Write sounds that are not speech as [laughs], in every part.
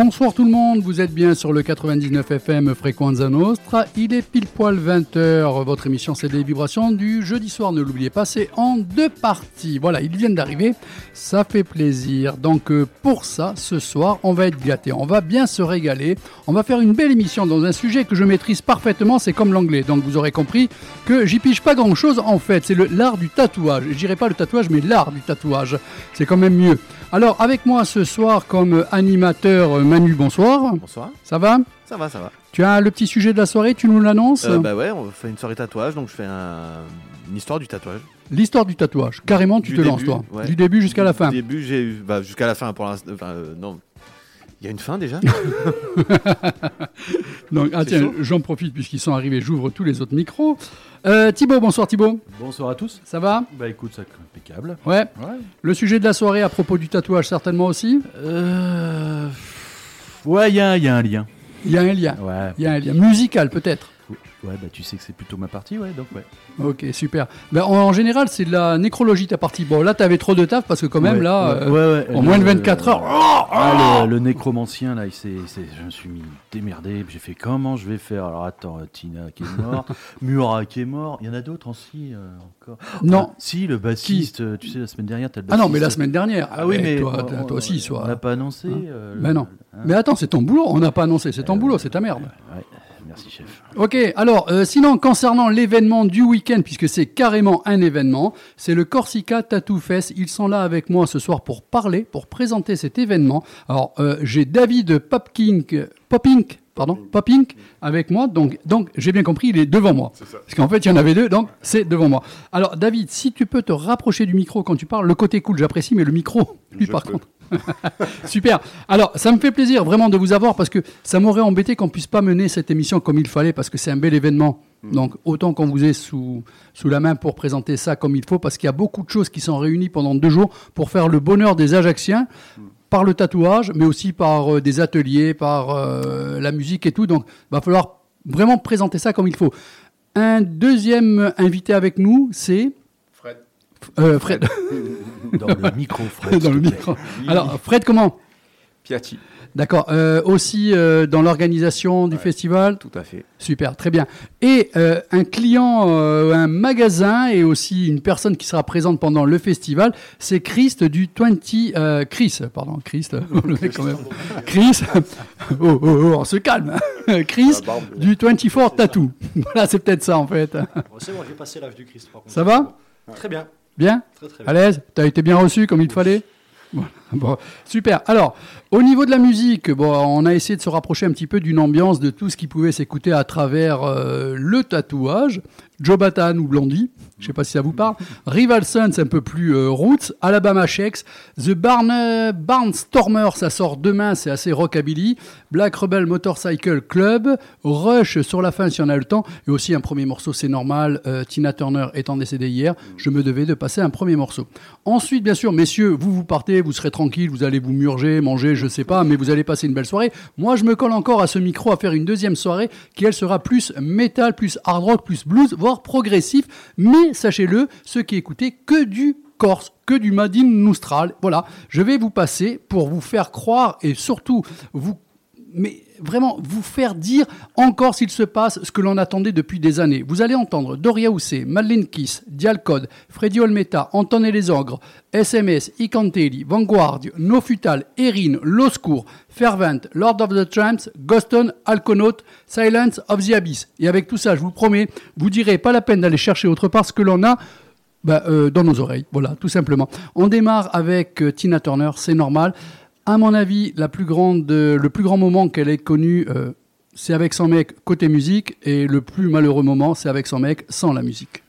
Bonsoir tout le monde, vous êtes bien sur le 99 FM Frequenza Nostra. Il est pile poil 20h. Votre émission c'est des vibrations du jeudi soir, ne l'oubliez pas, c'est en deux parties. Voilà, ils viennent d'arriver, ça fait plaisir. Donc euh, pour ça, ce soir, on va être gâtés, on va bien se régaler. On va faire une belle émission dans un sujet que je maîtrise parfaitement, c'est comme l'anglais. Donc vous aurez compris que j'y pige pas grand chose en fait, c'est l'art du tatouage. Je dirais pas le tatouage, mais l'art du tatouage. C'est quand même mieux. Alors, avec moi ce soir comme animateur, Manu, bonsoir. Bonsoir. Ça va Ça va, ça va. Tu as le petit sujet de la soirée, tu nous l'annonces Euh, bah ouais, on fait une soirée tatouage, donc je fais un- une histoire du tatouage. L'histoire du tatouage. Carrément, tu Du te début, lances, toi. ouais. Du début jusqu'à la fin. Du début, j'ai eu. Bah, jusqu'à la fin pour l'instant. Enfin, euh, non. Il y a une fin déjà [laughs] [laughs] Donc, ah tiens, j'en profite puisqu'ils sont arrivés, j'ouvre tous les autres micros. Euh, Thibaut, bonsoir Thibaut. Bonsoir à tous. Ça va? Bah écoute, ça impeccable. Ouais. Ouais. Le sujet de la soirée à propos du tatouage, certainement aussi? Euh... Ouais, il y, a un- y a un lien. Il y a un lien. Ouais. Il y a un lien. Musical, peut-être. Ouais, bah tu sais que c'est plutôt ma partie, ouais, donc ouais. Ok, super. Ben, en, en général, c'est de la nécrologie ta partie. Bon, là, t'avais trop de taf parce que quand même, Ouais, là, ouais, euh, ouais, en le- moins de 24 heures. Ah, le, le nécromancien, là, il s'est- je me suis mis démerdé. J'ai fait comment je vais faire? Alors attends, euh, Tina qui est morte, [laughs] Murat qui est mort. Il y en a d'autres aussi euh, encore. Non. Ah, si, le bassiste, tu sais, la semaine dernière, t'as le Ah non, bassiste. mais la semaine dernière. Ah oui, Eh, mais. Toi, toi aussi, soit. On n'a pas annoncé. Hein euh, Ben non. hein. Mais attends, c'est ton boulot. On n'a pas annoncé. C'est ton boulot, c'est ta merde. Ouais, merci, chef. Ok, alors euh, sinon concernant l'événement du week-end, puisque c'est carrément un événement, c'est le Corsica Tattoo Fest. Ils sont là avec moi ce soir pour parler, pour présenter cet événement. Alors euh, j'ai David Popking, Popink, pardon, Popink avec moi. Donc, donc j'ai bien compris, il est devant moi. Parce qu'en fait il y en avait deux, donc c'est devant moi. Alors David, si tu peux te rapprocher du micro quand tu parles, le côté cool j'apprécie, mais le micro, lui Je par peux. contre. [laughs] Super. Alors, ça me fait plaisir vraiment de vous avoir parce que ça m'aurait embêté qu'on puisse pas mener cette émission comme il fallait parce que c'est un bel événement. Donc, autant qu'on vous ait sous, sous la main pour présenter ça comme il faut parce qu'il y a beaucoup de choses qui sont réunies pendant deux jours pour faire le bonheur des Ajacciens par le tatouage, mais aussi par euh, des ateliers, par euh, la musique et tout. Donc, va falloir vraiment présenter ça comme il faut. Un deuxième invité avec nous, c'est Fred. euh, Fred. [laughs] Dans le [laughs] micro, Fred. Dans le micro. Alors, Fred, comment Piatti. D'accord. Euh, aussi euh, dans l'organisation du Ouais. festival. Tout à fait. Super, très bien. Et euh, un client, euh, un magasin et aussi une personne qui sera présente pendant le festival, c'est Christ du 20... Euh, Chris, pardon, Christ, [laughs] le mec quand même. Chris, [laughs] oh, oh, oh, on se calme. Chris La barbe. du 24 Tattoo. Voilà, c'est peut-être ça en fait. Bon, c'est bon, j'ai passé l'âge du Christ. Par contre. Ça va Très bien, Bien très très bien. À l'aise T'as été bien reçu comme il te fallait Voilà. [laughs] Bon, super. Alors, au niveau de la musique, bon, on a essayé de se rapprocher un petit peu d'une ambiance de tout ce qui pouvait s'écouter à travers euh, le tatouage. Joe Batan ou Blondie, je sais pas si ça vous parle. Rival Sons, un peu plus euh, roots. Alabama Shakes. The Barn, euh, Barnstormer, ça sort demain, c'est assez rockabilly. Black Rebel Motorcycle Club. Rush sur la fin si on a le temps. Et aussi un premier morceau, c'est normal. euh, Tina Turner étant décédée hier, je me devais de passer un premier morceau. Ensuite, bien sûr, messieurs, vous vous partez, vous serez tranquilles, vous allez vous murger, manger, je sais pas, mais vous allez passer une belle soirée. Moi, je me colle encore à ce micro à faire une deuxième soirée qui, elle, sera plus métal, plus hard rock, plus blues, voire progressif. Mais sachez-le, ceux qui écoutaient que du Corse, que du Madine Noustral. Voilà, je vais vous passer pour vous faire croire et surtout vous vraiment vous faire dire encore s'il se passe ce que l'on attendait depuis des années. Vous allez entendre Doria Houssé, Madeleine Kiss, Dialcode, Freddy Olmeta, Anton et les Ogres, SMS, Icantelli, Vanguard, No Futal, Erin, Loscour, Fervent, Lord of the Tramps, Ghoston, Alconaut, Silence of the Abyss. Et avec tout ça, je vous promets, vous direz pas la peine d'aller chercher autre part ce que l'on a bah, euh, dans nos oreilles. Voilà, tout simplement. On démarre avec euh, Tina Turner, c'est normal. À mon avis, euh, le plus grand moment qu'elle ait connu, euh, c'est avec son mec côté musique, et le plus malheureux moment, c'est avec son mec sans la musique.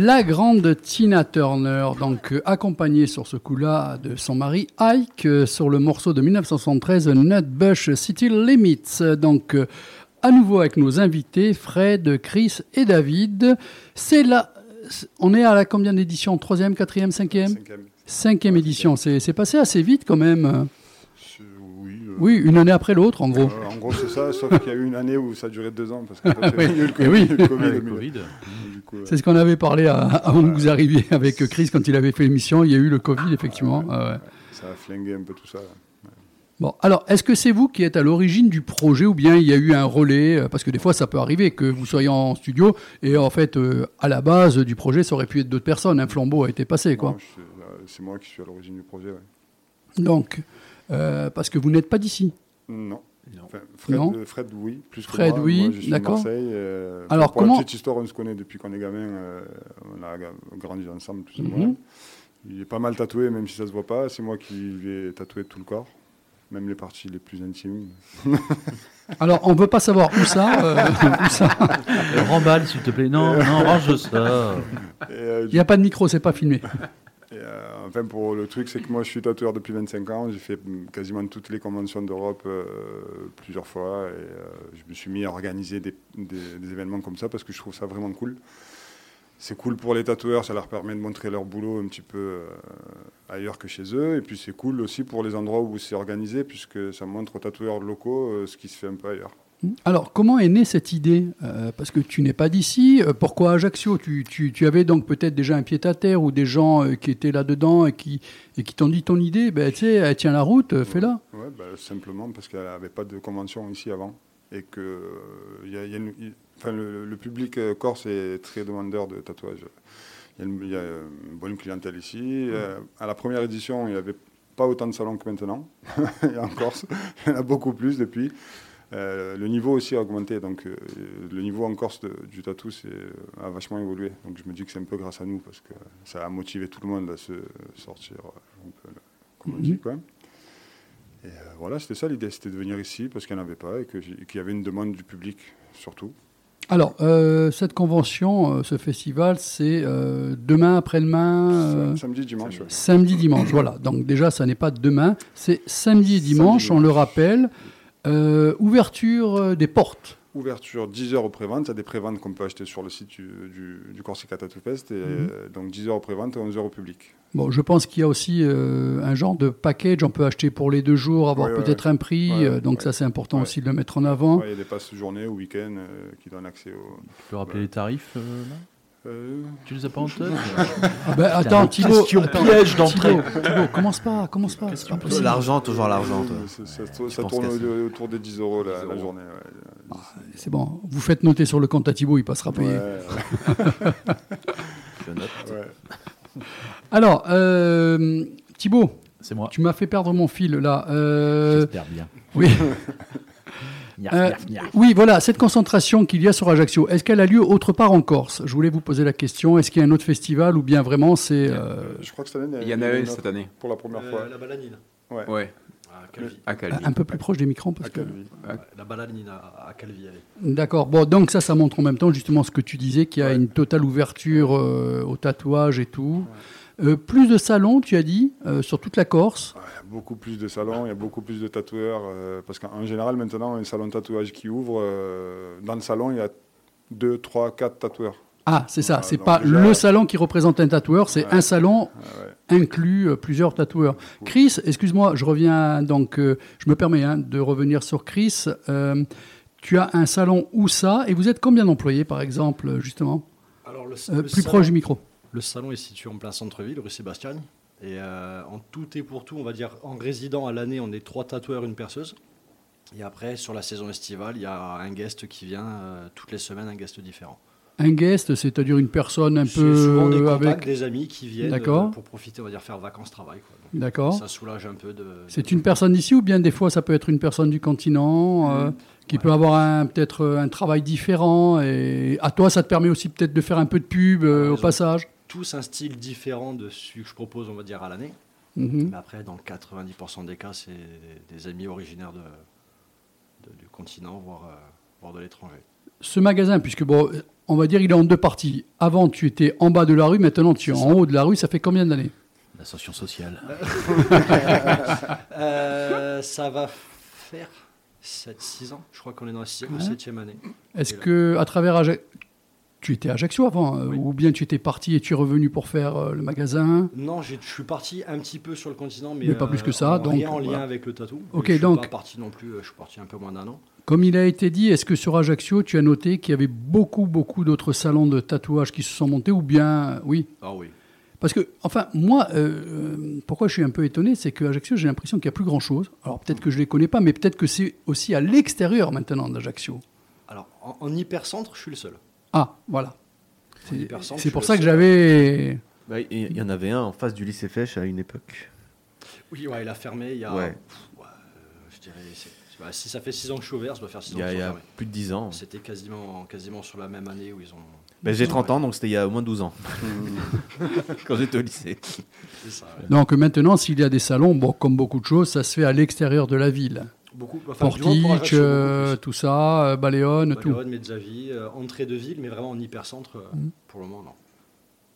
La grande Tina Turner, donc euh, accompagnée sur ce coup-là de son mari Ike euh, sur le morceau de 1973 Nutbush City Limits. Donc euh, à nouveau avec nos invités Fred, Chris et David. C'est là, on est à la combien d'édition? Troisième, quatrième, cinquième? Cinquième. Cinquième édition. C'est c'est passé assez vite quand même. Oui. Oui, une année après l'autre en gros. euh, en gros, c'est ça, sauf qu'il y a eu une année où ça a duré deux ans parce qu'il [laughs] y a eu le Covid. oui. le Covid Euh, C'est ce qu'on avait parlé à- [laughs] avant que vous arriviez avec Chris quand il avait fait l'émission. Il y a eu le Covid effectivement. Ah ouais. ça a flingué un peu tout ça. Bon, alors, est-ce que c'est vous qui êtes à l'origine du projet ou bien il y a eu un relais? Euh, Parce que des fois, ça peut arriver que vous soyez en studio et en fait, euh, à la base du projet, ça aurait pu être d'autres personnes. Un flambeau a été passé, quoi. Euh, C'est moi qui suis à l'origine du projet. ouais. Donc, euh, parce que vous n'êtes pas d'ici? Non. Non. Enfin, Fred, Non. euh, Fred, oui. Plus que Fred, moi. oui, Moi, je suis de d'accord. Marseille. euh, Alors, pour comment- la petite histoire, on se connaît depuis qu'on est gamin. euh, on a grandi ensemble, plus ou Mhm. moins. Il est pas mal tatoué, même si ça se voit pas. C'est moi qui lui ai tatoué tout le corps, même les parties les plus intimes. [laughs] Alors, on ne veut pas savoir où ça. euh, [laughs] où ça. Remballe, s'il te plaît. Non, non, range ça. Il n'y a pas de micro, c'est pas filmé. [laughs] Euh, enfin, pour le truc, c'est que moi, je suis tatoueur depuis 25 ans. J'ai fait quasiment toutes les conventions d'Europe euh, plusieurs fois. Et euh, je me suis mis à organiser des, des- événements comme ça parce que je trouve ça vraiment cool. C'est cool pour les tatoueurs, ça leur permet de montrer leur boulot un petit peu ailleurs que chez eux. Et puis c'est cool aussi pour les endroits où c'est organisé, puisque ça montre aux tatoueurs locaux ce qui se fait un peu ailleurs. Alors, comment est née cette idée? Euh, Parce que tu n'es pas d'ici. Euh, pourquoi Ajaccio? Tu, tu- tu avais donc peut-être déjà un pied à terre ou des gens euh, qui étaient là-dedans et qui, et qui t'ont dit ton idée, ben, tu sais, elle tient la route, fais-la. Ouais, bah, simplement parce qu'elle n'avait pas de convention ici avant. Et que il y a- il y a une- il- enfin, le, le public corse est très demandeur de tatouage. Il y a une, bonne clientèle ici. À la première édition, il n'y avait pas autant de salons que maintenant. [laughs] En Corse, il y en a beaucoup plus depuis. Euh, le niveau aussi a augmenté, donc euh, le niveau en Corse de- du tatou euh, a vachement évolué. Donc je me dis que c'est un peu grâce à nous parce que ça a motivé tout le monde à se sortir un peu, comme on dit, quoi. Et euh, voilà, c'était ça l'idée, c'était de venir ici parce qu'il n'y en avait pas et qu'il y avait une demande du public surtout. Alors, euh, cette convention, euh, ce festival, c'est euh, demain, après-demain, Samedi, dimanche. ouais. samedi, dimanche. Voilà. Donc déjà, ça n'est pas demain, c'est samedi et dimanche, Samedi, on le rappelle. Euh, ouverture euh, des portes. Ouverture 10h au pré-vente, il y a des pré-ventes qu'on peut acheter sur le site du, du, du Corsica Tattoo Fest. Et Mhm. euh, donc 10h au pré-vente et 11h au public. Bon, je pense qu'il y a aussi euh, un genre de package. On peut acheter pour les deux jours, avoir Ouais, ouais, peut-être un prix. Ouais, euh, donc ouais. ça, c'est important Ouais. aussi de le mettre en avant. Ouais, Il y a des passes journée ou week-end euh, qui donnent accès au. Tu peux rappeler les tarifs euh, là? Euh, Tu les as pas en tête [laughs] Ah ben, attends, Thibaut. piège d'entrée. Thibaut, commence pas, commence pas. c'est pas possible. L'argent, toujours l'argent. ça, tourne autour des 10 euros la, 10 la euros. journée. ouais. C'est bon. Vous faites noter sur le compte à Thibaut, il passera payer. Ouais, [laughs] Je note. ouais. Alors, euh, Thibaut, C'est moi. tu m'as fait perdre mon fil là. Euh, J'espère bien. oui. [laughs] Euh. Oui, voilà, cette concentration qu'il y a sur Ajaccio, est-ce qu'elle a lieu autre part en Corse? Je voulais vous poser la question, est-ce qu'il y a un autre festival ou bien vraiment c'est... euh, Je crois que cette année, Il y en a une eu cette année. pour la première fois. Euh, la balanine. Ouais. Ouais, À Calvi. un peu plus proche des micros parce À que... La balanine à, Calvi. D'accord, bon, donc ça, ça montre en même temps justement ce que tu disais, qu'il y a Ouais. une totale ouverture euh, au tatouage et tout. Euh, plus de salons, tu as dit, euh, sur toute la Corse. Ouais, Il y a beaucoup plus de salons, il y a beaucoup plus de tatoueurs. euh, parce qu'en général, maintenant, un salon de tatouage qui ouvre, euh, dans le salon, il y a 2, 3, 4 tatoueurs. Ah, c'est ça. C'est pas déjà- le salon qui représente un tatoueur, c'est Ouais. un salon ouais. inclut euh, plusieurs tatoueurs. Chris, excuse-moi, je reviens donc, euh, je me permets hein, de revenir sur Chris. Euh, tu as un salon où ça et vous êtes combien d'employés par exemple justement? Alors, le, Euh, le Plus salon- proche du micro. Le salon est situé en plein centre-ville, rue Sébastien. Et euh, en tout et pour tout, on va dire en résident à l'année, on est trois tatoueurs, une perceuse. Et après, sur la saison estivale, il y a un guest qui vient euh, toutes les semaines, un guest différent. Un guest, c'est-à-dire une personne un peu souvent des contacts, avec. des amis qui viennent D'accord. euh, pour profiter, on va dire faire vacances-travail. quoi. Donc, D'accord. Ça soulage un peu de. C'est une personne d'ici ou bien des fois ça peut être une personne du continent euh, qui Ouais. peut avoir un- peut-être un travail différent et à toi ça te permet aussi peut-être de faire un peu de pub euh, au passage? Tous un style différent de celui que je propose, on va dire, à l'année. Mhm. Mais après, dans 90% des cas, c'est des amis originaires de, de- du continent, voire, euh, voire de l'étranger. Ce magasin, puisque bon, on va dire il est en deux parties. Avant tu étais en bas de la rue, maintenant tu es en haut de la rue. Ça fait combien d'années? L'ascension sociale. [laughs] Euh, ça va faire 7-6 ans. Je crois qu'on est dans la 6e ou Ouais. 7e année. Est-ce que à travers tu étais à Ajaccio avant euh, Oui. ou bien tu étais parti et tu es revenu pour faire euh, le magasin Non, je suis parti un petit peu sur le continent, mais, Mais pas plus que ça, en- donc, rien en lien voilà. avec le tatou. Ok, je donc- suis pas parti non plus. euh, Je suis parti un peu moins d'un an. Comme il a été dit, est-ce que sur Ajaccio, tu as noté qu'il y avait beaucoup, beaucoup d'autres salons de tatouage qui se sont montés ou bien, oui? Ah oui. Parce que, enfin, moi, euh, euh, pourquoi je suis un peu étonné, c'est qu'à Ajaccio, j'ai l'impression qu'il n'y a plus grand-chose. Alors peut-être que je ne les connais pas, mais peut-être que c'est aussi à l'extérieur maintenant d'Ajaccio. Alors, en, en hypercentre, je suis le seul. Ah, voilà. C'est- pour ça que j'avais... Bah, Il y en avait un en face du lycée Fèche à une époque. Oui, ouais, il a fermé il y a. Ouais. pff, ouais, euh, je dirais. c'est- bah, si ça fait 6 ans que je suis ouvert, ça doit faire 6 ans Il y que a, je il y suis a fermé. plus de 10 ans. C'était quasiment, quasiment sur la même année où ils ont. Bah, J'ai 30 ans, donc c'était il y a au moins 12 ans, [laughs] quand j'étais au lycée. C'est ça. ouais. Donc maintenant, s'il y a des salons, bon, comme beaucoup de choses, ça se fait à l'extérieur de la ville. Beaucoup. Enfin, euh, tout ça, euh, Baléone, tout. Baléone, Mezzavi, euh, entrée de ville, mais vraiment en hypercentre, euh, Mhm. pour le moment, non.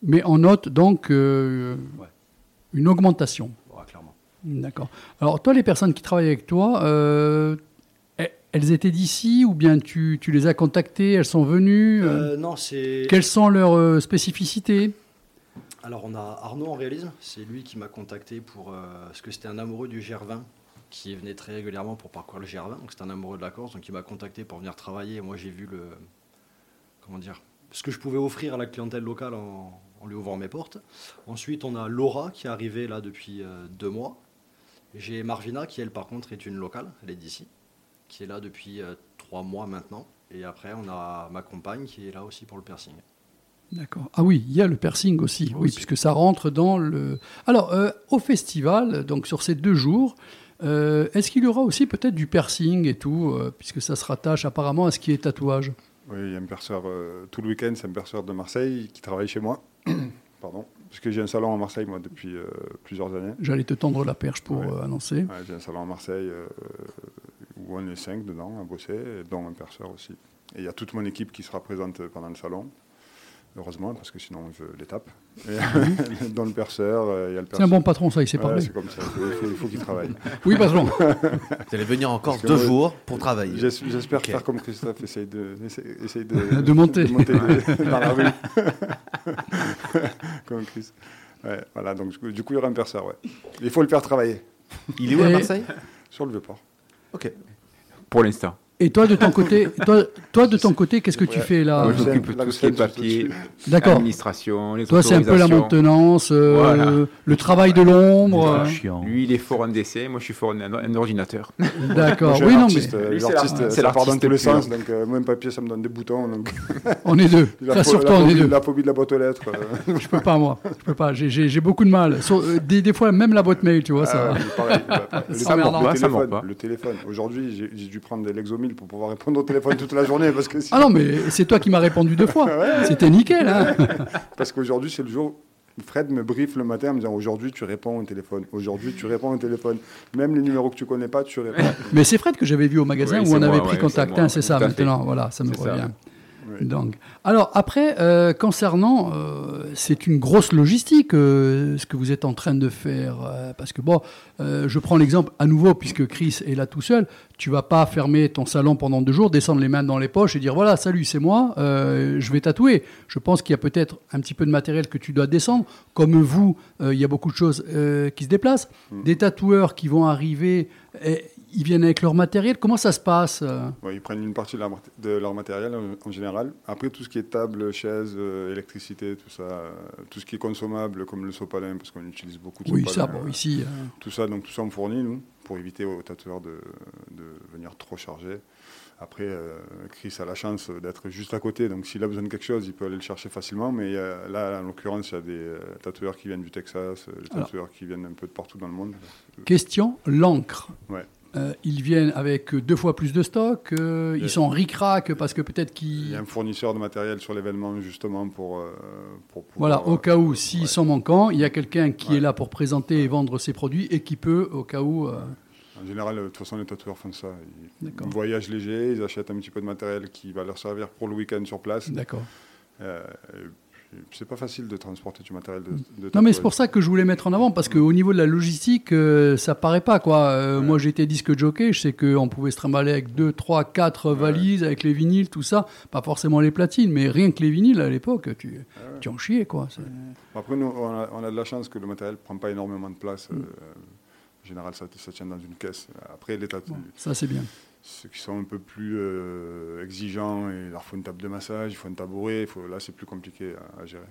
Mais on note donc Ouais. une augmentation. Ouais, clairement. D'accord. Alors, toi, les personnes qui travaillent avec toi, e- elles étaient d'ici ou bien tu, tu les as contactées, elles sont venues non, c'est. Quelles sont leurs spécificités? Alors, on a Arnaud en réalisme. C'est lui qui m'a contacté pour. parce que c'était un amoureux du GR20 qui venait très régulièrement pour parcourir le GR20. Donc, c'était un amoureux de la Corse. Donc, il m'a contacté pour venir travailler. Et moi, j'ai vu le. Comment dire Ce que je pouvais offrir à la clientèle locale en, en lui ouvrant mes portes. Ensuite, on a Laura qui est arrivée là depuis euh, deux mois. J'ai Marvina qui, elle, par contre, est une locale. Elle est d'ici. Qui est là depuis euh, trois mois maintenant. Et après, on a ma compagne qui est là aussi pour le piercing. D'accord. Ah oui, il y a le piercing aussi, oui, puisque ça rentre dans le. Alors, euh, au festival, donc sur ces deux jours, euh, est-ce qu'il y aura aussi peut-être du piercing et tout, euh, puisque ça se rattache apparemment à ce qui est tatouage? Oui, il y a un perceur, euh, tout le week-end, c'est un perceur de Marseille qui travaille chez moi. [coughs] Pardon. Parce que j'ai un salon à Marseille, moi, depuis plusieurs années. J'allais te tendre la perche pour Ouais. annoncer. Ouais, j'ai un salon à Marseille où on est cinq dedans à bosser, dont un perceur aussi. Et il y a toute mon équipe qui sera présente pendant le salon. Heureusement, parce que sinon je les tape. Et [laughs] dans le perceur, euh, il y a le C'est perceur. un bon patron, ça, il sait Ouais, parler. c'est comme ça, il faut, il faut qu'il travaille. [laughs] Oui, patron. [laughs] Vous allez venir en Corse que deux moi, jours pour travailler. J'es- J'espère faire comme Christophe, essaye de, essaye, essaye de, De monter. de- dans la rue. comme Chris. Ouais, voilà, donc du coup, il y aura un perceur, ouais. Il faut le faire travailler Il est où à Marseille? Sur le Vieux-Port. Ok. Pour l'instant. Et toi, de ton [laughs] côté, toi, toi, de ton côté, qu'est-ce que tu fais là Moi, je j'occupe la tout ce qui est papier, suis D'accord. administration, les Toi, c'est un peu la maintenance, euh, Voilà. le travail de l'ombre. Euh, chiant. Lui, il est fort en moi, je suis fort en ordinateur. D'accord. [laughs] Oui, non, mais euh, Lui, les c'est part dans l'artiste tous les sens, donc euh, moi, un papier, ça me donne des boutons. Donc, [laughs] on est deux. la, Ça, surtout, la on est phobie, deux. la phobie de la boîte aux lettres. Je peux pas, moi. Je peux pas. J'ai- beaucoup de mal. Euh, des, des fois, même la boîte mail, tu vois, ça. le, téléphone. Aujourd'hui, j'ai dû prendre des Pour pouvoir répondre au téléphone toute la journée parce que Ah non, mais c'est toi qui m'as répondu deux fois. [laughs] C'était nickel, hein [laughs] Parce qu'aujourd'hui, c'est le jour. Fred me briefe le matin en me disant aujourd'hui tu réponds au téléphone, aujourd'hui tu réponds au téléphone. Même les numéros que tu connais pas, tu réponds. [laughs] Mais c'est Fred que j'avais vu au magasin Oui, où on avait moi, pris ouais, contact. c'est hein, ça, tout maintenant. Voilà, ça me ça. Oui. Donc, alors après, euh, concernant, euh, c'est une grosse logistique euh, ce que vous êtes en train de faire, parce que bon, je prends l'exemple à nouveau puisque Chris est là tout seul. Tu vas pas fermer ton salon pendant deux jours, descendre les mains dans les poches et dire voilà, salut, c'est moi, je vais tatouer. Je pense qu'il y a peut-être un petit peu de matériel que tu dois descendre. Comme vous, il y a beaucoup de choses qui se déplacent. Des tatoueurs qui vont arriver, ils viennent avec leur matériel. Comment ça se passe euh Ouais, ils prennent une partie de leur, mat- de leur matériel en, en général. Après, tout ce qui est table, chaise, euh, électricité, tout ça, euh, tout ce qui est consommable, comme le sopalin, parce qu'on utilise beaucoup de Oui, ça, sopalin. bon, ici. euh, Tout ça, donc tout ça, on fournit, nous, pour éviter aux tatoueurs de, de venir trop chargés. Après, Chris a la chance d'être juste à côté, donc s'il a besoin de quelque chose, il peut aller le chercher facilement. Mais là, en l'occurrence, il y a des tatoueurs qui viennent du Texas, des Alors. tatoueurs qui viennent un peu de partout dans le monde. Question, l'encre. Ouais. Euh, ils viennent avec deux fois plus de stock, euh, ils Ouais. sont ric-rac parce que peut-être Il y qu'ils... a un fournisseur de matériel sur l'événement, justement, pour, euh, pour pouvoir... Voilà, au cas où, s'ils ouais. sont manquants, il y a quelqu'un qui Ouais. est là pour présenter et vendre ses produits et qui peut, au cas où... euh, En général, de toute façon, les tatoueurs font ça. Ils voyagent léger, ils achètent un petit peu de matériel qui va leur servir pour le week-end sur place. D'accord. C'est pas facile de transporter du matériel de, de Non, mais c'est pour ça que je voulais mettre en avant, parce qu'au niveau de la logistique, euh, ça paraît pas, quoi. Euh, Ouais. Moi, j'étais disque jockey, je sais qu'on pouvait se trimballer avec deux, trois, quatre valises, avec les vinyles, tout ça. Pas forcément les platines, mais rien que les vinyles, à l'époque, tu, Ah ouais. tu en chiais, quoi. Après, nous, on a, on a de la chance que le matériel prend pas énormément de place. Mm. Euh, en général, ça, ça tient dans une caisse. Après, les tatous, Ça, c'est bien. Ceux qui sont un peu plus euh, exigeants, il leur faut une table de massage, il faut un tabouret. là, c'est plus compliqué à gérer.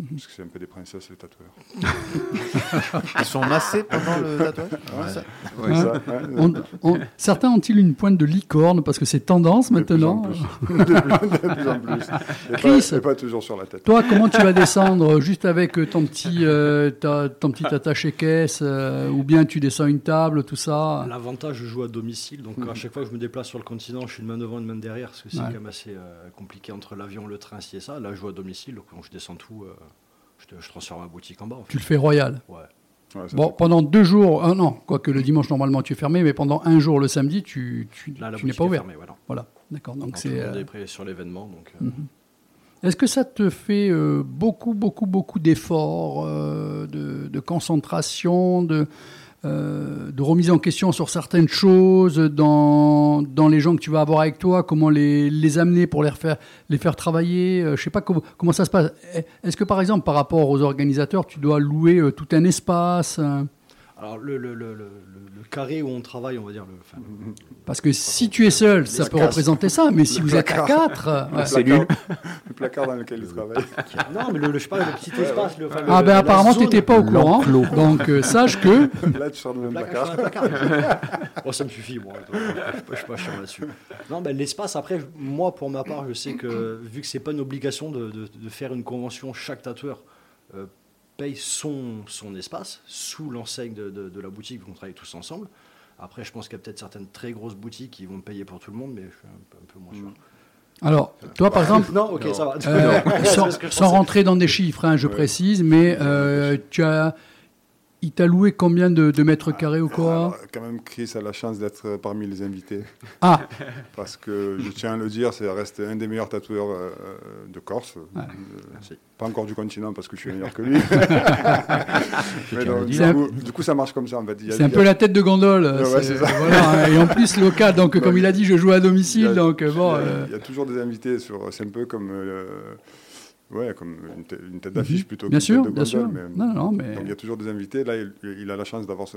Mhm. Parce que c'est un peu des princesses, les tatoueurs. [laughs] Ils sont massés pendant le tatouage Ouais. Ça- Ouais, Hein ça, ouais. On- on- certains ont-ils une pointe de licorne parce que c'est tendance De plus en maintenant plus. de, plus, [laughs] de plus en plus. [laughs] Et Chris. pas, et pas toujours sur la tête. Toi, comment tu vas descendre juste avec euh, ton petit, euh, ta- ton petit attaché caisse euh, ou bien tu descends une table, tout ça L'avantage, je joue à domicile, donc à chaque fois que je me déplace sur le continent, je suis une main devant, une main derrière, parce que c'est Ouais. quand même assez euh, compliqué entre l'avion, le train, ci et ça. Là, je joue à domicile, donc quand je descends tout, euh, je, je transfère ma boutique en fait. Tu le fais royal. Ouais. Bon, pendant deux jours, ah non, quoique le dimanche normalement tu es fermé, mais pendant un jour le samedi tu, n'es boutique pas est ouvert. fermée, voilà. Voilà, d'accord. Donc c'est. euh, est prêt sur l'événement, donc. euh, Mhm. Est-ce que ça te fait euh, beaucoup, beaucoup, beaucoup d'efforts, euh, de, de concentration, de, euh, de remise en question sur certaines choses dans, dans les gens que tu vas avoir avec toi Comment les, les amener pour les, refaire, les faire travailler euh, Je sais pas comment, comment ça se passe. Est-ce que par exemple, par rapport aux organisateurs, tu dois louer euh, tout un espace Alors, le carré où on travaille, on va dire, le, enfin, Parce que si tu es seul, ça peut représenter ça, mais si Le vous êtes à quatre, ouais. le, placard, le placard dans lequel il travaille. Non, mais le, le- je sais pas, le petit espace. Le, enfin, le- ah ben apparemment tu n'étais pas au courant, donc euh, sache que [laughs] Là, tu sors de même Placard, bon, [laughs] ça me suffit, moi. Je ne suis pas chiant là-dessus. Non, ben, l'espace, après, moi, pour ma part, je sais que vu que c'est pas une obligation de, de- de faire une convention, chaque tatoueur euh, paye son, son espace sous l'enseigne de, de- de la boutique, vu qu'on travaille tous ensemble. Après, je pense qu'il y a peut-être certaines très grosses boutiques qui vont payer pour tout le monde, mais je suis un peu, un peu moins sûr. alors toi par exemple Non, ok, ça va. Euh, [laughs] sans, rentrer dans des chiffres, hein, je Ouais. précise, mais euh, tu as, il t'a loué combien de, de mètres carrés ou quoi Alors, quand même, Chris a la chance d'être parmi les invités. Ah, [laughs] Parce que, je tiens à le dire, ça reste un des meilleurs tatoueurs euh, de Corse. Euh, Merci. pas encore du continent, parce que je suis meilleur que lui. [laughs] Mais donc, du, coup, du coup, ça marche comme ça, en fait. Il c'est un il a- peu la tête de gondole. Ouais, c'est- c'est ça. voilà, hein, et en plus local, donc comme il a dit, je joue à il domicile, a- donc euh, bon. il y a- euh, Il y a toujours des invités sur. C'est un peu comme. Euh, ouais, comme une, tête- une tête d'affiche plutôt Mhm. bien sûr, tête de bien sûr. mais- Non, non, mais Donc il y a toujours des invités. Là, il, il a la chance d'avoir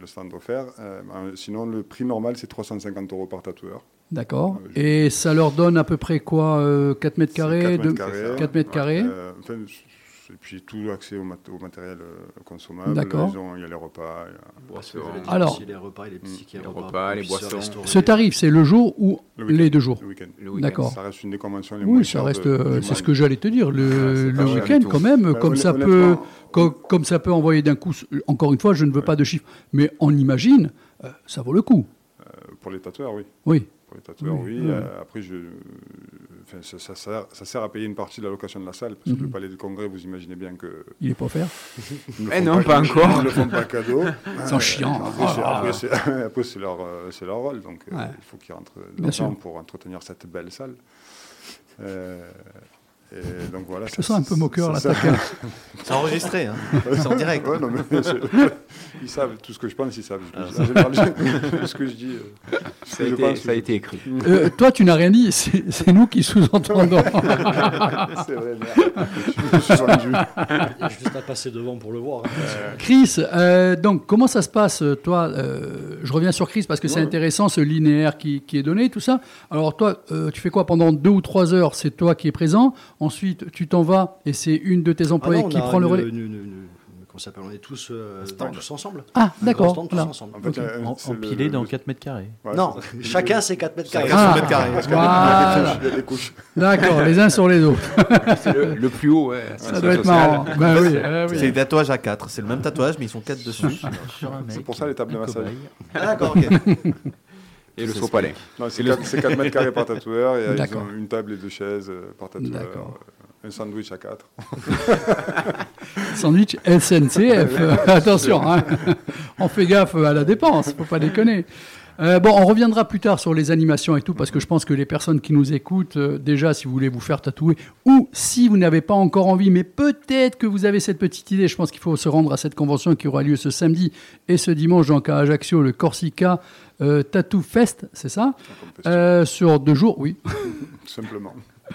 le stand offert. Euh, sinon, le prix normal, c'est 350 euros par tatoueur. d'accord. Euh, Et ça leur donne à peu près quoi euh, 4 mètres carrés 4 deux- mètres carrés. 4 mètres Ouais, carrés. euh, enfin, et puis tout accès au, mat- au matériel euh, consommable. D'accord. Il y a les repas. il y a- dit Alors- les repas, et les petits qui Les repas, repas, les boissons. Ce tarif, c'est le jour ou Le les deux jours Le week-end. Le week-end. D'accord. Ça reste une des conventions les moins Oui, ça reste. euh, c'est ce que j'allais te dire. Le, cher week-end, quand même, Bah, comme ça peut, comme, ça peut envoyer d'un coup. Encore une fois, je ne veux pas de chiffres, mais on imagine, euh, ça vaut le coup. euh, Pour les tatoueurs, oui. Oui. Pour les tatoueurs, Oui, oui. oui. Euh, après, je, enfin, ça, ça sert, ça sert à payer une partie de la location de la salle, parce que Mhm. le palais du congrès, vous imaginez bien que. Il est pas offert. [laughs] Eh non, pas encore. Ils ne font pas cadeau. [laughs] Ils sont chiants. Après, c'est- Ah. après, c'est [laughs] après, c'est leur, euh, c'est leur rôle, donc euh, Ouais. il faut qu'ils rentrent Bien l'argent pour entretenir cette belle salle. Euh, et donc voilà. Je te sens un peu moqueur là. C'est enregistré, hein. C'est en direct. Ouais, non, mais je- ils savent tout ce que je pense, ils savent. En général, je- ce que je dis, euh, Ça a, été, pense. ça a été écrit. Euh, toi, tu n'as rien dit, c'est nous qui sous-entendons. [laughs] C'est vrai, merde. Je suis juste à passer devant pour le voir. hein. Chris, euh, donc comment ça se passe, euh, toi euh, Je reviens sur Chris parce que c'est intéressant ce linéaire qui, qui est donné, tout ça. Alors toi, euh, tu fais quoi pendant deux ou trois heures? C'est toi qui es présent. Ensuite, tu t'en vas et c'est une de tes Ah employés non, on qui prend le une- relais. une- une- une- comment ça s'appelle On est tous, euh, stand. tous ensemble. Ah, d'accord. tous voilà. ensemble. En fait, Ok. euh, c'est le- Empilé dans le- 4 mètres carrés. ouais, Non, [laughs] chacun ses 4 mètres carrés. Chacun Ah. son mètre carré. Parce qu'il y a des Voilà. couches, il y a des couches. [laughs] D'accord, les uns sur les autres. [laughs] C'est le, le plus haut, ouais. Ça doit être marrant. Ben oui, oui. C'est des tatouages à 4. C'est le même tatouage, mais ils sont 4 dessus. C'est pour ça les tables de massage. Ah, d'accord, ok. Et le saut palais. Non, c'est 4, mètres carrés par tatoueur, et ils D'accord. ont une table et deux chaises euh, par tatoueur. Un sandwich à 4. [laughs] Sandwich SNCF. [laughs] Attention, hein. on fait gaffe à la dépense, faut pas déconner. Euh, bon, on reviendra plus tard sur les animations et tout, parce que je pense que les personnes qui nous écoutent, euh, déjà, si vous voulez vous faire tatouer, ou si vous n'avez pas encore envie, mais peut-être que vous avez cette petite idée, je pense qu'il faut se rendre à cette convention qui aura lieu ce samedi et ce dimanche, donc à Ajaccio, le Corsica euh, Tattoo Fest, c'est ça? Sur deux jours, oui. [laughs] Simplement. [laughs]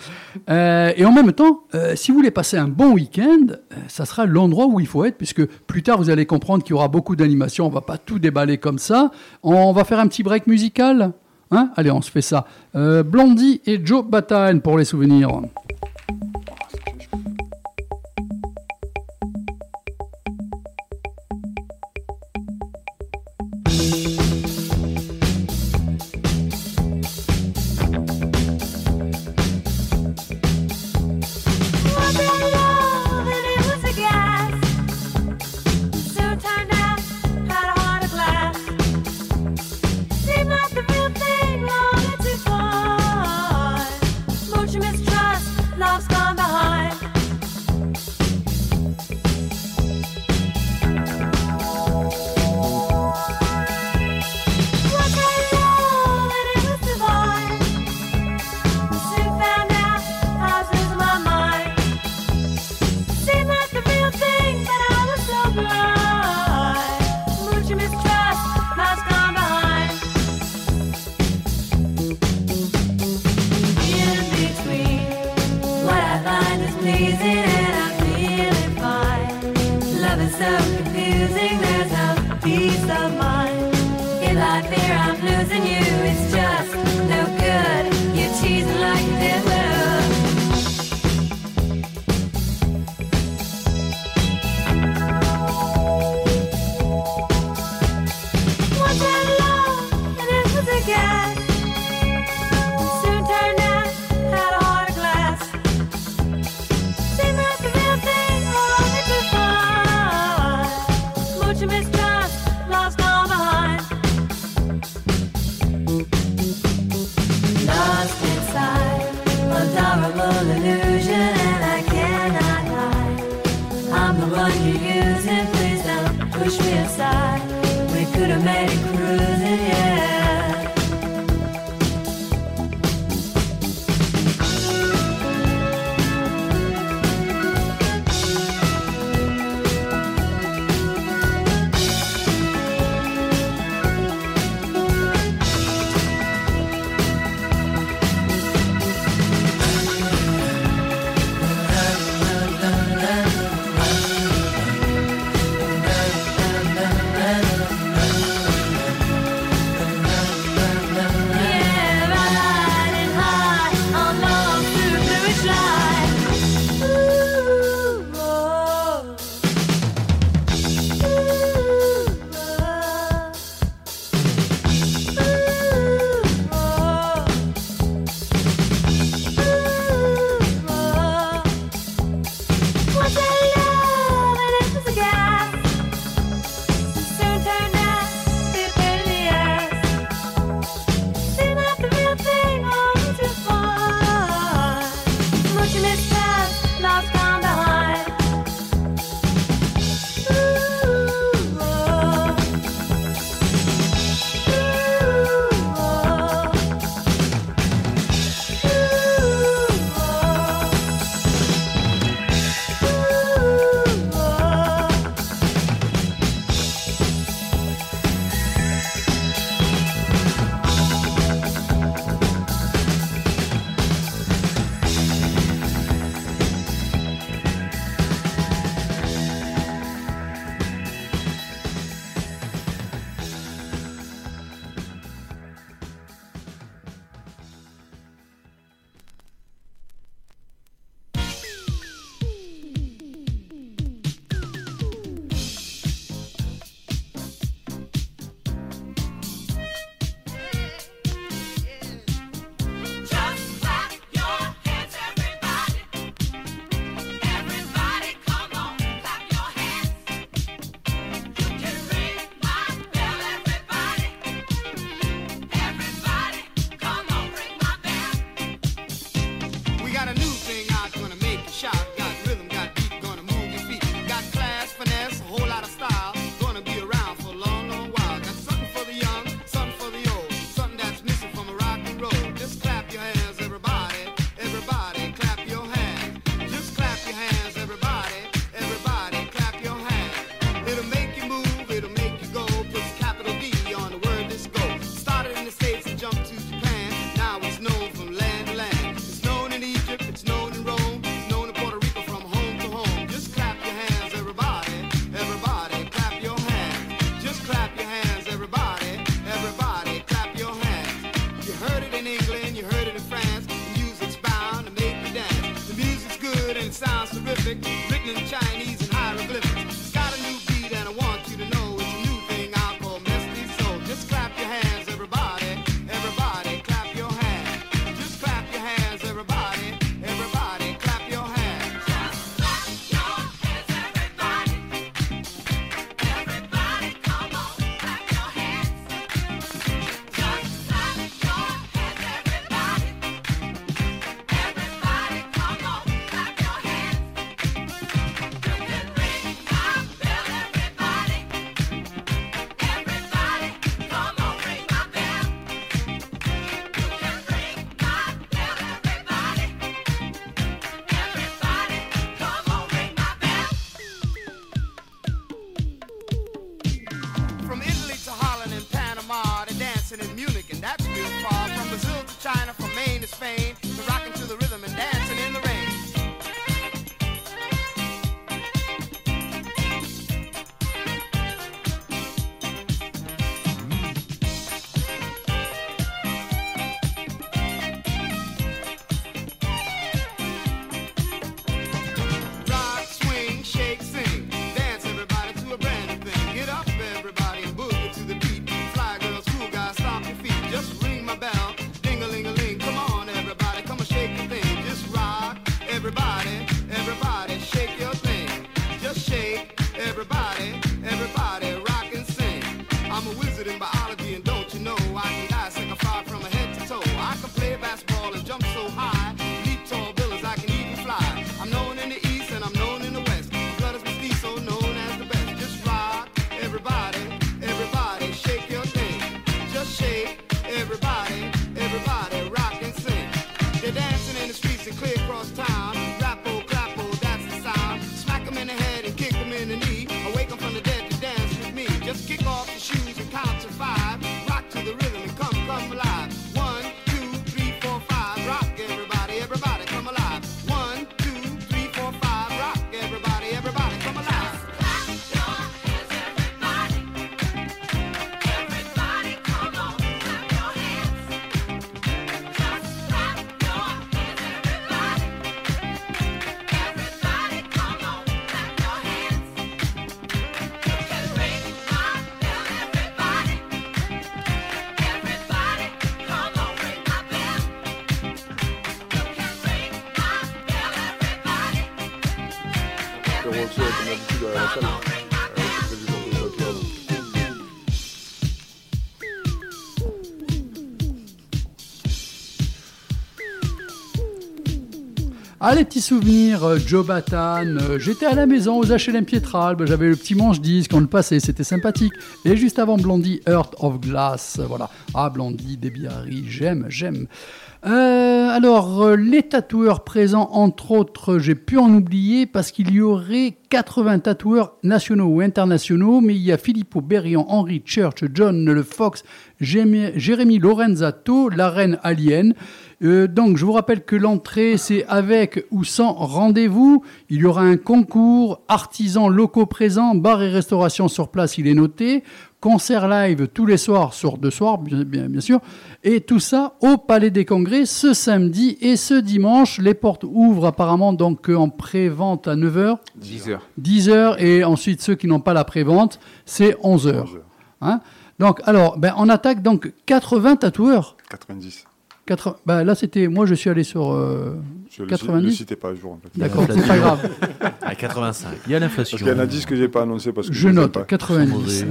Euh, et en même temps, euh, si vous voulez passer un bon week-end, euh, ça sera l'endroit où il faut être, puisque plus tard vous allez comprendre qu'il y aura beaucoup d'animations. On va pas tout déballer comme ça. On va faire un petit break musical. Hein? Allez, on se fait ça. Blondie et Joe Batan pour les souvenirs. Horrible illusion, and I cannot hide. I'm the one you're using, please don't push me aside. We could have made it cruising, Ah, les petits souvenirs, euh, Joe Batan, euh, j'étais à la maison aux HLM Pietralbe, j'avais le petit manche disque, on le passait, c'était sympathique. Et juste avant Blondie, Earth of Glass, voilà. Ah, Blondie, Debbie Harry, j'aime, j'aime. Alors, euh, les tatoueurs présents, entre autres, j'ai pu en oublier parce qu'il y aurait 80 tatoueurs nationaux ou internationaux, mais il y a Filippo Berrian, Henry Church, John Le Fox, Jérémy Jérémy Lorenzato, la reine alien. Euh, donc, je vous rappelle que l'entrée, c'est avec ou sans rendez-vous. Il y aura un concours, artisans locaux présents, bar et restauration sur place, il est noté. Concert live tous les soirs sur deux soirs, bien, bien, bien sûr. Et tout ça au Palais des Congrès ce samedi et ce dimanche. Les portes ouvrent apparemment donc en pré-vente à 9h, 10 heures. 10h et ensuite ceux qui n'ont pas la pré-vente, c'est 11h. 11 heures. Hein? Donc, alors, ben, on attaque donc 80 tatoueurs. 90. 80, ben, là, c'était. Moi, je suis allé sur. euh, Je le, 90? le citais pas à jour en fait. D'accord, c'est pas grave. À 85. Il y a l'inflation. Parce qu'il y en a 10 que j'ai pas annoncé parce que Je note, pas. 90.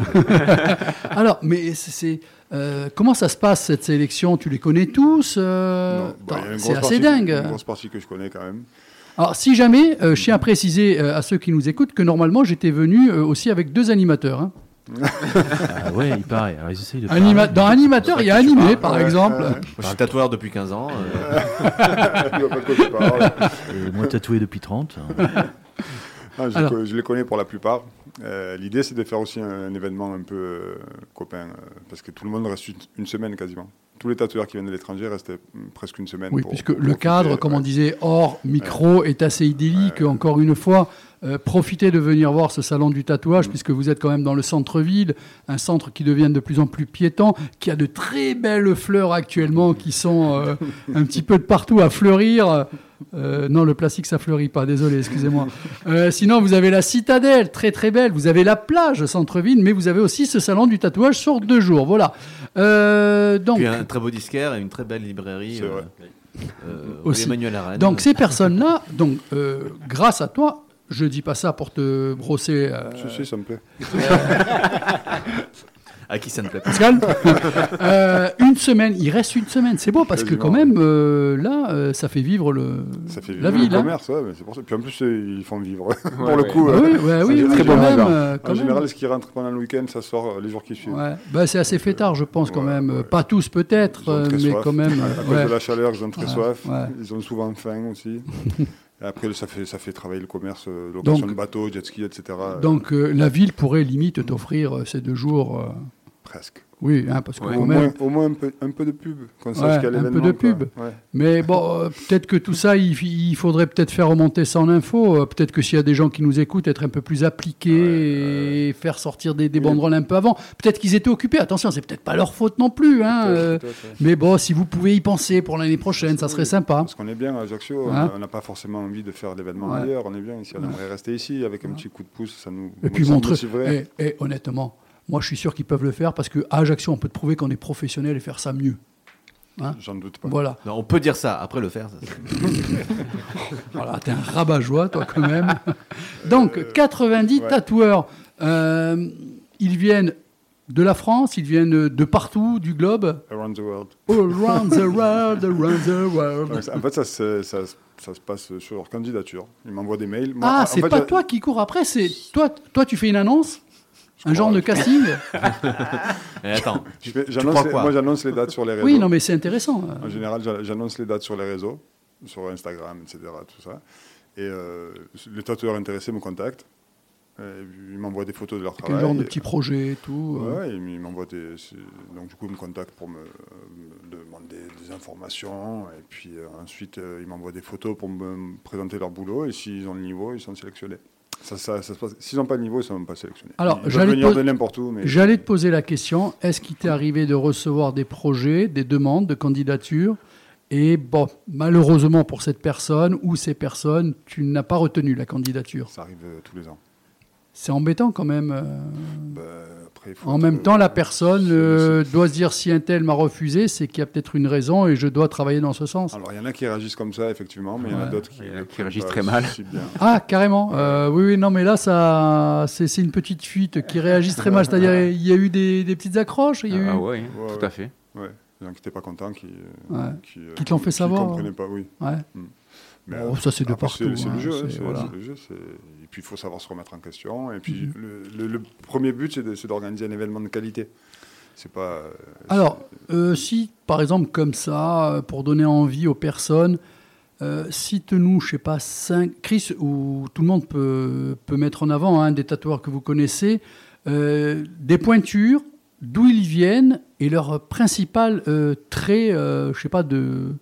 [laughs] Alors, mais c'est- euh, comment ça se passe cette sélection? Tu les connais tous euh, Non, bah, il C'est assez partie- dingue. Une grosse partie que je connais quand même. Alors, si jamais, euh, je tiens à préciser euh, à ceux qui nous écoutent que normalement j'étais venu euh, aussi avec deux animateurs. hein. Ah ouais, il paraît. Alors, ils essayent de Anima- parler. dans animateur, il y a animé, par Ouais, exemple. ouais. Moi, je suis tatoueur depuis 15 ans. euh. [laughs] Et moi tatoué depuis 30. Ah, je, Alors. co- je les connais pour la plupart. Euh, L'idée, c'est de faire aussi un, un événement un peu euh, copain, euh, parce que tout le monde reste une, une semaine quasiment. Tous les tatoueurs qui viennent de l'étranger restaient presque une semaine. Oui, pour- puisque pour le profiter, cadre, comme on disait, hors micro, est assez idyllique. Encore une fois, euh, profitez de venir voir ce salon du tatouage, puisque vous êtes quand même dans le centre-ville, un centre qui devient de plus en plus piétant, qui a de très belles fleurs actuellement qui sont euh, un petit peu de partout à fleurir. Euh, non, le plastique, ça fleurit pas, désolé, excusez-moi. Euh, sinon, vous avez la citadelle, très très belle. Vous avez la plage, centre-ville, mais vous avez aussi ce salon du tatouage sur deux jours. Voilà. Euh, donc, Puis un très beau disquaire et une très belle librairie. Euh, Aussi. Emmanuel Arène. donc ces personnes-là, donc, euh, grâce à toi, je dis pas ça pour te brosser. euh, Si, si, ça me plaît. [laughs] À qui ça ne plaît pas Pascal. Euh, une semaine, il reste une semaine, c'est beau parce que quand même, euh, là, euh, ça fait vivre le, Ça fait la vivre ville. le hein. commerce, ouais, mais c'est pour ça. Puis en plus, ils font vivre. [laughs] pour Ouais, le coup, Ah euh, oui, ouais, oui, oui, très bon même. euh, en même. général, ce qui rentre pendant le week-end, ça sort les jours qui suivent. Ouais. Bah, c'est assez fêtard, je pense, quand Ouais, même. ouais. Pas tous, peut-être, mais soif. quand même. À cause ouais. de la chaleur, ils ont très Ouais, soif. ouais. Ils ont souvent faim aussi. [laughs] Après, ça fait, ça fait travailler le commerce, euh, location Donc- de bateaux, jet ski, etc. Donc, euh, la ville pourrait limite t'offrir euh, ces deux jours. presque. Oui, hein, parce Ouais. Au même. moins, au moins un, peu, un peu de pub, qu'on Ouais, sache qu'il y a un peu de quoi. pub. Ouais. Mais bon, euh, peut-être que tout ça, il, il faudrait peut-être faire remonter ça en info. Euh, peut-être que s'il y a des gens qui nous écoutent, être un peu plus appliqués et faire sortir des, banderoles un peu avant. Peut-être qu'ils étaient occupés. Attention, c'est peut-être pas leur faute non plus. Hein, euh, ouais. mais bon, si vous pouvez y penser pour l'année prochaine, ça serait sympa. Parce qu'on est bien à Ajaccio, on Hein on n'a pas forcément envie de faire l'événement Ouais. ailleurs, on est bien ici, on aimerait rester ici avec un petit coup de pouce, ça nous Et puis montrer. et honnêtement, moi, je suis sûr qu'ils peuvent le faire parce qu'à Ajaccio, on peut te prouver qu'on est professionnel et faire ça mieux. J'en doute pas. Voilà. Non, on peut dire ça, après le faire. ça, [laughs] Voilà, t'es un rabat-joie, toi, quand même. Donc, 90 ouais. tatoueurs. Euh, ils viennent de la France, ils viennent de partout, du globe. Around the world. All around the world, around the world. Donc, en fait, ça, se- ça, se- ça se passe sur leur candidature. Ils m'envoient des mails. Moi, Ah, c'est pas toi qui cours après, c'est toi, toi, tu fais une annonce un genre de casting? [laughs] Attends, [laughs] je fais- crois j'annonce les- Moi, j'annonce les dates sur les réseaux. Oui, non, mais c'est intéressant. En général, j'a- j'annonce les dates sur les réseaux, sur Instagram, etc. Tout ça. Et euh, les tatoueurs intéressés me contactent. Et ils m'envoient des photos de leur Quel travail. genre de petits projets et tout. euh? Ouais, ils m'envoient des. Donc, du coup, ils me contactent pour me, me demander des informations. Et puis euh, ensuite, euh, ils m'envoient des photos pour me présenter leur boulot. Et s'ils ont le niveau, ils sont sélectionnés. Ça, ça, ça se passe- S'ils n'ont pas le niveau, ils ne sont même pas sélectionnés. Alors, j'allais te venir pos- de n'importe où. Mais J'allais te poser la question, est-ce qu'il t'est arrivé de recevoir des projets, des demandes de candidature Et bon, malheureusement pour cette personne ou ces personnes, tu n'as pas retenu la candidature. ça arrive euh, tous les ans. C'est embêtant quand même. euh. Bah, après, il faut En même temps, la personne euh, doit se dire si un tel m'a refusé, c'est qu'il y a peut-être une raison et je dois travailler dans ce sens. Alors, il y en a qui réagissent comme ça, effectivement, mais il y en a d'autres qui, réagissent très mal. Ah, carrément. Euh, oui, oui, non, mais là, ça, c'est c'est une petite fuite qui réagit très mal. C'est-à-dire, il y a eu des, des petites accroches. Il y a eu... Ah ouais, tout ouais. à fait. Ouais, les gens qui n'étaient pas contents, qui, Ouais. qui, euh, Qui te l'ont fait qui savoir, comprenaient pas, oui. Ouais. Mais, Bon, ça, c'est de partout. C'est hein, le jeu, hein, c'est- voilà. le jeu. Et puis, il faut savoir se remettre en question. Et puis, Mhm. le, le- le premier but, c'est d'organiser un événement de qualité. C'est pas. euh, Alors, euh, si par exemple comme ça, euh, pour donner envie aux personnes, euh, cite-nous, je sais pas, cinq, Chris, ou tout le monde peut, peut mettre en avant hein, des tatoueurs que vous connaissez, euh, des pointures, d'où ils viennent et leur principal trait, je sais pas, de,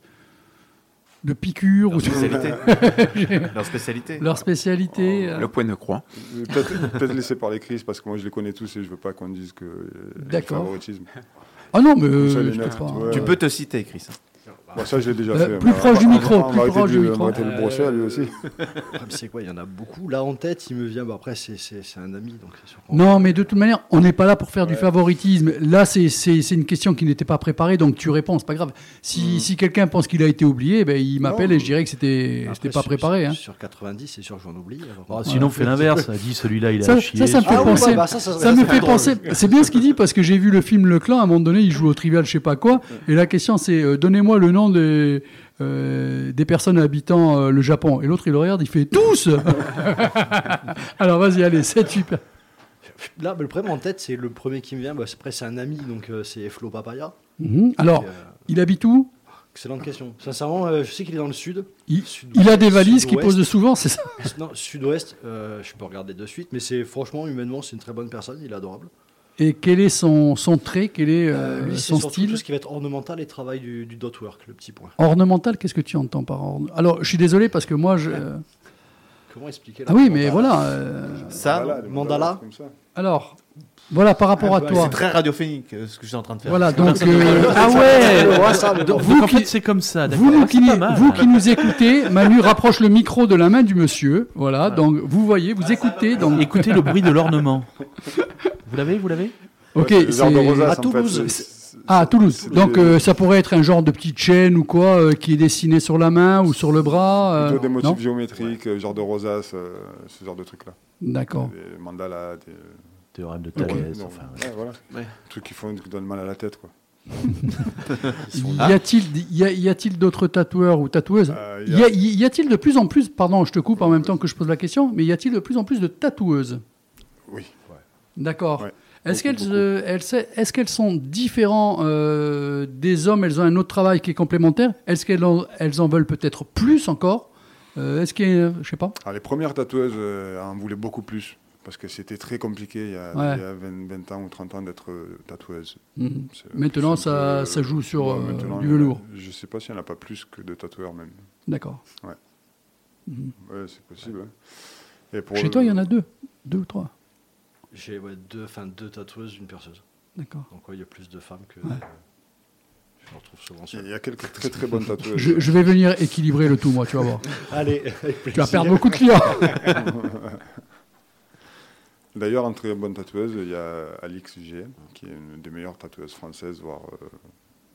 de piqûre ou [laughs] leur spécialité. leur spécialité. leur spécialité. euh. Le point de croix. Peut-être peut-être laisser parler Chris, parce que moi, je les connais tous et je veux pas qu'on dise que. euh, D'accord. favoritisme. Ah non, mais euh, je peux pas. Tu peux te citer, Chris. Bon, ça, je l'ai déjà Euh, fait. plus mais proche on du micro, on plus proche du on micro. le brosser à lui aussi. Problème, c'est quoi? Il y en a beaucoup. Là, en tête, il me vient. bah, après, c'est un ami, donc c'est Non, mais de toute manière, on n'est pas là pour faire du favoritisme. Là, c'est- c'est c'est une question qui n'était pas préparée, donc tu réponds, c'est pas grave. Si, si quelqu'un pense qu'il a été oublié, ben, il m'appelle et je dirais que c'était pas préparé. Sur, hein. sur 90, c'est sûr que j'en oublie. alors. Bon, sinon, fais l'inverse. Dis celui-là, il a Ça, chier. ça, ça me fait Ah penser. bah, bah, ça, me fait c'est penser. C'est bien ce qu'il dit parce que j'ai vu le film Le Clan. À un moment donné, il joue au trivial, je sais pas quoi. Et la question, c'est euh, donnez-moi le nom des euh, des personnes habitant euh, le Japon. Et l'autre, il le regarde, il fait tous. [laughs] Alors vas-y, allez, c'est super. Là, bah, le problème en tête, c'est le premier qui me vient. Bah, c'est après, c'est un ami, donc euh, c'est Flo Papaya. Mhm. Alors, il habite où? Excellente question. Sincèrement, je sais qu'il est dans le sud. il, Sud- il a des valises qu'il pose souvent, c'est ça? Non, sud-ouest, je peux regarder de suite, mais c'est franchement, humainement, c'est une très bonne personne, il est adorable. Et quel est son, son trait Quel est euh, Euh, lui, son style tout ce qui va être ornemental et travail du, du dot work, le petit point. Ornemental, qu'est-ce que tu entends par ornemental Alors, je suis désolé parce que moi, je, euh, Comment expliquer Ah oui, mais voilà. euh, Ça, mandala. comme ça. alors, voilà, par rapport à bah, toi. c'est très radiophonique euh, ce que je suis en train de faire. Voilà, donc. Euh, ah ouais. [laughs] Donc, Vous en qui- fait, c'est comme ça. Vous, qui, mal. vous qui nous écoutez, Manu rapproche le micro de la main du monsieur. Voilà, donc vous voyez, vous écoutez. Donc, Écoutez le bruit de l'ornement. [laughs] Vous l'avez, vous l'avez ok, Ouais, c'est à en fait, Toulouse. c'est- Ah, à Toulouse. Donc euh, ça pourrait être un genre de petite chaîne ou quoi euh, qui est dessiné sur la main ou sur le bras. euh, Plutôt des motifs non géométriques, euh, genre de rosace, euh, ce genre de trucs-là. D'accord. Des mandalas, des. Théorème de. Thalès. non, Enfin, ouais, voilà. Ouais. Des trucs qui font qui donnent mal à la tête, quoi. [laughs] Y a-t-il y a- y a-t-il d'autres tatoueurs ou tatoueuses Euh, Y a- y a-t-il de plus en plus, pardon, je te coupe en même temps que je pose la question, mais y a-t-il de plus en plus de tatoueuses? D'accord. Ouais. Est-ce Beaucoup, qu'elles beaucoup. euh, est-ce qu'elles sont différentes euh, des hommes? Elles ont un autre travail qui est complémentaire? Est-ce qu'elles en, elles en veulent peut-être plus encore? Euh, Est-ce qu'il y a, je sais pas Alors, les premières tatoueuses euh, en voulaient beaucoup plus. Parce que c'était très compliqué il y a, Ouais. il y a 20, 20 ans ou 30 ans d'être tatoueuse. Mhm. Maintenant, ça, peu- ça joue sur Ouais, du a- velours. Je sais pas s'il n'y en a pas plus que de tatoueurs même. D'accord. Ouais, c'est possible. hein. Et pour Chez le- toi, il y en a deux, deux ou trois. J'ai ouais, deux, enfin, deux tatoueuses, une perceuse. D'accord. Donc ouais, il y a plus de femmes que. Ouais. je me retrouve souvent Il y a quelques très très bonnes tatoueuses. Je, je vais venir équilibrer le tout, moi, tu vas voir. [laughs] Allez, avec Tu vas perdre beaucoup de clients. [laughs] D'ailleurs, entre les bonnes tatoueuses, il y a Alix G, qui est une des meilleures tatoueuses françaises, voire euh,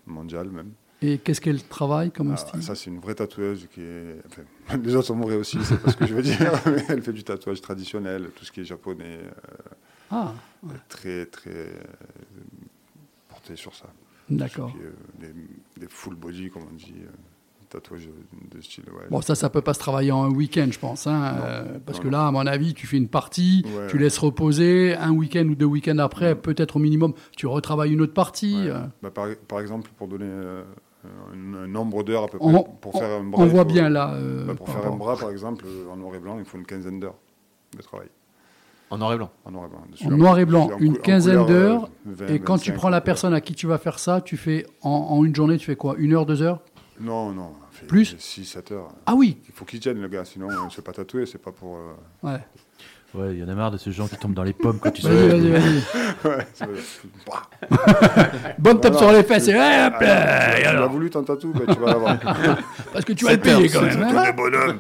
mondiales même. Et qu'est-ce qu'elle travaille comme Ah, style ça, c'est une vraie tatoueuse qui est. enfin, [laughs] les autres sont vraies aussi, c'est pas ce que je veux dire. [laughs] mais elle fait du tatouage traditionnel, tout ce qui est japonais, euh, Ah, très très euh, porté sur ça. d'accord. Euh, des, full body, comme on dit, euh, tatouage de style. Ouais, Bon, ça, ça peut pas se travailler en un week-end, je pense. hein, Non, parce non, que là, à mon avis, tu fais une partie, Ouais, tu laisses reposer, un week-end ou deux week-ends après, peut-être au minimum, tu retravailles une autre partie. Bah, par, par exemple, pour donner un, un nombre d'heures à peu près, On, pour faire un bras. on voit faut- bien là. euh, bah, pour par faire un bras, par exemple, euh, en noir et blanc, il faut une quinzaine d'heures de travail. En noir et blanc. En noir et blanc. En noir et blanc, une quinzaine euh, d'heures. 20, Et quand tu 25, prends la personne à qui tu vas faire ça, tu fais en, en une journée, tu fais quoi Une heure, deux heures? Non, non. Plus? 6-7 heures. Ah oui Il faut qu'il tienne, le gars, sinon on ne se fait pas tatouer, c'est pas pour. euh, Ouais. Ouais, il y en a marre de ces gens qui tombent dans les pommes quand tu Vas-y, sais. vas-y, vas-y. [laughs] ouais, c'est- [laughs] Bonne tape sur les fesses et hop ah, là, tu as voulu ton tatou, bah, tu vas l'avoir. [laughs] Parce que tu vas le payer quand même. hein. des bonhommes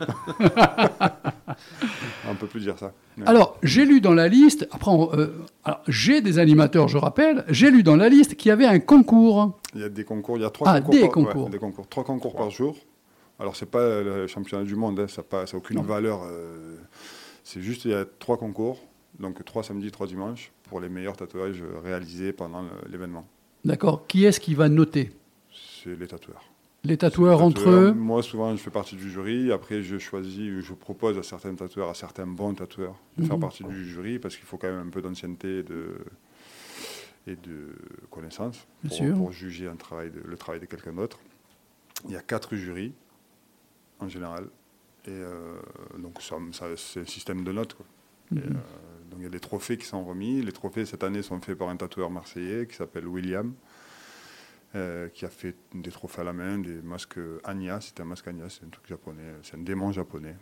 On peut plus dire ça. Ouais. Alors, j'ai lu dans la liste, après, euh, alors, j'ai des animateurs, je rappelle, j'ai lu dans la liste qu'il y avait un concours. Il y a des concours, il y a trois Ah, concours. des par, concours. ouais, des concours. Trois concours par jour. Alors, c'est pas le championnat du monde, hein, ça n'a aucune Non. valeur. euh, c'est juste, il y a trois concours, donc trois samedis, trois dimanches, pour les meilleurs tatouages réalisés pendant l'événement. D'accord. Qui est-ce qui va noter? C'est les tatoueurs. Les tatoueurs entre Tatoueurs, eux? Moi, souvent, je fais partie du jury. Après, je choisis, je propose à certains tatoueurs, à certains bons tatoueurs, de faire Mhm. partie du jury parce qu'il faut quand même un peu d'ancienneté et de, et de connaissances Bien pour, juger un travail de- le travail de quelqu'un d'autre. Il y a quatre jurys en général. Et euh, donc, ça- ça- c'est un système de notes. quoi. Et, Mhm. euh, donc, il y a des trophées qui sont remis. Les trophées, cette année, sont faits par un tatoueur marseillais qui s'appelle William. euh, qui a fait des trophées à la main, des masques Anya, c'est un masque Anya, c'est un truc japonais, c'est un démon japonais,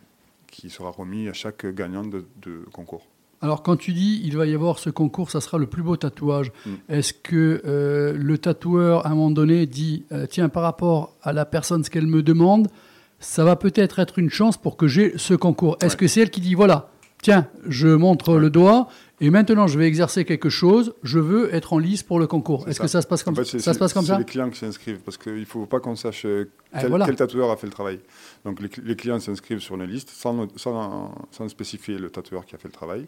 qui sera remis à chaque gagnant de, de concours. Alors, quand tu dis il va y avoir ce concours, ça sera le plus beau tatouage, Mm. est-ce que euh, le tatoueur, à un moment donné, dit euh, tiens, par rapport à la personne, ce qu'elle me demande, ça va peut-être être une chance pour que j'ai ce concours Est-ce Ouais. que c'est elle qui dit voilà, tiens, je montre le doigt et maintenant je vais exercer quelque chose, je veux être en lice pour le concours C'est Est-ce que ça se passe comme En fait, ça c'est- Ça se passe comme c'est ça les clients qui s'inscrivent, parce qu'il ne faut pas qu'on sache euh, Ah, quel, voilà. quel tatoueur a fait le travail. Donc les, cl- les clients s'inscrivent sur une liste sans, sans, sans spécifier le tatoueur qui a fait le travail.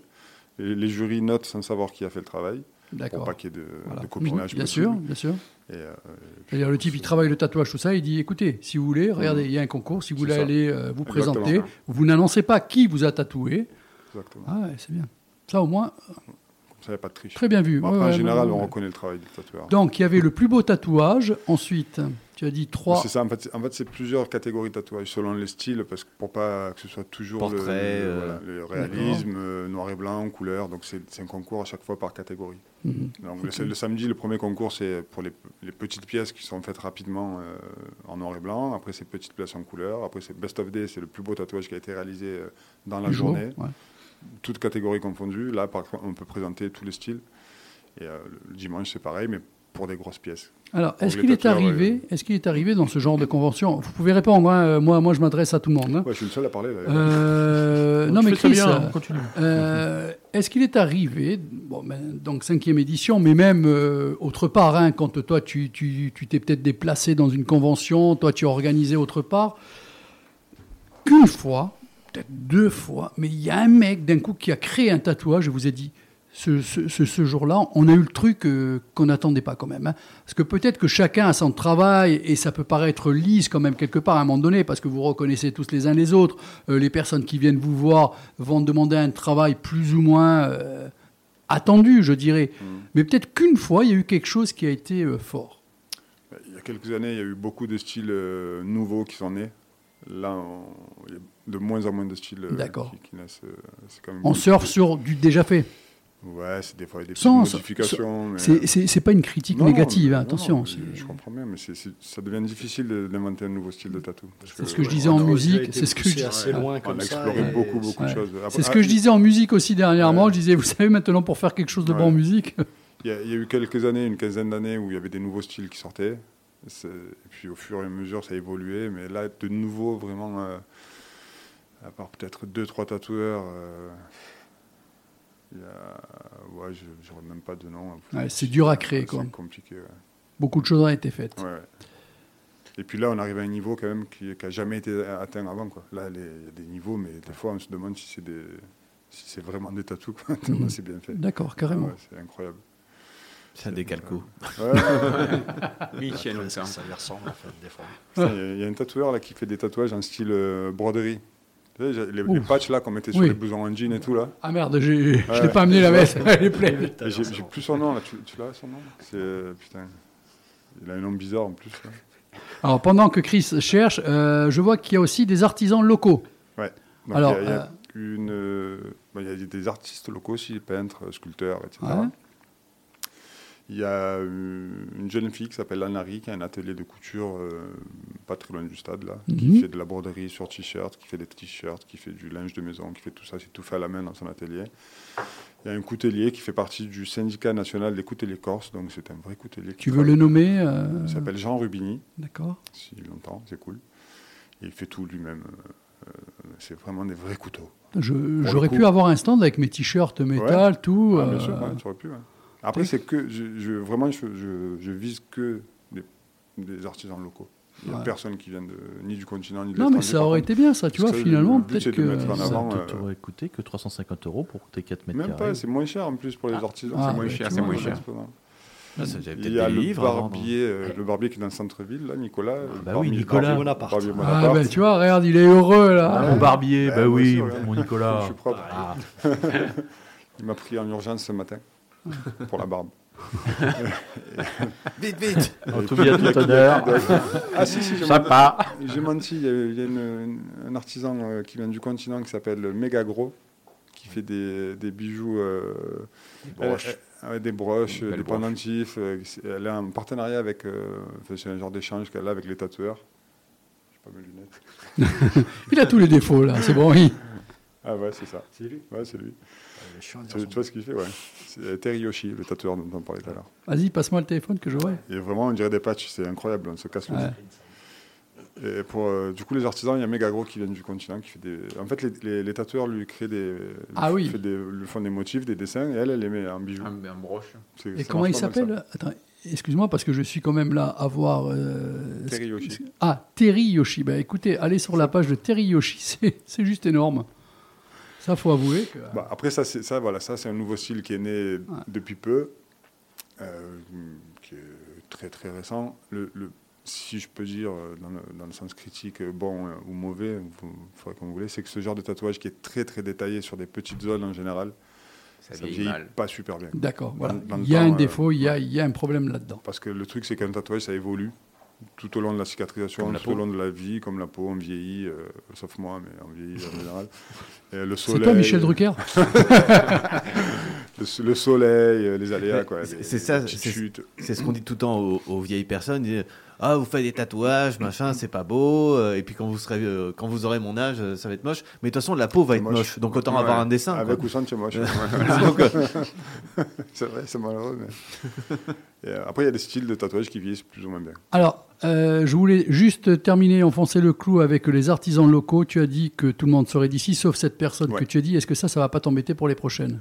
Et les jurys notent sans savoir qui a fait le travail, pour pas qu'il y ait de, Voilà. de copinage Bien possible. sûr, bien sûr. Et, euh, le type, il travaille le tatouage, tout ça, il dit, écoutez, si vous voulez, regardez, il y a un concours, si vous voulez ça. aller euh, vous Exactement. présenter, vous n'annoncez pas qui vous a tatoué. exactement. Ah ouais, c'est bien. Ça au moins, Ça, il n'y a pas de triche. Très bien vu. Bon, Ouais, après, en général, ouais, on reconnaît le travail du tatoueur. Donc, il y avait le plus beau tatouage. Ensuite, tu as dit trois. C'est ça, en fait, c'est- en fait, c'est plusieurs catégories de tatouage selon les styles, parce que pour pas que ce soit toujours le- Portrait, le, euh, voilà, le réalisme, euh, noir et blanc, couleur. Donc c'est un concours à chaque fois par catégorie. Mhm. Donc le, le samedi, le premier concours, c'est pour les, les petites pièces qui sont faites rapidement euh, en noir et blanc. Après, c'est petites pièces en couleur. Après, c'est Best of Day, c'est le plus beau tatouage qui a été réalisé euh, dans la du jour, journée, ouais. toutes catégories confondues. Là, par contre, on peut présenter tous les styles. Et euh, le dimanche, c'est pareil, mais pour des grosses pièces. Alors, est-ce qu'il est arrivé, est-ce qu'il est arrivé dans ce genre de convention? Vous pouvez répondre. hein, euh, moi, moi, je m'adresse à tout le monde. hein. Ouais, je suis le seul à parler. Là. Euh, non, mais Chris, bien, continue. euh, est-ce qu'il est arrivé, bon, ben, donc cinquième édition, mais même euh, autre part, hein, quand toi tu tu- tu t'es peut-être déplacé dans une convention, toi tu as organisé autre part, qu'une fois, peut-être deux fois, mais il y a un mec d'un coup qui a créé un tatouage et vous a dit, ce, ce- ce- ce jour-là, on a eu le truc euh, qu'on n'attendait pas quand même. hein. Parce que peut-être que chacun a son travail et ça peut paraître lisse quand même quelque part à un moment donné, parce que vous reconnaissez tous les uns les autres. Euh, les personnes qui viennent vous voir vont demander un travail plus ou moins euh, attendu, je dirais. Mais peut-être qu'une fois, il y a eu quelque chose qui a été fort. Il y a quelques années, il y a eu beaucoup de styles nouveaux qui sont nés. Là, on- il y a de moins en moins de styles D'accord. qui, qui naissent. c'est quand même On surfe sur du déjà fait. Ouais, c'est des fois des petites modifications. mais- C'est- pas une critique Non, négative, non, hein, attention. non, je, comprends bien, mais ça devient difficile de- d'inventer un nouveau style de tatou. C'est ce que je disais en musique, c'est ce que je- assez loin On comme a ça. exploré beaucoup, beaucoup de choses. C'est ce ah, que je disais en musique aussi dernièrement. Ouais. Je disais, vous savez, maintenant, pour faire quelque chose de bon en musique, Il y, a, il y a eu quelques années, une quinzaine d'années, où il y avait des nouveaux styles qui sortaient. Et puis au fur et à mesure, ça a évolué. Mais là, de nouveau, vraiment, euh, à part peut-être deux, trois tatoueurs, euh, a... ouais, je n'aurais même pas de nom. Ouais, c'est dur à créer, quoi. C'est compliqué. ouais. beaucoup de choses ont été faites. Ouais, ouais. Et puis là, on arrive à un niveau quand même qui n'a jamais été atteint avant. Quoi. Là, il y a des niveaux, mais des fois, on se demande si c'est des... si c'est vraiment des tatous. Mhm. c'est bien fait. D'accord, carrément. Ouais, c'est incroyable. C'est un décalco. Ouais. Oui, chez nous, ça. Ça y ressemble en fait des fois. Putain, Il y a- il y, a un tatoueur là qui fait des tatouages en style euh, broderie. Tu sais, j'ai- les, les patchs là qu'on mettait sur Oui. les blousons en jean et tout là. Ah merde, j'ai- je Ouais. l'ai pas amené la veste, [laughs] elle est pleine. J'ai j'ai plus son nom là. Tu, tu l'as son nom? C'est euh, putain. Il a un nom bizarre en plus. là. Alors pendant que Chris cherche, euh, je vois qu'il y a aussi des artisans locaux. Donc, Alors, il y a, il y a une, euh, bah, il y a des artistes locaux aussi, peintres, sculpteurs, etc. Ouais. Il y a euh, une jeune fille qui s'appelle Anne-Marie qui a un atelier de couture euh, pas très loin du stade là, Mhm. qui fait de la broderie sur t-shirt, qui fait des t-shirts, qui fait du linge de maison, qui fait tout ça, c'est tout fait à la main dans son atelier. Il y a un coutelier qui fait partie du syndicat national des couteliers corses, donc c'est un vrai coutelier. Tu veux le nommer euh, Il s'appelle Jean Rubini, D'accord. s'il l'entend, c'est cool. Et il fait tout lui-même. c'est vraiment des vrais couteaux. J'aurais pu avoir un stand avec mes t-shirts métal, tout. Ah, bien sûr, ouais, tu aurais pu. ouais. Après, c'est que je, je- vraiment, je, je, je vise que des, des artisans locaux. Il n'y a Ouais. personne qui vient de, ni du continent ni de Non, mais ça aurait été bien, ça, tu vois, finalement, peut-être de que. en Ça avant, te- euh, coûté que 350 euros pour tes 4 mètres Même carrés. pas, c'est moins cher en plus pour les artisans. Ah, c'est moins ouais, cher, c'est moins cher. exposant. Là, ça, j'avais Il y a le livres barbier, euh, le barbier qui est dans le centre-ville, là, Nicolas. le bah oui, barbier- Nicolas. barbier Bonaparte. barbier Ah, ben, tu vois, regarde, il est heureux, là. Ah, mon barbier, bah oui, mon [laughs] Je Nicolas. suis propre. Ah, [laughs] Il m'a pris en urgence ce matin [laughs] pour la barbe. [laughs] Vite, vite en tout bien, tout honneur. [laughs] Ah si, si, j'ai Sympa. J'ai menti, il y a, il y a une- une- un artisan euh, qui vient du continent qui s'appelle Méga Gros, qui fait des, des bijoux, euh, Des broches. ouais, des broches, euh, des broche. pendentifs. euh, elle a un partenariat avec, euh, c'est un genre d'échange qu'elle a avec les tatoueurs. Je pas mes lunettes. Il a tous les défauts, là, c'est bon, oui. Ah ouais, c'est ça. C'est lui. Ouais, c'est lui. Chiant, Tu, vois ce qu'il fait, ouais. C'est euh, Terry Yoshi, le tatoueur dont on parlait tout à l'heure. Vas-y, passe-moi le téléphone que je vois. Et vraiment, on dirait des patchs, c'est incroyable, on se casse le Ouais. Et pour, euh, du coup, les artisans, il y a Méga Gros qui viennent du continent, qui fait des... En fait, les, les- les tatoueurs lui créent des... Ah lui oui. fait des- lui font des motifs, des dessins, et elle, elle les met en bijoux. Un, un broche. C'est- Et comment il s'appelle? Attends, excuse-moi, parce que je suis quand même là à voir. euh, Terry Yoshi. Ah, Terry Yoshi. Bah écoutez, allez sur la page de Terry Yoshi, [laughs] c'est c'est juste énorme. Ça, faut avouer que. Bah, après, ça, c'est ça, voilà, ça, c'est un nouveau style qui est né depuis peu, euh, qui est très, très récent. Le, le- si je peux dire, euh, dans le, dans le sens critique, euh, bon euh, ou mauvais, vous ferez comme vous voulez, c'est que ce genre de tatouage qui est très, très détaillé sur des petites zones en général, Ça ça vieillit mal. pas super bien. D'accord, voilà. Dans- dans le Il y a temps, un euh, défaut, il y a, il y a un problème là-dedans. Parce que le truc, c'est qu'un tatouage, ça évolue tout au long de la cicatrisation, Comme la tout au long de la vie, comme la peau, on vieillit, euh, sauf moi, mais on vieillit en général. [laughs] Et le C'est soleil, toi, Michel Drucker [laughs] le, le soleil, euh, les aléas, quoi. c'est- c'est ça, c'est-. C'est ce qu'on dit tout le temps aux, aux vieilles personnes. ils disent, ah, vous faites des tatouages, machin, c'est pas beau. euh, Et puis quand vous serez, euh, quand vous aurez mon âge, euh, ça va être moche. Mais de toute façon, la peau va être Moche. moche. Donc autant Ouais. avoir un dessin. Avec quoi. ou sans, c'est moche. [laughs] Euh, c'est vrai, c'est malheureux. Mais... Et, euh, après, il y a des styles de tatouage qui vieillissent plus ou moins bien. Alors, euh, je voulais juste terminer, enfoncer le clou avec les artisans locaux. Tu as dit que tout le monde serait d'ici, sauf cette personne Ouais. que tu as dit. Est-ce que ça, ça va pas t'embêter pour les prochaines?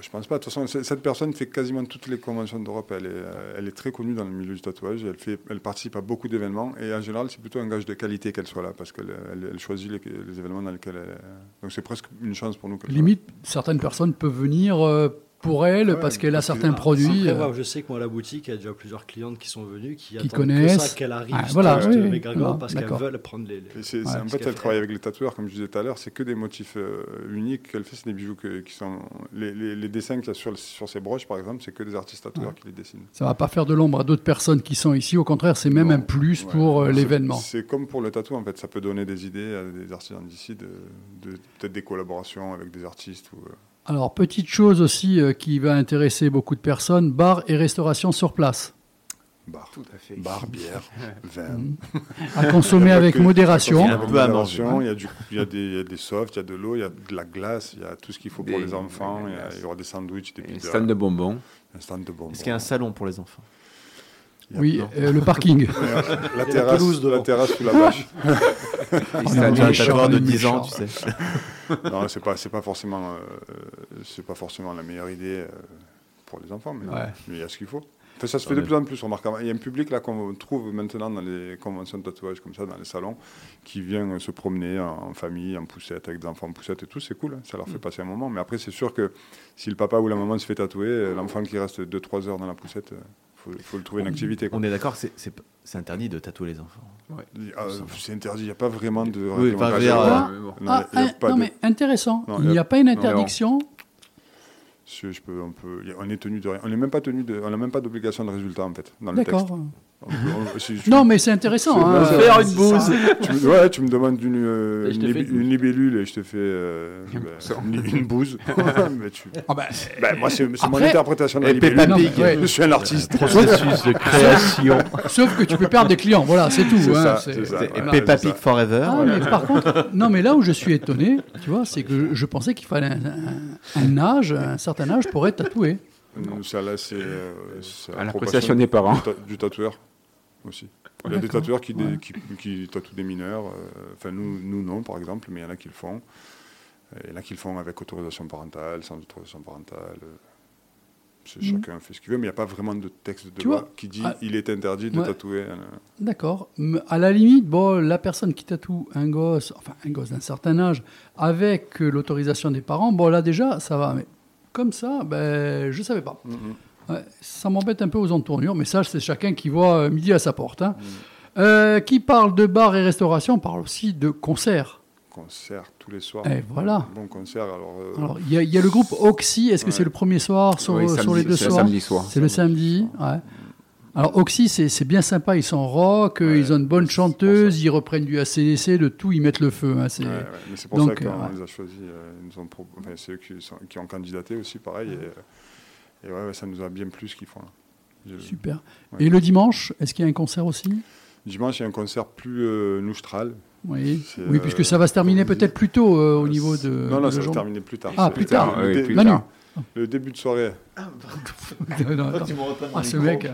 Je pense pas. De toute façon, cette personne fait quasiment toutes les conventions d'Europe. Elle est, euh, elle est très connue dans le milieu du tatouage. Elle, fait, elle participe à beaucoup d'événements. Et en général, c'est plutôt un gage de qualité qu'elle soit là parce qu'elle elle, choisit les, les événements dans lesquels elle est. Donc c'est presque une chance pour nous. Limite, certaines personnes peuvent venir euh, pour elle Ouais, parce qu'elle a certains produits. Après, euh, ouais, je sais que moi, à la boutique, il y a déjà plusieurs clientes qui sont venues, qui, attendent connaissent. que ça, qu'elle arrive Ah, voilà, juste oui, oui, parce qu'elles d'accord. veulent prendre les... les- c'est- en fait, elle travaille avec les tatoueurs, comme je disais tout à l'heure. C'est que des motifs euh, uniques qu'elle fait. C'est des bijoux que- qui sont. Les, les- les dessins qu'il y a sur, ces broches, par exemple, c'est que des artistes tatoueurs qui les dessinent. Ça va pas faire de l'ombre à d'autres personnes qui sont ici. Au contraire, c'est même Non. un plus Ouais. pour euh, C'est- l'événement. C'est comme pour le tatou, en fait. Ça peut donner des idées à des artisans d'ici, de, de- peut-être des collaborations avec des artistes. Ou, euh, Alors, petite chose aussi euh, qui va intéresser beaucoup de personnes, bar et restauration sur place. bar. Tout à fait. Bar, bière, [laughs] vin. Mhm. [laughs] À consommer avec que- modération. il y a Un peu à manger. Il y, a du- il y a des, il y a des softs, il y a de l'eau, il y a de la glace, il y a tout ce qu'il faut pour les enfants. Il y, a- glace. il y aura des sandwichs, des pizzas, stand de bonbons. un stand de bonbons. Est-ce qu'il y a un salon pour les enfants? Oui, euh, le parking. [laughs] La terrasse, pelouse devant. la terrasse sous la bâche. Et on stand est Un de- tatoueur de on est 10 ans, tu sais. [laughs] non, c'est pas, c'est pas forcément, euh, c'est pas forcément la meilleure idée euh, pour les enfants, mais Ouais. mais il y a ce qu'il faut. Enfin, ça se fait de plus en plus remarquable. Il y a un public là qu'on trouve maintenant dans les conventions de tatouage comme ça, dans les salons, qui vient se promener en, famille, en poussette, avec des enfants en poussette et tout. C'est cool, hein. ça leur fait passer un moment. Mais après, c'est sûr que si le papa ou la maman se fait tatouer, l'enfant qui reste 2-3 heures dans la poussette, faut, faut le trouver une activité. quoi. On est d'accord c'est- c'est c'est interdit de tatouer les enfants. Ah, c'est interdit, il n'y a pas vraiment de Oui, Ah. Non, Ah, il y a pas non, de- mais intéressant. Non, il n'y a- a pas une non. interdiction. Si, je peux, on, peut, a- on est tenu de rien. On n'est même pas tenu de, on n'a même pas d'obligation de résultat en fait dans le texte. Non, mais c'est intéressant. Hein. Faire une bouse. tu, me, ouais, tu me demandes une, euh, une, une libellule et je te fais euh, poisson. une, une bouse. [laughs] Mais tu- Ah bah, moi, c'est mon interprétation de la libellule. Ouais. Je suis un artiste. Processus de création. [laughs] sauf que tu peux perdre des clients. Voilà, c'est tout. Hein, ça. Et Peppa Pig. Forever. Ah, mais par contre, non, mais là où je suis étonné, tu vois, c'est que je pensais qu'il fallait un, un- un âge, un certain âge pour être tatoué. Nous, ça là, c'est euh, À à l'appréciation des parents. du, ta- du tatoueur aussi. Il y a des tatoueurs qui, dé- Ouais. qui, qui tatouent des mineurs. euh, Enfin, nous, nous, non, par exemple, mais il y en a qui le font. Et Il y en a qui le font avec autorisation parentale, sans autorisation parentale. euh, Mhm. Chacun fait ce qu'il veut, mais il n'y a pas vraiment de texte de Tu loi vois, qui dit ah, il est interdit de ouais. tatouer. un- D'accord. À la limite, bon, la personne qui tatoue un gosse, enfin un gosse d'un certain âge, avec euh, l'autorisation des parents, bon là déjà, ça va. Mais comme ça, ben, je savais pas. Mhm. Ouais, ça m'embête un peu aux entournures, mais ça, c'est chacun qui voit euh, midi à sa porte. hein. Euh, qui parle de bar et restauration parle aussi de concert. Concert tous les soirs. Et voilà. Bon concert, alors. euh, Alors, il y, a- il y a le groupe Oxy. Est-ce que Ouais. c'est le premier soir sur, Oui, sur samedi- les deux c'est le soirs? samedi soir. C'est le samedi. ouais. Alors, Oxy, c'est bien sympa. Ils sont rock, Ouais, ils ont une bonne chanteuse, ils reprennent du ACDC, de tout, ils mettent le feu. hein, c'est- ouais, ouais, pour Donc, ça qu'on euh, les a choisis. euh, enfin, c'est eux qui, sont- qui ont candidaté aussi, pareil. Et, euh, et ouais, ouais, ça nous a bien plu ce qu'ils font là. Je- Super. Ouais. Et le dimanche, est-ce qu'il y a un concert aussi? Dimanche, il y a un concert plus euh, noustral. Oui, euh, puisque ça va se terminer comme- peut-être plus tôt euh, au niveau de. Non, non, ça va se terminer plus tard. Ah, plus tard. Oui, plus Manu. tard. Le début de soirée, [laughs] Non, attends. Ah, ce mec.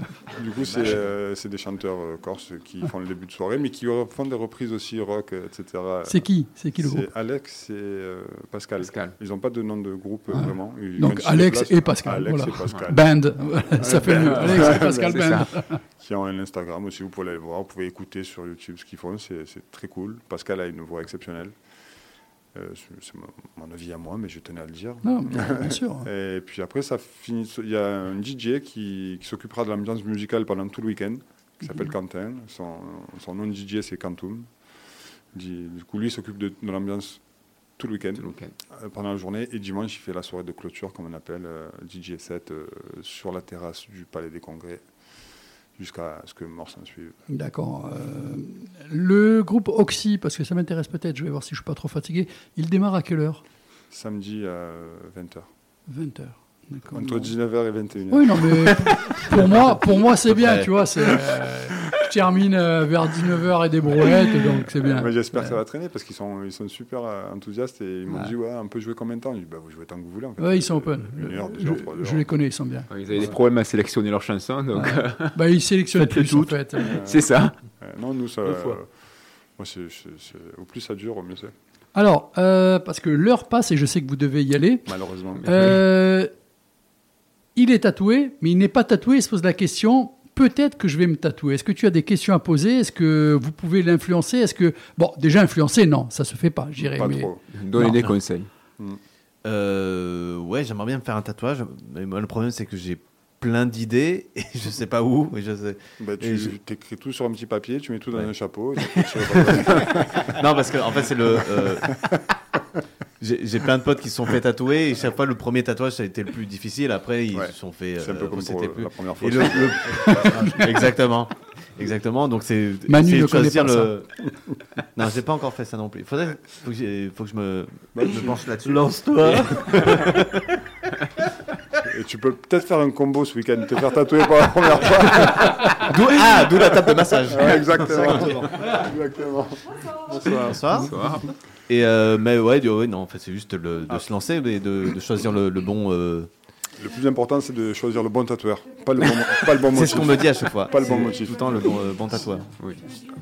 du coup, c'est euh, c'est des chanteurs euh, corses qui font le début de soirée, mais qui font des reprises aussi rock, euh, etc. C'est qui? C'est qui le C'est groupe? Alex et euh, Pascal. Pascal. Ils n'ont pas de nom de groupe euh, Ah. vraiment. Ils- Donc, Alex et Pascal, Alex voilà. et Pascal. Band. [laughs] ça fait mieux. Alex et Pascal Band. qui ont un Instagram aussi, vous pouvez aller voir, vous pouvez écouter sur YouTube ce qu'ils font, c'est c'est très cool. Pascal a une voix exceptionnelle. Euh, c'est mon, avis à moi, mais je tenais à le dire. Non, bien sûr. [laughs] Et puis après, ça finit. Il y a un DJ qui, qui s'occupera de l'ambiance musicale pendant tout le week-end, qui s'appelle Quentin. Son, son nom de DJ, c'est Quantum. Du coup, lui, il s'occupe de, de l'ambiance tout le week-end, euh, pendant la journée. Et dimanche, il fait la soirée de clôture, comme on appelle, euh, DJ 7, euh, sur la terrasse du Palais des Congrès, jusqu'à ce que mort s'en suive. D'accord. Euh, le groupe Oxy, parce que ça m'intéresse peut-être, je vais voir si je suis pas trop fatigué, il démarre à quelle heure? Samedi à 20h. 20h. Entre 19h et 21h. Oui, non, mais pour moi, pour moi c'est bien, Ouais. tu vois. c'est, euh, je termine euh, vers 19h et des brouettes, donc c'est bien. Mais J'espère que ça Ouais. va traîner parce qu'ils sont, ils sont super euh, enthousiastes et ils m'ont Ouais. dit ouais, on peut jouer combien de temps? J'ai dit bah, vous jouez tant que vous voulez. En fait. Ouais, ils sont open. Une heure, deux je, heures, trois heures. je les connais, ils sont bien. Ouais, Ils avaient des problèmes à sélectionner leurs chansons, donc [laughs] Bah, ils sélectionnent plus, en toutes. fait. Euh, c'est ça. non, nous, ça. Euh, moi, c'est- c'est- c'est- au plus ça dure, au mieux c'est. Alors, euh, parce que l'heure passe et je sais que vous devez y aller. Malheureusement. Euh, il est tatoué, mais il n'est pas tatoué. Il se pose la question peut-être que je vais me tatouer. Est-ce que tu as des questions à poser? Est-ce que vous pouvez l'influencer? Est-ce que bon, déjà influencer, non, ça se fait pas, je dirais. pas mais trop. Donner des conseils. Euh, ouais, j'aimerais bien me faire un tatouage. Mais moi, le problème, c'est que j'ai plein d'idées et [laughs] je sais pas où. Et je sais... Bah, Et je- tu écris tout sur un petit papier, tu mets tout dans Ouais. un chapeau. et [laughs] tu Non, parce que en fait, c'est le. euh, J'ai plein de potes qui se sont fait tatouer et chaque fois le premier tatouage ça a été le plus difficile. Après ils Ouais. se sont fait. C'est un euh, peu comme pour plus- la première fois. Et le, le- [laughs] exactement, exactement. Donc c'est Manu ne choisir connaît pas le. Non, j'ai pas encore fait ça non plus. Faudrait, faut que, j'ai- faut que je me, Bah, me penche là-dessus. Lance-toi. [laughs] Et tu peux peut-être faire un combo ce week-end, te faire tatouer pour la première fois. [laughs] D'où ah, d'où la table de massage. Ouais, exactement. exactement. Bonsoir. Bonsoir. Bonsoir. Et euh, mais ouais, du- ouais, non, en fait c'est juste le- de se lancer et de, de choisir le, le bon. euh, Le plus important, c'est de choisir le bon tatoueur, pas le bon, pas le bon [laughs] C'est motif. ce qu'on me dit à chaque fois. Pas le bon C'est motif. Tout le temps le bon, euh, bon tatoueur.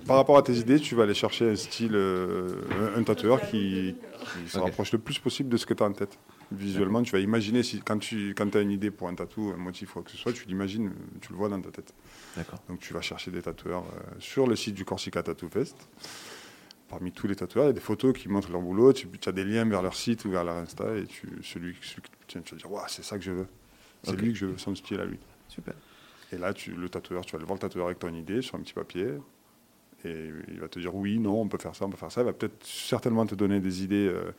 Par rapport à tes idées, tu vas aller chercher un style, euh, un- un tatoueur qui, qui se rapproche le plus possible de ce que tu as en tête. Visuellement, tu vas imaginer, si, quand tu quand as une idée pour un tatou, un motif ou quoi que ce soit, tu l'imagines, tu le vois dans ta tête. D'accord. Donc tu vas chercher des tatoueurs euh, sur le site du Corsica Tattoo Fest. Parmi tous les tatoueurs, il y a des photos qui montrent leur boulot, tu, as des liens vers leur site ou vers leur Insta, et tu, celui, celui que tiens, tu vas dire, c'est ça que je veux. C'est lui que je veux, son style à lui. Super. Et là, tu, le tatoueur, tu vas aller voir le tatoueur avec ton idée sur un petit papier. Et il va te dire oui, non, on peut faire ça, on peut faire ça. Il va peut-être certainement te donner des idées euh,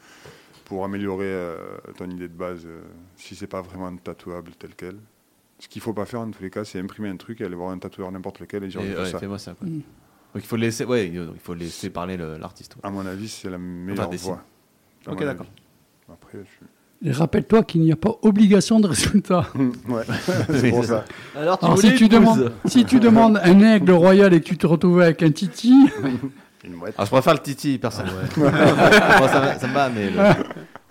pour améliorer euh, ton idée de base euh, si c'est pas vraiment tatouable tel quel. Ce qu'il faut pas faire en tous les cas, c'est imprimer un truc et aller voir un tatoueur n'importe lequel et dire ouais, ça. fais-moi ça. quoi. Mm. Donc il faut laisser, ouais, il faut laisser parler le- l'artiste. ouais. À mon avis, c'est la meilleure dessine. voie. À Ok, d'accord. Après, je... Et rappelle-toi qu'il n'y a pas obligation de résultat. [laughs] ouais, [laughs] c'est pour ça. Alors, tu Alors, si tu, demandes, si tu [laughs] demandes un aigle royal et que tu te retrouves avec un titi, Une mouette. Alors je préfère le Titi personnellement. Bon, ça, va- ça me va, mais le-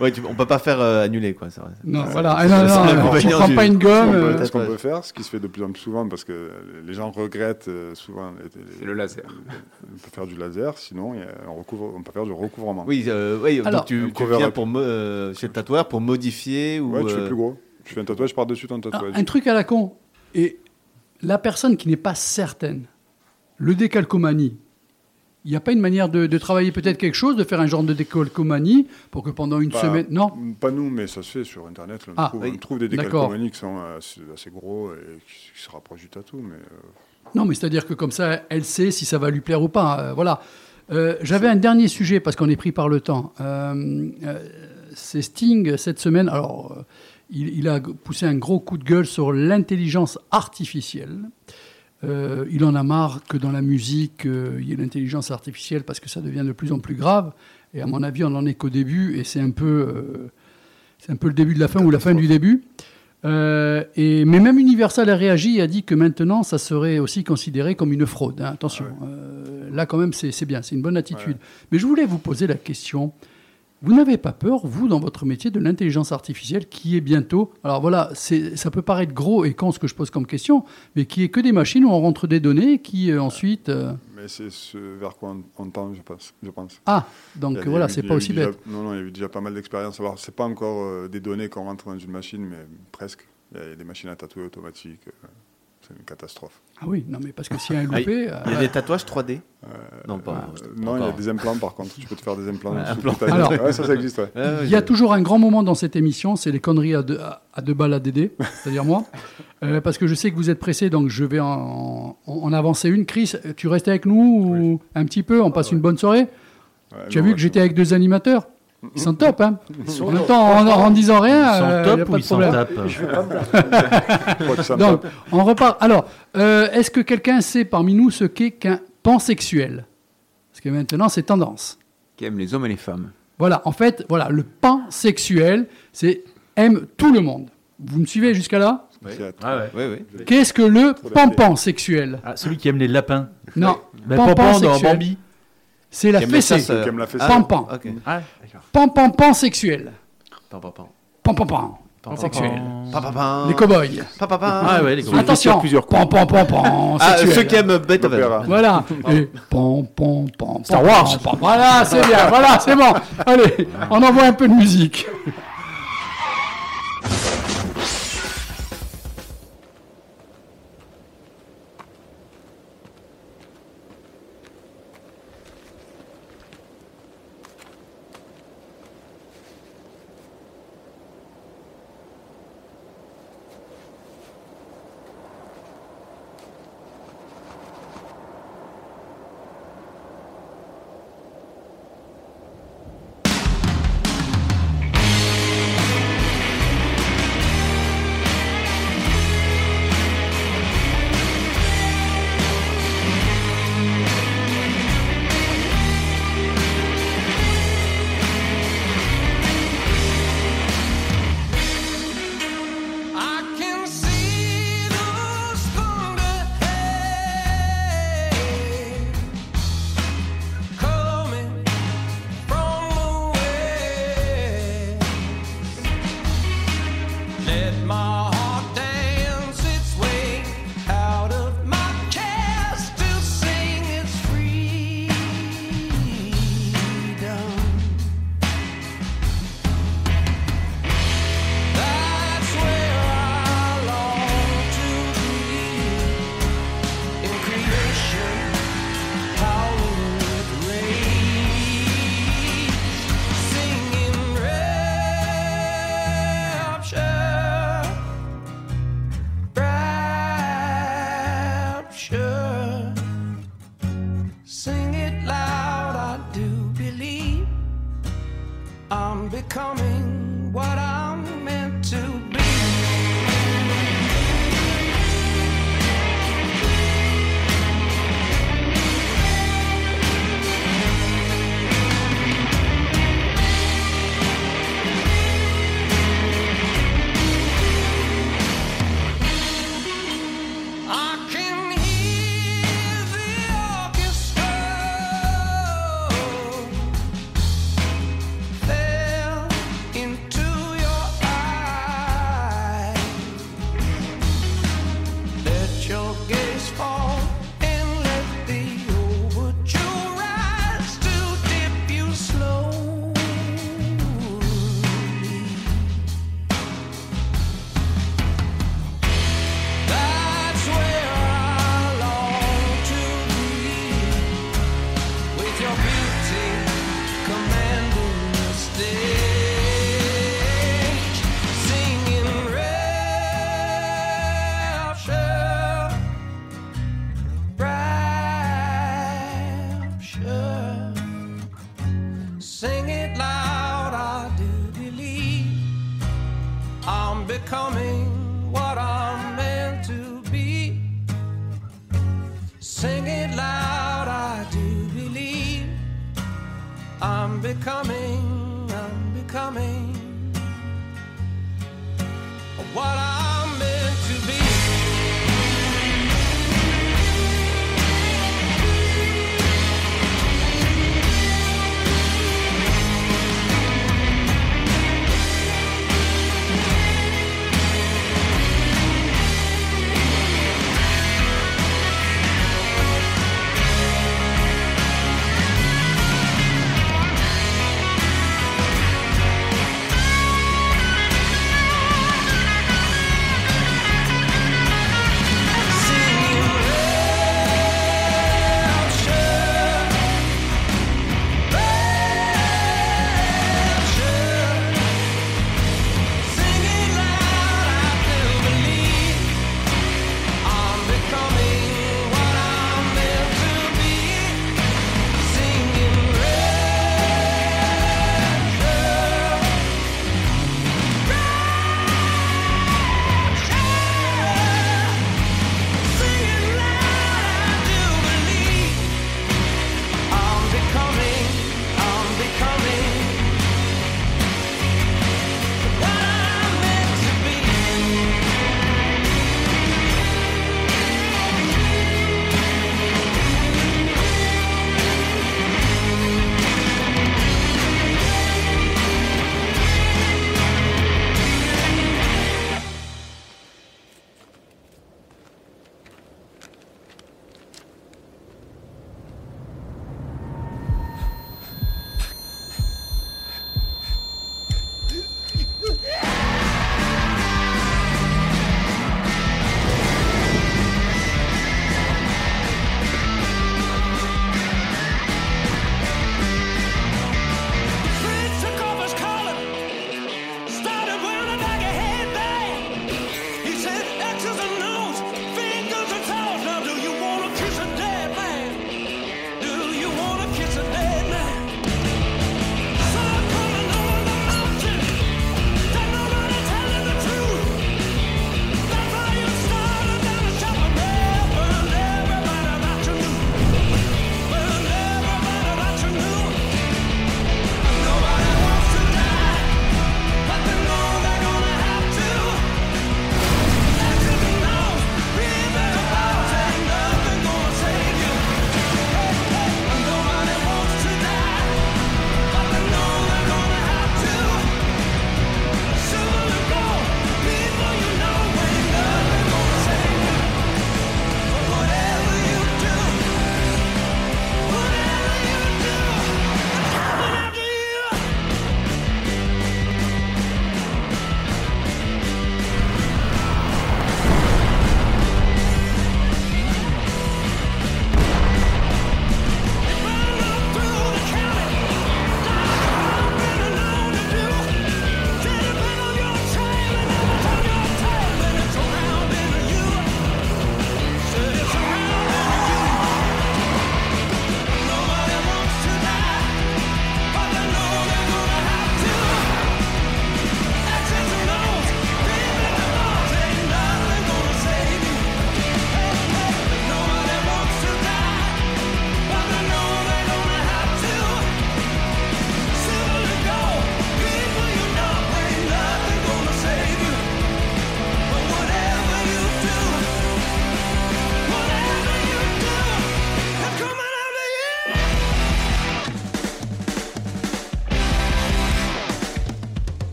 ouais, tu- on peut pas faire euh, annuler quoi. Non, voilà, Ah, non, non, [laughs] non, prends du- pas une Ce gomme. qu'on euh, peut, ce qu'on tatouage. peut faire, ce qui se fait de plus en plus souvent, parce que les gens regrettent euh, souvent, les- les- C'est le laser. on peut faire du laser, sinon un recouvre- on peut faire du recouvrement. Oui, euh, oui, Alors, donc tu, tu viens pour euh, chez le tatoueur pour modifier ou Ouais, tu fais plus gros. Tu fais un tatouage par-dessus ton Ah, tatouage. un truc à la con. Et la personne qui n'est pas certaine, le décalcomanie, il n'y a pas une manière de, de travailler peut-être quelque chose, de faire un genre de décalcomanie pour que pendant une semaine. Non Pas nous, mais ça se fait sur Internet. là, on, Ah, trouve, oui. on trouve des décalcomanies qui sont assez, assez gros et qui, qui se rapprochent du tatou. Mais euh, Non, mais c'est-à-dire que comme ça, elle sait si ça va lui plaire ou pas. Euh, voilà. Euh, J'avais un dernier sujet parce qu'on est pris par le temps. C'est Sting cette semaine. Alors, il, il a poussé un gros coup de gueule sur l'intelligence artificielle. Euh, il en a marre que dans la musique, euh, il y ait l'intelligence artificielle parce que ça devient de plus en plus grave. Et à mon avis, on n'en est qu'au début et c'est un peu, euh, c'est un peu le début de la fin ou la fin du début. Euh, et, mais même Universal a réagi et a dit que maintenant, ça serait aussi considéré comme une fraude. hein. Attention, euh, là quand même, c'est c'est bien, c'est une bonne attitude. Mais je voulais vous poser la question. Vous n'avez pas peur, vous, dans votre métier, de l'intelligence artificielle qui est bientôt... Alors voilà, ça peut paraître gros et con ce que je pose comme question, mais qui est que des machines où on rentre des données qui euh, ensuite... euh, mais c'est ce vers quoi on, on tend, je pense. Je pense. Ah, donc Il y a- il y a voilà, c'est il y pas a aussi déjà- bête. Non, non, il y a eu déjà pas mal d'expériences. Alors, c'est pas encore euh, des données qu'on rentre dans une machine, mais presque. Il y a des machines à tatouer automatiques. Euh, c'est une catastrophe. Ah oui, non mais parce que s'il y a un Ah, loupé... Il y euh, a des tatouages 3D Non, pas. Euh, non, il y a des implants par contre. Tu peux te faire des implants. Ouais, cutané. Alors- ouais, ça, ça existe. Ouais. Il y a toujours un grand moment dans cette émission, c'est les conneries à deux, à, deux balles à Dédé, c'est-à-dire moi. Euh, parce que je sais que vous êtes pressé, donc je vais en, en- en avancer une. Chris, tu restes avec nous ou un petit peu On passe une bonne soirée Ouais, Tu as vu ouais, que j'étais avec deux animateurs Ils sont top, hein sont En même top. temps, en, en disant rien, Ils sont euh, top y a ou pas de ils problème. tapent [laughs] Donc, on repart. Alors, euh, est-ce que quelqu'un sait parmi nous ce qu'est qu'un pansexuel? Parce que maintenant, c'est tendance. Qui aime les hommes et les femmes. Voilà, en fait, voilà, le pansexuel, c'est aime tout le monde. Vous me suivez jusqu'à là? C'est- Ah ouais. Oui, oui. Qu'est-ce que le pampan sexuel? Ah, celui qui aime les lapins. Non, Ben, Pampan Pampan dans sexuel. Bambi. C'est la les fessée. pansexuel. Pam, pam, pam. Pampan Pam, sexuel. pam, pam, pam. Les cow-boys. Pam, pam, pam. Ah ouais, les gros. Attention, plusieurs coups. pam pam pam pam Ah, sexuel. ceux qui aiment Beethoven. Voilà. [laughs] Et pam pam pam. Star pam, Wars. pam, pam. Voilà, c'est bien. Voilà, c'est bon. Allez, on envoie un peu de musique.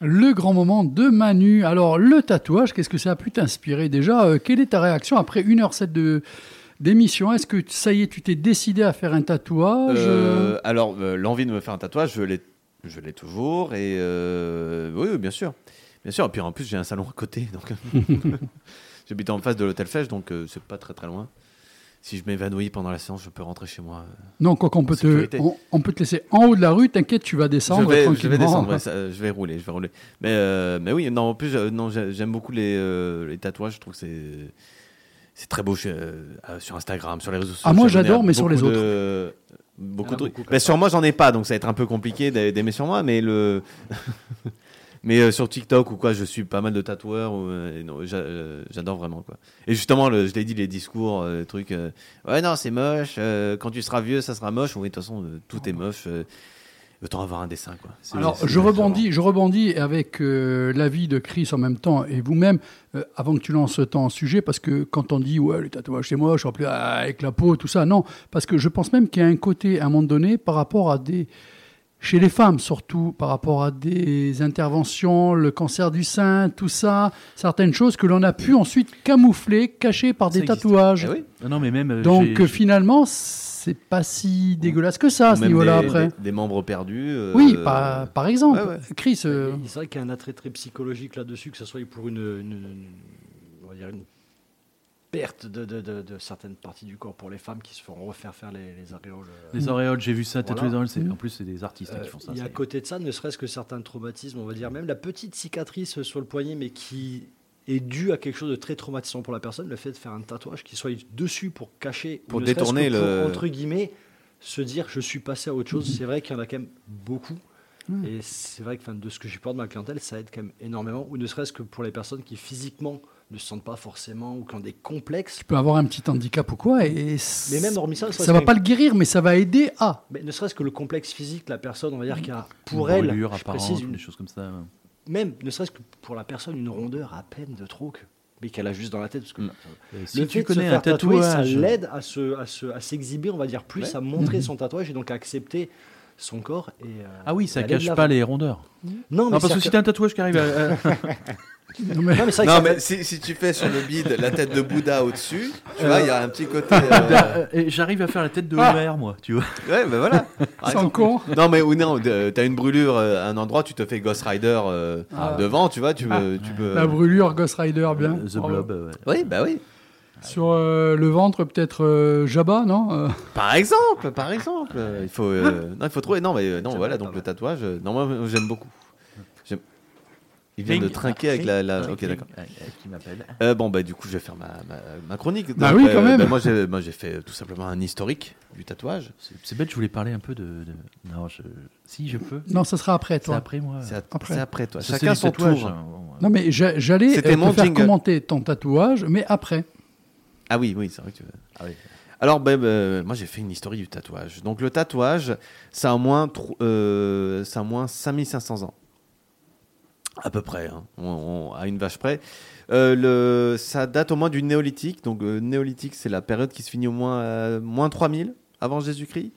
Le grand moment de Manu. Alors, le tatouage, qu'est-ce que ça a pu t'inspirer déjà Euh, Quelle est ta réaction après 1h07 de d'émission? Est-ce que ça y est, tu t'es décidé à faire un tatouage? Euh, alors, euh, l'envie de me faire un tatouage, je l'ai, je l'ai toujours. Et oui, bien sûr. Bien sûr. Et puis en plus, j'ai un salon à côté. Donc [laughs] J'habite en face de l'hôtel Fèche, donc c'est pas très très loin. Si je m'évanouis pendant la séance, je peux rentrer chez moi. euh. Non, quoi qu'on peut te, on, on peut te laisser en haut de la rue. T'inquiète, tu vas descendre je, vais, je vais descendre, ouais, [laughs] ça, je vais rouler, je vais rouler. Mais, euh, mais oui, non, en plus, euh, non, j'aime beaucoup les, euh, les tatouages. Je trouve que c'est c'est très beau chez- euh, sur Instagram, sur les réseaux sociaux. Ah, moi, j'adore, mais sur les autres. de- beaucoup de trucs. beaucoup comme Mais sur moi, j'en ai pas, donc ça va être un peu compliqué d'a- d'aimer sur moi. Mais le [laughs] mais euh, sur TikTok ou quoi, je suis pas mal de tatoueurs. ou, euh, non, j'a- euh, J'adore vraiment quoi. Et justement, le, je l'ai dit, les discours, les trucs. ouais, non, c'est moche. quand tu seras vieux, ça sera moche. Oui, de toute façon, tout est moche. autant avoir un dessin quoi. C'est- Alors, c'est- je rebondis, je rebondis avec euh, l'avis de Chris en même temps et vous-même, euh, avant que tu lances ton sujet, parce que quand on dit ouais, le tatouage c'est moche, en plus ah, avec la peau, tout ça, non, parce que je pense même qu'il y a un côté à un moment donné par rapport à des. Chez les femmes, surtout, par rapport à des interventions, le cancer du sein, tout ça, certaines choses que l'on a pu ensuite camoufler, cacher par Ça des existe. tatouages. Eh oui. Non, non, mais même. euh, Donc j'ai- finalement, c'est pas si dégueulasse que ça à ce même niveau-là des, après. des- des membres perdus. euh, Oui, par, par exemple. ouais, ouais. Chris, euh, C'est vrai qu'il y a un attrait très psychologique là-dessus, que ce soit pour une, une- une- on va dire une perte de, de- de- de certaines parties du corps pour les femmes qui se font refaire faire les, les aréoles. euh, Les auréoles, j'ai vu ça, Voilà. tatouer les auréoles. c'est- En plus, c'est des artistes hein, Euh, qui font ça. Il y a à côté de ça, ne serait-ce que certains traumatismes, on va dire même la petite cicatrice sur le poignet, mais qui est due à quelque chose de très traumatisant pour la personne, le fait de faire un tatouage qui soit dessus pour cacher, ou Pour ne détourner que pour, le- entre guillemets, se dire je suis passé à autre chose. C'est vrai qu'il y en a quand même beaucoup. Mm. Et c'est vrai que de ce que j'ai peur de ma clientèle, ça aide quand même énormément, ou ne serait-ce que pour les personnes qui physiquement ne se sentent pas forcément ou qui ont des complexes. tu peux avoir un petit handicap ou quoi, et Mais même hormis ça, ça va pas le guérir, mais ça va aider à. mais ne serait-ce que le complexe physique, la personne, on va dire, qui a pour une elle, brûlure je apparente, précise, une des choses comme ça. même ne serait-ce que pour la personne une rondeur à peine de trop que- mais qu'elle a juste dans la tête parce que Mm. Et le Si fait tu de se connais faire un tatouer, ça tatouage, l'aide à se à se- à s'exhiber on va dire plus Ouais. à montrer son tatouage et donc à accepter son corps et euh, Ah oui, ça cache pas les rondeurs. non mais Non, parce que si t'as un tatouage qui arrive à. à- Non, mais- non, mais c'est vrai que Non, ça mais si, si tu fais sur le bide la tête de Bouddha au-dessus, tu Euh. vois, il y a un petit côté. [laughs] euh, Euh, J'arrive à faire la tête de Homer, moi, tu vois. Ouais, ben voilà. [laughs] Par Sans con. Non, mais ou non, t'as une brûlure euh, à un endroit, tu te fais Ghost Rider euh, Ah. devant, tu vois, tu, peux- tu peux. La brûlure Ghost Rider, bien. The. Blob, euh, ouais. Oui, bah oui. Sur euh, le ventre, peut-être euh, Jabba, non Euh, [laughs] Par exemple, par exemple, il faut, euh, non, il faut trouver. Non, mais non, voilà, donc le tatouage. non, moi, j'aime beaucoup. Il vient de trinquer avec la. la... Ok, d'accord. Euh, bon, bah, du coup, je vais faire ma, ma, ma chronique. Bah Donc, oui, quand même. bah, moi, j'ai moi, j'ai fait tout simplement un historique du tatouage. C'est c'est bête, je voulais parler un peu de. de- Non, je... si je peux. Non, ça sera après, C'est toi. après moi. C'est Après. c'est après, toi. Ça, Chacun c'est son tatouage, tour. hein, Non, mais j'a- j'allais C'était euh, te mon faire commenter ton tatouage, mais après. Ah oui, oui, c'est vrai que tu veux. Ah oui. Alors, ben, moi, j'ai fait une historique du tatouage. Donc, le tatouage, ça a au moins, euh, ça a au moins 5500 ans. À peu près, hein. On- on- à une vache près. Euh, le, ça date au moins du néolithique. Donc, euh, néolithique, c'est la période qui se finit au moins à moins 3000 avant Jésus-Christ.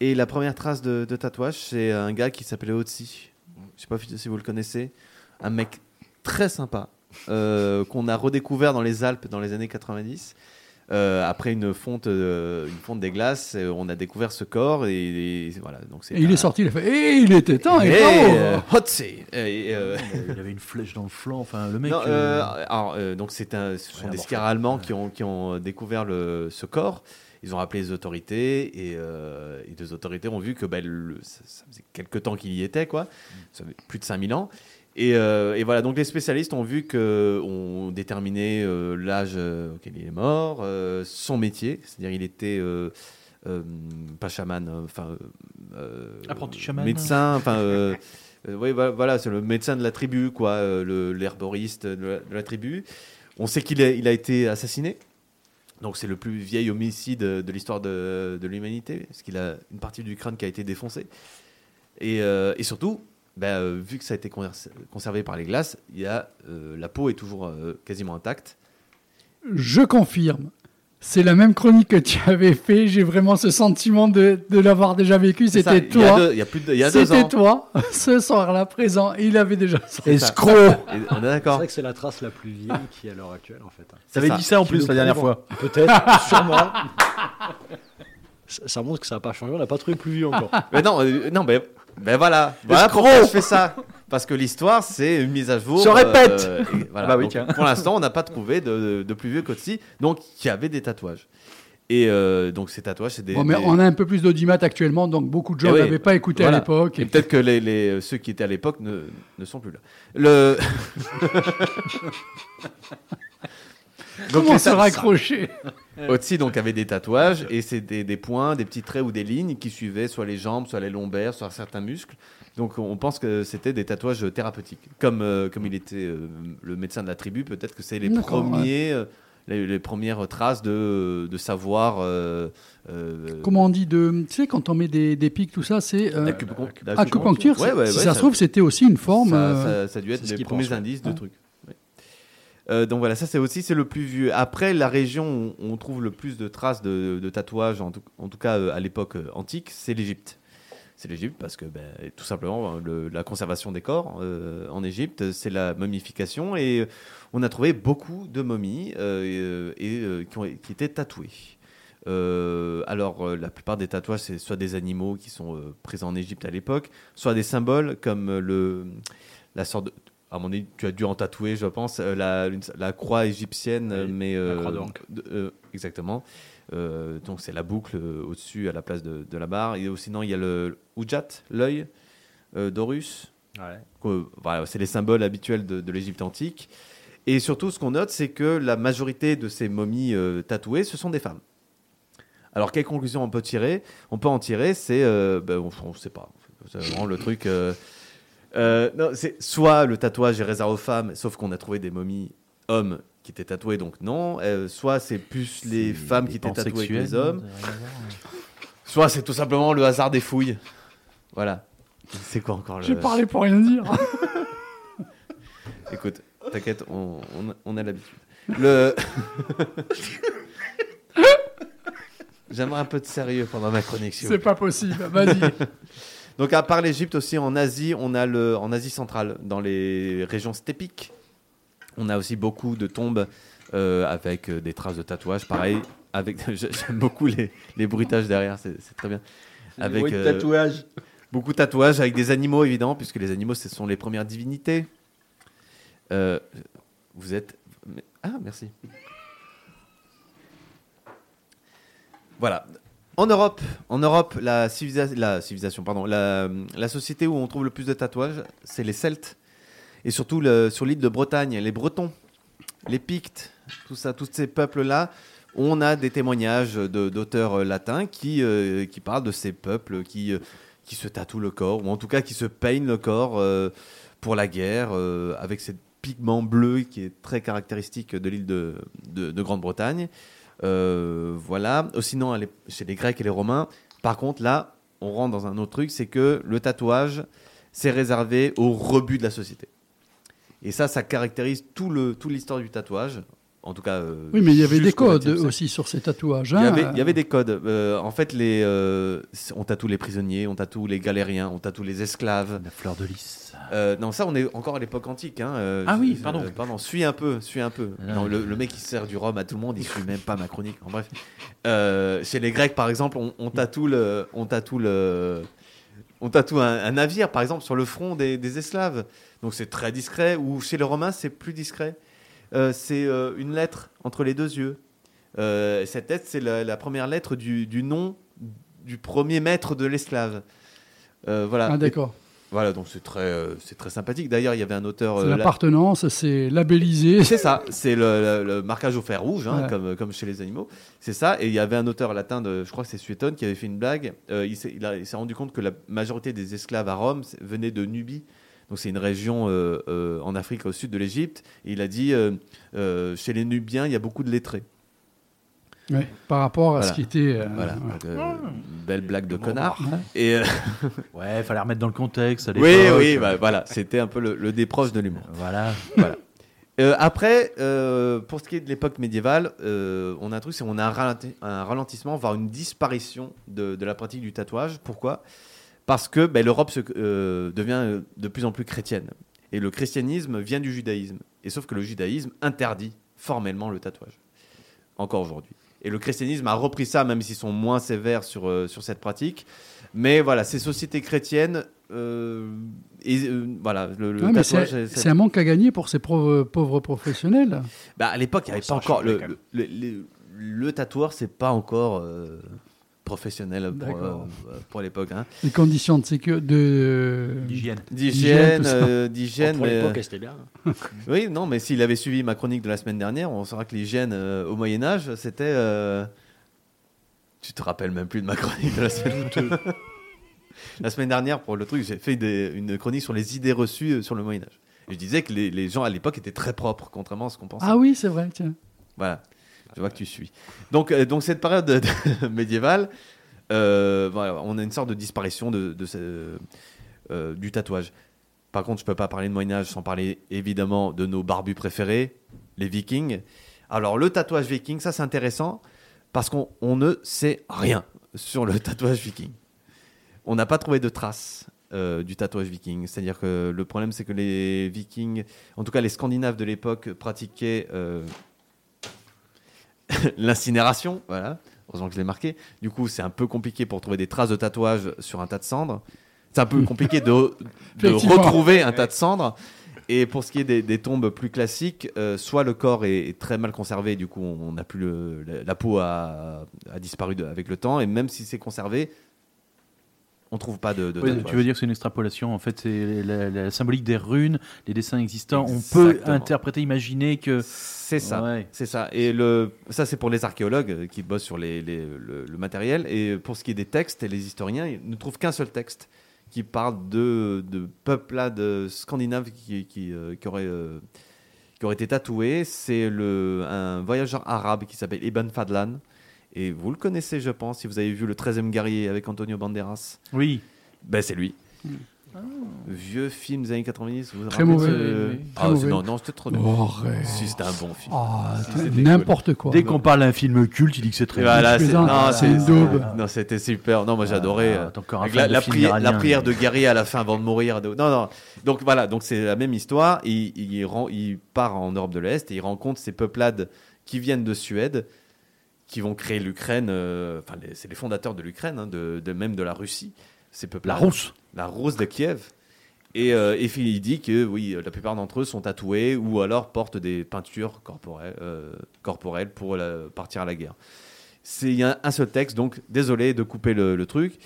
Et la première trace de, de tatouage, c'est un gars qui s'appelait Otzi. Je sais pas si vous le connaissez. Un mec très sympa euh, qu'on a redécouvert dans les Alpes dans les années 90. Euh, après une fonte, euh, une fonte des glaces, euh, on a découvert ce corps et, et voilà. Donc c'est il un- est sorti, il a fait Et il était temps, et Et, euh, euh, Il avait une flèche dans le flanc. Enfin, le mec. non, euh, euh, alors, euh, donc c'est un, ce sont des skieurs allemands qui ont, qui ont découvert le, ce corps. Ils ont appelé les autorités et, euh, et les autorités ont vu que ben, le- ça, ça faisait quelques temps qu'il y était, quoi. Ça fait plus de 5000 ans. Et, euh, et voilà, donc les spécialistes ont vu que ont déterminé euh, l'âge euh, auquel il est mort, euh, son métier, c'est-à-dire il était pas chaman, enfin Apprenti chaman. médecin, enfin oui, voilà, c'est le médecin de la tribu, quoi, l'herboriste de, la- de la tribu. On sait qu'il a, il a été assassiné. Donc c'est le plus vieil homicide de l'histoire de, de l'humanité, parce qu'il a une partie du crâne qui a été défoncée. Et, et surtout, ben, euh, vu que ça a été conser- conservé par les glaces, il y a, euh, la peau est toujours euh, quasiment intacte. Je confirme. C'est la même chronique que tu [laughs] avais fait. J'ai vraiment ce sentiment de, de l'avoir déjà vécu. C'est C'était Il y a toi. deux, il y a plus de, il y a deux C'était toi, [laughs] ce soir-là présent. Il avait déjà sorti. Escroc on est C'est d'accord. vrai que c'est la trace la plus vieille qui est à l'heure actuelle en fait. T'avais ça. dit ça en plus la dernière fois. Peut-être, [laughs] sûrement. ça, ça montre que ça n'a pas changé, on n'a pas trouvé plus vieux encore. Mais non, euh, non, mais ben voilà. Voilà pourquoi je fais ça. Parce que l'histoire, c'est une mise à jour. Se répète. euh, et voilà. Ah bah oui, Donc. Pour l'instant, on n'a pas trouvé de, de plus vieux qu'Otsi, donc qui avait des tatouages. Et euh, donc ces tatouages, c'est des. Bon, mais des- on a un peu plus d'audimat actuellement, donc beaucoup de gens Eh oui, n'avaient pas écouté voilà. à l'époque. Et peut-être que les, les- ceux qui étaient à l'époque ne, ne sont plus là. Le. [laughs] donc Comment se raccrocher? Otzi donc avait des tatouages et c'est des, points, des petits traits ou des lignes qui suivaient soit les jambes, soit les lombaires, soit certains muscles. Donc on pense que c'était des tatouages thérapeutiques. Comme, euh, comme il était euh, le médecin de la tribu, peut-être que c'est les premiers, euh, les, les premières traces de, de savoir. euh, euh, Comment on dit de. Tu sais, quand on met des, des pics, tout ça, c'est. euh, acupuncture. Ouais, ouais, si ouais, ça, se trouve, c'était aussi une forme. ça, ça- ça a dû être les premiers indices de trucs. Euh, donc voilà, ça c'est aussi c'est le plus vieux. Après, la région où on trouve le plus de traces de, tatouages, en tout, cas euh, à l'époque euh, antique, c'est l'Égypte. C'est l'Égypte parce que ben, tout simplement le- la conservation des corps en Égypte, c'est la momification et on a trouvé beaucoup de momies et, qui, étaient tatouées. Alors, la plupart des tatouages, c'est soit des animaux qui sont présents en Égypte à l'époque, soit des symboles comme la sorte de. À mon avis, tu as dû en tatouer, je pense, euh, la, croix égyptienne, Oui, mais. la euh, croix de euh, exactement. Donc, c'est la boucle au-dessus à la place de, de la barre. Et sinon, il y a le Oujat, l'œil d'Horus. Ouais. Voilà, c'est les symboles habituels de, de l'Égypte antique. Et surtout, ce qu'on note, c'est que la majorité de ces momies euh, tatouées, ce sont des femmes. Alors, quelle conclusion on peut tirer? On peut en tirer, c'est. euh, ben, on ne sait pas. C'est vraiment le truc. euh, euh, non, c'est soit le tatouage est réservé aux femmes, sauf qu'on a trouvé des momies hommes qui étaient tatoués, donc non. Euh, soit c'est plus les femmes qui étaient tatouées que les hommes. Soit c'est tout simplement le hasard des fouilles. Voilà. C'est quoi encore le. J'ai parlé pour rien dire. [laughs] Écoute, t'inquiète, on, on, on a l'habitude. Le. [laughs] J'aimerais un peu de sérieux pendant ma vous C'est pas possible. Vas-y. [laughs] Donc, à part l'Égypte aussi, en Asie, on a le, en Asie centrale, dans les régions stépiques, on a aussi beaucoup de tombes euh, avec euh, des traces de tatouages. Pareil, avec, [laughs] j'aime beaucoup les, les bruitages derrière, c'est très bien. Avec euh, tatouage. beaucoup de tatouages avec des animaux, évidemment, puisque les animaux, ce sont les premières divinités. Euh, vous êtes. Ah, merci. Voilà. En Europe, en Europe, la, civilisa- la civilisation, pardon, la, société où on trouve le plus de tatouages, c'est les Celtes, et surtout sur l'île de Bretagne, les Bretons, les Pictes, tout ça, tous ces peuples-là. On a des témoignages d'auteurs euh, latins qui, euh, qui parlent de ces peuples qui, euh, qui se tatouent le corps, ou en tout cas qui se peignent le corps pour la guerre, avec ces pigments bleus qui est très caractéristique de l'île de Grande-Bretagne. Euh, voilà. Euh, Sinon, chez les Grecs et les Romains, par contre, là, on rentre dans un autre truc, c'est que le tatouage, c'est réservé au rebut de la société. Et ça, ça caractérise tout le tout l'histoire du tatouage. En tout cas. euh, Oui, mais il y avait des codes 20e siècle. aussi sur ces tatouages. Il y, hein. avait, il y avait des codes. Euh, en fait, les, euh, on tatoue les prisonniers, on tatoue les galériens, on tatoue les esclaves. La fleur de lys. Euh, non, ça, on est encore à l'époque antique. hein, euh, Ah oui, pardon. euh, pardon, suis un peu, suis un peu. Ah, Non, le, le mec qui sert du rhum à tout le monde, il suit même pas ma chronique. En bref, Euh, chez les Grecs, par exemple, on, on tatoue le, on tatoue le, on tatoue un, un navire, par exemple, sur le front des, des esclaves. Donc c'est très discret. Ou chez les Romains, c'est plus discret. Euh, c'est euh, une lettre entre les deux yeux. Euh, cette lettre, c'est la, la première lettre du, du nom du premier maître de l'esclave. Voilà. Ah, d'accord. Voilà, donc c'est très, euh, c'est très sympathique. D'ailleurs, il y avait un auteur. C'est euh, l'appartenance, c'est labellisé. c'est ça, c'est le, le- le marquage au fer rouge, hein, Ouais. comme, comme chez les animaux. C'est ça, et il y avait un auteur latin, de, je crois que c'est Suétone, qui avait fait une blague. Euh, il s'est rendu compte que la majorité des esclaves à Rome venaient de Nubie. Donc c'est une région euh, euh, en Afrique au sud de l'Égypte. Il a dit, euh, euh, chez les Nubiens, il y a beaucoup de lettrés. Ouais, par rapport à Voilà. ce qui était. euh, Voilà, ouais. donc, euh, une belle blague de connard. Ouais. Et, euh, [laughs] Ouais, fallait remettre dans le contexte. à oui, oui, bah, voilà, c'était un peu le, proches de l'humour. Voilà. Voilà. Euh, après, euh, pour ce qui est de l'époque médiévale, euh, on a un truc, c'est qu'on a un, ralenti- un ralentissement, voire une disparition de, de la pratique du tatouage. Pourquoi? Parce que ben, l'Europe euh, devient de plus en plus chrétienne. Et le christianisme vient du judaïsme. Et sauf que le judaïsme interdit formellement le tatouage. Encore aujourd'hui. Et le christianisme a repris ça, même s'ils sont moins sévères sur, euh, sur cette pratique. Mais voilà, ces sociétés chrétiennes, euh, et, euh, voilà, le, le Ouais, mais tatouage. c'est un manque à gagner pour ces pauvres, pauvres professionnels. bah, à l'époque, il n'y avait Ça pas a encore. Le, le, le- le tatoueur, c'est pas encore euh, professionnel pour, D'accord. euh, pour l'époque. Hein. Les conditions de sécurité. De... D'hygiène. D'hygiène, euh, d'hygiène. pour mais, l'époque, euh, c'était bien. [laughs] oui, non, mais s'il avait suivi ma chronique de la semaine dernière, on saura que l'hygiène euh, au Moyen-Âge, c'était. euh, Tu te rappelles même plus de ma chronique de la semaine [laughs] La semaine dernière, pour le truc, j'ai fait des- une chronique sur les idées reçues euh, sur le Moyen-Âge. Et je disais que les, les gens à l'époque étaient très propres, contrairement à ce qu'on pensait. Ah oui, c'est vrai, tiens. Voilà, je vois que tu suis. Donc, euh, cette période de- de- [laughs] médiévale, euh, on a une sorte de disparition euh, du tatouage. Par contre, je peux pas parler de Moyen Âge sans parler évidemment de nos barbus préférés, les Vikings. Alors le tatouage viking, ça c'est intéressant parce qu'on on ne sait rien sur le [laughs] tatouage viking. On n'a pas trouvé de traces du tatouage viking. C'est-à-dire que le problème, c'est que les Vikings, en tout cas les Scandinaves de l'époque, pratiquaient [laughs] l'incinération. Voilà. Heureusement que je l'ai marqué. Du coup, c'est un peu compliqué pour trouver des traces de tatouage sur un tas de cendres. C'est un peu [laughs] compliqué de, retrouver un tas de cendres. Et pour ce qui est des, des tombes plus classiques, euh, soit le corps est, est très mal conservé, du coup on n'a plus le- la, la peau a, a disparu de- avec le temps, et même si c'est conservé, on trouve pas de, tu veux dire que c'est une extrapolation En fait, c'est la, la symbolique des runes, les dessins existants. On peut interpréter, imaginer que. C'est ça. Ouais. C'est ça. Et le, ça, c'est pour les archéologues qui bossent sur les, les- le, le matériel. Et pour ce qui est des textes, les historiens ils ne trouvent qu'un seul texte qui parle de, de peuplades scandinaves qui, qui, euh, qui auraient, euh, qui auraient été tatoués. C'est le, un voyageur arabe qui s'appelle Ibn Fadlan. Et vous le connaissez, je pense, si vous avez vu le 13e guerrier avec Antonio Banderas. Oui. Ben, c'est lui. Vieux film des années 90. Vous Très mauvais, ce- oui, oui. Ah, mauvais. non, non, c'était trop. Oh. Si, c'était un bon film. Ah, Si, N'importe quoi. Dès qu'on parle d'un film culte, il dit que c'est très voilà, c'est non, c'est une daube. Non, c'était super. Non, moi j'adorais. Ah, euh, t'es encore un avec fan la, la prière, la prière de guerrier à la fin avant de mourir. Non, non. Donc voilà, donc c'est la même histoire. Il, il, rend- il part en Europe de l'Est et il rencontre ces peuplades qui viennent de Suède, qui vont créer l'Ukraine. euh, Enfin, c'est les fondateurs de l'Ukraine, hein, de, de- même de la Russie. Ces La peuplades. rousse. La Rousse de Kiev. Et, euh, et il dit que oui, la plupart d'entre eux sont tatoués ou alors portent des peintures corporelles, euh, corporelles pour la- partir à la guerre. C'est il y a un seul texte, donc désolé de couper le, le truc,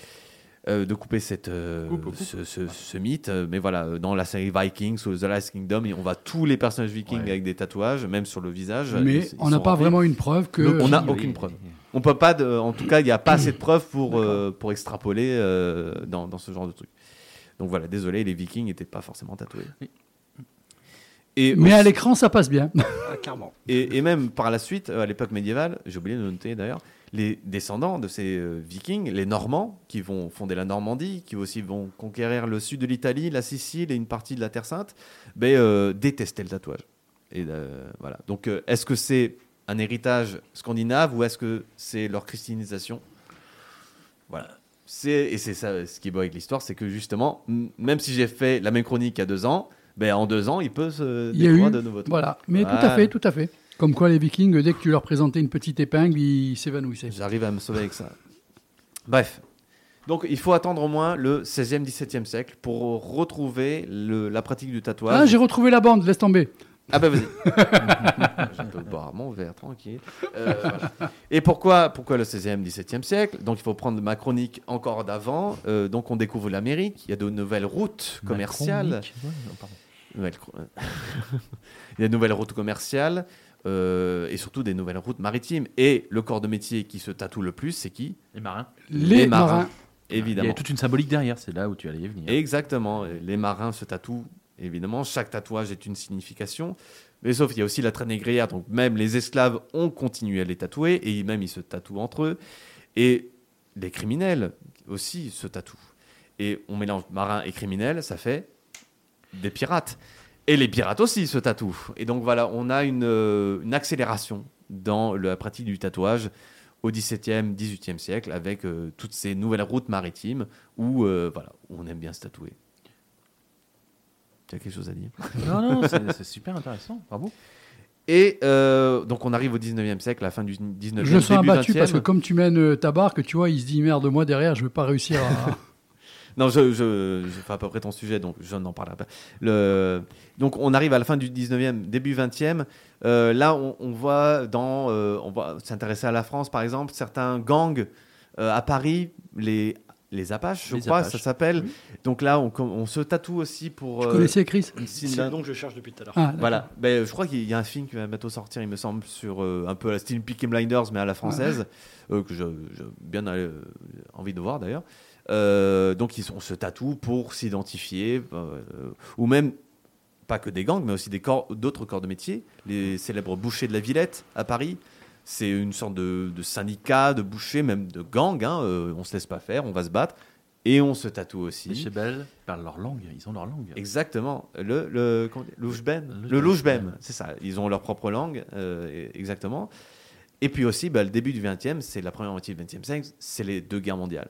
euh, de couper cette, euh, Ce, ce- ce mythe, mais voilà, dans la série Vikings ou The Last Kingdom, on voit tous les personnages vikings Ouais. avec des tatouages, même sur le visage. Mais Ils- ils on n'a pas vraiment une preuve que. Donc, on n'a Oui, aucune oui. preuve. On peut pas, de- en tout cas, il n'y a pas assez de preuves pour, euh, pour extrapoler euh, dans, dans ce genre de truc. Donc voilà, désolé, les Vikings n'étaient pas forcément tatoués. Et, Mais aussi- à l'écran, ça passe bien. Ah, clairement. et, et même par la suite, à l'époque médiévale, j'ai oublié de noter d'ailleurs, les descendants de ces euh, Vikings, les Normands, qui vont fonder la Normandie, qui aussi vont conquérir le sud de l'Italie, la Sicile et une partie de la Terre Sainte, ben, euh, détestaient le tatouage. Et euh, voilà. Donc, euh, est-ce que c'est un héritage scandinave ou est-ce que c'est leur christianisation? Voilà. C'est, et c'est ça ce qui est beau avec l'histoire, c'est que justement, même si j'ai fait la même chronique il y a deux ans, ben en deux ans, il peut se découvrir de nouveaux trucs. Voilà. Mais tout à fait, tout à fait. Comme quoi, les Vikings, dès que tu leur présentais une petite épingle, ils s'évanouissaient. J'arrive à me sauver avec ça. Bref. Donc, il faut attendre au moins le 16e, 17e siècle pour retrouver le- la pratique du tatouage. Ah, j'ai retrouvé la bande, laisse tomber. Ah bah vas-y. [laughs] Je peux boire mon verre tranquille. Euh, voilà. Et pourquoi, pourquoi le 16e, 17e siècle? Donc il faut prendre ma chronique encore d'avant. Euh, donc on découvre l'Amérique. Il y a de nouvelles routes commerciales. Ouais, non, [laughs] Il y a de nouvelles routes commerciales euh, et surtout des nouvelles routes maritimes. Et le corps de métier qui se tatoue le plus, c'est qui? Les marins. Les, marins. Il y Évidemment. a toute une symbolique derrière, c'est là où tu allais y venir. Exactement. Les marins se tatouent, évidemment. Chaque tatouage est une signification. Mais sauf qu'il y a aussi la traîne négrière. Donc même les esclaves ont continué à les tatouer et même ils se tatouent entre eux. Et les criminels aussi se tatouent. Et on mélange marin et criminel, ça fait des pirates. Et les pirates aussi se tatouent. Et donc voilà, on a une, euh, une accélération dans la pratique du tatouage au XVIIe, XVIIIe siècle avec euh, toutes ces nouvelles routes maritimes où, euh, voilà, on aime bien se tatouer. Tu as quelque chose à dire? Non, non, c'est super intéressant. Bravo. Et euh, donc on arrive au 19e siècle, à la fin du 19e Je me sens abattu 20e. parce que comme tu mènes ta barque, tu vois, il se dit merde, moi derrière, je vais pas réussir à. [laughs] Non, je, je, je fais à peu près ton sujet, donc je n'en parlerai pas. Le, donc, on arrive à la fin du 19e, début 20e. Euh, là, on, on voit dans, euh, on va s'intéresser à la France, par exemple, certains gangs euh, à Paris, les les Apaches, je Les crois, Apaches. ça s'appelle. Donc là, on, se tatoue aussi pour. Tu euh, connaissais Chris C'est le nom que je cherche depuis tout à l'heure. Ah, voilà. Ben, je crois qu'il y a un film qui va bientôt sortir, il me semble, sur euh, un peu à la style Peaky Blinders, mais à la française, euh, que j'ai bien euh, envie de voir d'ailleurs. Euh, donc, ils, on se tatoue pour s'identifier, euh, ou même pas que des gangs, mais aussi des corps- d'autres corps de métier. Les célèbres bouchers de la Villette à Paris. C'est une sorte de, de syndicat, de bouchers, même de gang. Hein, euh, on se laisse pas faire, on va se battre. Et on se tatoue aussi. Les Chebel parlent leur langue, ils ont leur langue. Exactement. Le, le. Le. Loujbem, c'est ça. Ils ont leur propre langue, euh, exactement. Et puis aussi, bah, le début du 20e, c'est la première moitié du 20e siècle, c'est les deux guerres mondiales.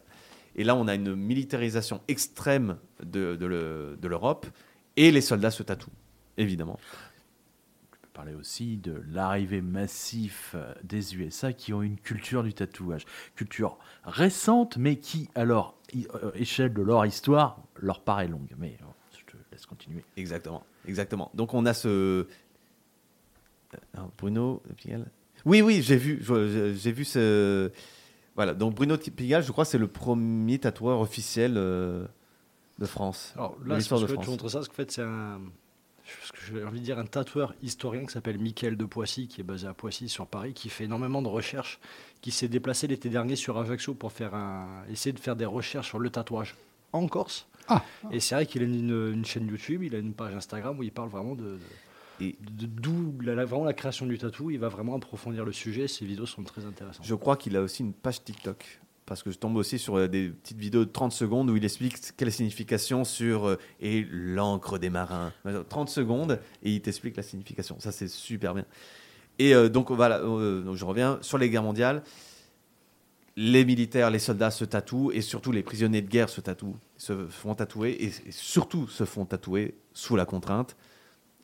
Et là, on a une militarisation extrême de, de le- de l'Europe, et les soldats se tatouent, évidemment. Je peux parler aussi de l'arrivée massive des USA qui ont une culture du tatouage. Culture récente, mais qui, à leur échelle de leur histoire, leur paraît longue. Mais euh, je te laisse continuer. Exactement, exactement. Donc on a ce Euh, Bruno Pigalle. Oui, oui, j'ai vu, j'ai vu ce. Voilà. Donc Bruno Pigalle, je crois, que c'est le premier tatoueur officiel euh, de France. Alors là, l'histoire ce de que je France. te montre ça, parce qu'en fait, c'est un. ce que J'ai envie de dire un tatoueur historien qui s'appelle Michael de Poissy, qui est basé à Poissy sur Paris, qui fait énormément de recherches, qui s'est déplacé l'été dernier sur Ajaccio pour faire un, essayer de faire des recherches sur le tatouage en Corse. Ah. Et c'est vrai qu'il a une, une chaîne YouTube, il a une page Instagram où il parle vraiment de, Et- d'où la, vraiment la création du tatou. Il va vraiment approfondir le sujet. Ses vidéos sont très intéressantes. Je crois qu'il a aussi une page TikTok. Parce que je tombe aussi sur euh, des petites vidéos de 30 secondes où il explique quelle signification sur euh, et l'encre des marins. 30 secondes et il t'explique la signification. Ça, c'est super bien. Et euh, donc, voilà, euh, donc je reviens sur les guerres mondiales. Les militaires, les soldats se tatouent et surtout les prisonniers de guerre se tatouent, se font tatouer et surtout se font tatouer sous la contrainte.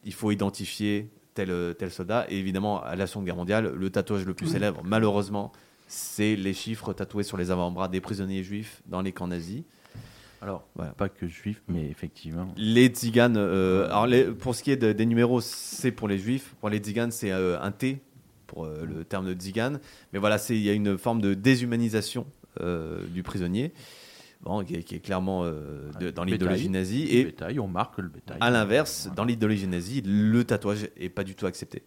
Il faut identifier tel, euh, tel soldat. Et évidemment, à la Seconde Guerre mondiale, le tatouage le plus célèbre, malheureusement, c'est les chiffres tatoués sur les avant-bras des prisonniers juifs dans les camps nazis. Alors, Voilà. pas que juif, mais effectivement. Les tziganes, euh, alors les- pour ce qui est de- des numéros, c'est pour les juifs. Pour les tziganes, c'est euh, un T pour euh, le terme de tzigane. Mais voilà, c'est- il y a une forme de déshumanisation euh, du prisonnier, bon, qui, est, qui est clairement euh, de- dans l'idéologie nazie. Et bétail, on marque le bétail. à l'inverse, dans l'idéologie nazie, le tatouage est pas du tout accepté.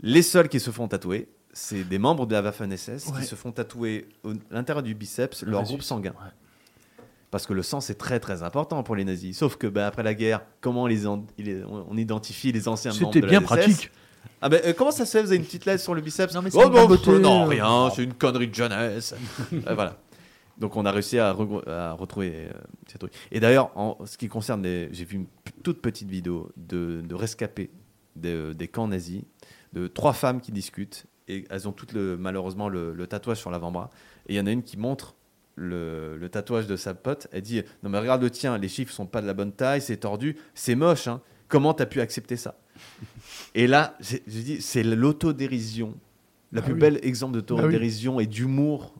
Les seuls qui se font tatouer, c'est des membres de la Waffen-SS Ouais. qui se font tatouer au- à l'intérieur du biceps Le leur résus. groupe sanguin. Ouais. Parce que le sang, c'est très très important pour les nazis. Sauf que ben, après la guerre, comment les on on identifie les anciens membres C'était de la bien pratique. Ah ben, euh, comment ça se fait? Vous avez une petite lettre sur le biceps? Non, mais c'est Oh une non, euh, rien, c'est une connerie de jeunesse. [laughs] Euh, voilà. Donc on a réussi à, retrouver euh, ces trucs. Et d'ailleurs, en ce qui concerne les... J'ai vu une toute petite vidéo de, de rescapés de- des camps nazis, de trois femmes qui discutent, et elles ont toutes le, malheureusement le, le tatouage sur l'avant-bras. Et il y en a une qui montre le, le tatouage de sa pote. Elle dit Non, mais regarde le tien, les chiffres sont pas de la bonne taille, c'est tordu, c'est moche. Hein. Comment t'as pu accepter ça? Et là, j'ai j'ai dit C'est l'autodérision, la Ah plus oui. belle exemple Ah oui. d'autodérision et d'humour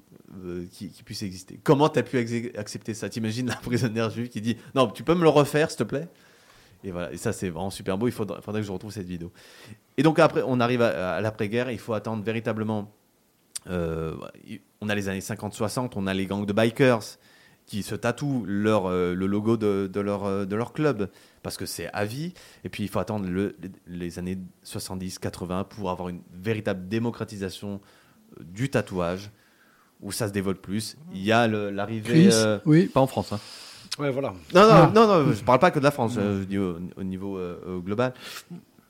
euh, qui, puisse exister. Comment t'as pu ex- accepter ça? T'imagines la [laughs] prisonnière juive qui dit Non, tu peux me le refaire, s'il te plaît? Et voilà, et ça c'est vraiment super beau, il faudra, faudrait que je retrouve cette vidéo. Et donc après, on arrive à, l'après-guerre, il faut attendre véritablement... euh, on a les années 50-60, on a les gangs de bikers qui se tatouent leur, euh, le logo de, leur, de leur club, parce que c'est à vie. Et puis il faut attendre le- les années 70-80 pour avoir une véritable démocratisation du tatouage, où ça se développe plus. Il y a l'arrivée... Euh, oui. Pas en France. Hein. Ouais, voilà. non, non, Ah. non, non, je parle pas que de la France, euh, je dis au, au niveau euh, global.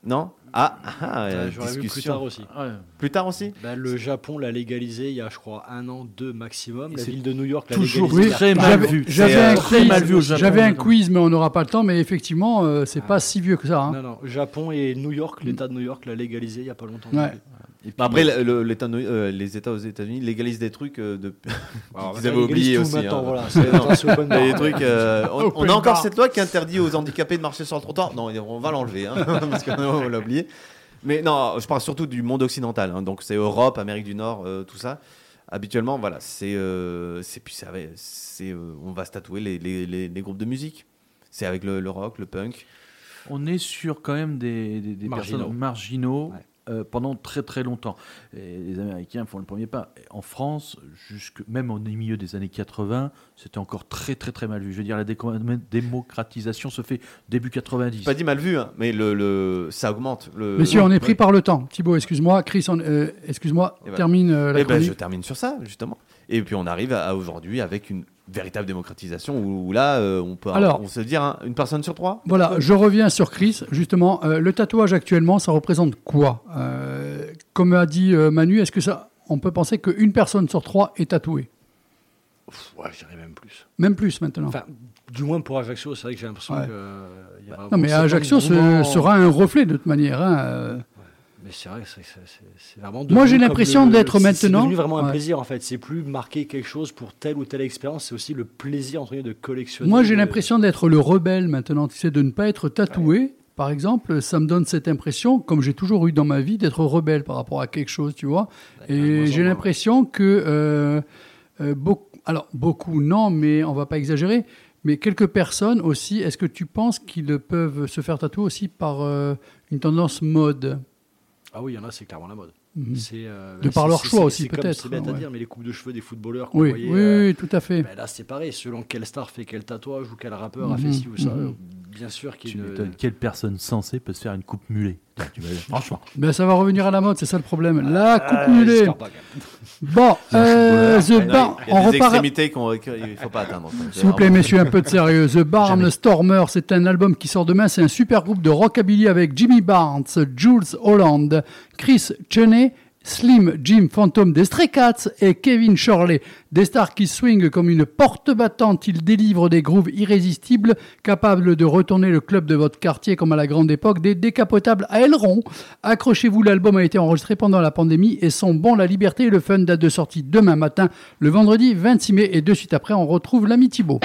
Non? Ah, ah, J'aurais vu plus tard aussi. Ouais. Plus tard aussi? Bah, le Japon l'a légalisé il y a, je crois, un an, deux maximum. Et La c'est ville de New York l'a toujours légalisé. a très pas mal J'avais- vu. J'avais C'est, un, euh, très mal vu au Japon, j'avais un notamment. quiz, mais on n'aura pas le temps. Mais effectivement, euh, c'est Ah. pas si vieux que ça. hein. Non, non, Japon et New York, l'État de New York l'a légalisé il y a pas longtemps. Ouais. Et puis, Bah, Après, le- le- l'État de- euh, les États aux États-unis légalisent des trucs euh, de. [laughs] Alors, Ils ça avaient légalise oublié tout aussi, hein. voilà. [laughs] Des trucs. euh, [laughs] on, a encore cette loi qui interdit aux handicapés de marcher sur le trottoir. Non, on va l'enlever, hein, parce qu'on l'a oublié. Mais non, je parle surtout du monde occidental. hein, donc c'est Europe, Amérique du Nord, euh, tout ça. Habituellement, voilà, c'est, euh, euh, on va se tatouer les, les, les- les groupes de musique. C'est avec le, le rock, le punk. on est sur quand même des, des, des Marginaux. personnes marginaux Ouais. Euh, pendant très très longtemps. Et les Américains font le premier pas. Et en France, jusque, même au milieu des années 80, c'était encore très très très mal vu. Je veux dire, la démocratisation se fait début 90. Pas dit mal vu, hein, mais le, le, ça augmente. Le, Messieurs, on est pris Ouais. par le temps. Thibaut, excuse-moi. Chris, on- euh, excuse-moi. Et voilà. Termine euh, la Eh ben, je termine sur ça, justement. Et puis on arrive à, à aujourd'hui avec une véritable démocratisation où, où là, euh, on peut Alors- on se dire hein, une personne sur trois? Voilà, je reviens sur Chris. Justement, euh, le tatouage actuellement, ça représente quoi? Euh, Comme a dit euh, Manu, est-ce que ça, on peut penser qu'une personne sur trois est tatouée? Ouais, je dirais même plus. Même plus maintenant. Enfin, du moins pour Ajaccio, c'est vrai que j'ai l'impression Ouais. que. y a non, mais Ajaccio sera un reflet de toute manière. hein, euh. Mais c'est vrai c'est- vraiment. Moi, j'ai l'impression d'être maintenant- C'est devenu vraiment un plaisir en fait. C'est plus marquer quelque chose pour telle ou telle expérience, c'est aussi le plaisir entre guillemets de collectionner. Moi, j'ai de- l'impression d'être le rebelle maintenant, tu sais, de ne pas être tatoué. Par exemple, ça me donne cette impression, comme j'ai toujours eu dans ma vie, d'être rebelle par rapport à quelque chose, tu vois. Et j'ai l'impression que euh, euh, beaucoup, alors beaucoup non, mais on va pas exagérer, mais quelques personnes aussi. Est-ce que tu penses qu'ils peuvent se faire tatouer aussi par euh, une tendance mode? Ah oui, il y en a, c'est clairement la mode. Mhm. C'est, euh, De par leur choix aussi, peut-être, C'est bête à ouais. dire, mais les coupes de cheveux des footballeurs qu'on Oui, voyait, oui, euh, oui, tout à fait. ben là, c'est pareil. Selon quelle star fait quel tatouage ou quel rappeur a Mhm, fait ci ou ça, mhm. Bien sûr qu'il Tu ne- m'étonnes, quelle personne sensée peut se faire une coupe Tu vas- Franchement. [laughs] Ben, ça va revenir à la mode, c'est ça le problème. La coupe Ah, pas, quand même. Bon, [laughs] euh, The Bar, il y a on des repart. extrémités qu'il ne faut pas atteindre. S'il vous plaît, messieurs, un peu de sérieux. The Barnstormer, c'est un album qui sort demain. C'est un super groupe de rockabilly avec Jimmy Barnes, Jules Holland, Chris Cheney, Slim Jim Phantom des Stray Cats et Kevin Shorley. Des stars qui swingent comme une porte battante. Ils délivrent des grooves irrésistibles, capables de retourner le club de votre quartier comme à la grande époque, des décapotables à ailerons. Accrochez-vous, l'album a été enregistré pendant la pandémie et son bon La Liberté et le Fun date de sortie demain matin, le vendredi 26 mai. Et de suite après, on retrouve l'ami Thibaut.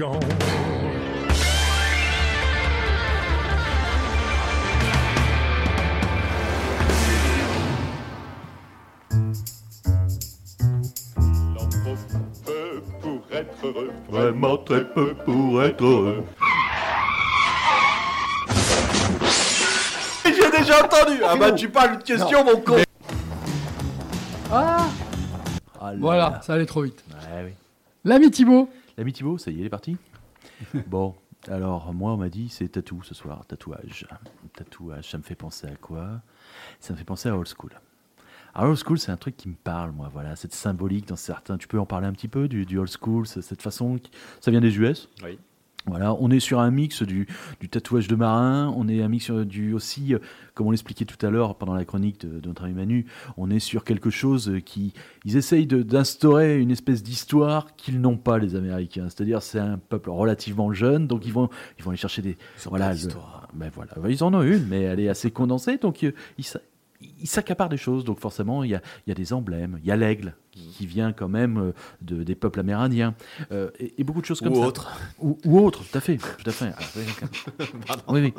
Gone. peu pour être heureux, vraiment très peu pour être heureux. J'ai déjà entendu Ah bah tu parles de question mon con Ah Ah là Voilà, là. ça allait trop vite. Ouais, oui. L'ami Thibaut L'ami Thibaut, ça y est, il est parti [laughs] Bon, alors moi on m'a dit c'est tatou ce soir, tatouage. Tatouage, ça me fait penser à quoi? Ça me fait penser à old school. Alors, old school, c'est un truc qui me parle, moi, voilà, cette symbolique dans certains. Tu peux en parler un petit peu du, du old school, c'est cette façon. qui- Ça vient des US Oui. Voilà, on est sur un mix du, du tatouage de marin, on est un mix sur du aussi, euh, comme on l'expliquait tout à l'heure pendant la chronique de, de notre ami Manu, on est sur quelque chose euh, qui, ils essayent d'instaurer une espèce d'histoire qu'ils n'ont pas les Américains. C'est-à-dire c'est un peuple relativement jeune, donc ils vont, ils vont aller chercher des, Ils voilà, le- ben voilà, ils en ont une, mais elle est assez condensée, donc euh, ils, sa- ils s'accaparent des choses, donc forcément, il y a, il y a des emblèmes. Il y a l'aigle, qui, qui vient quand même euh, de, des peuples amérindiens, euh, et, et beaucoup de choses comme Ou ça. autres. Ou, ou autres, tout à fait. Tout à fait. [laughs] oui, oui.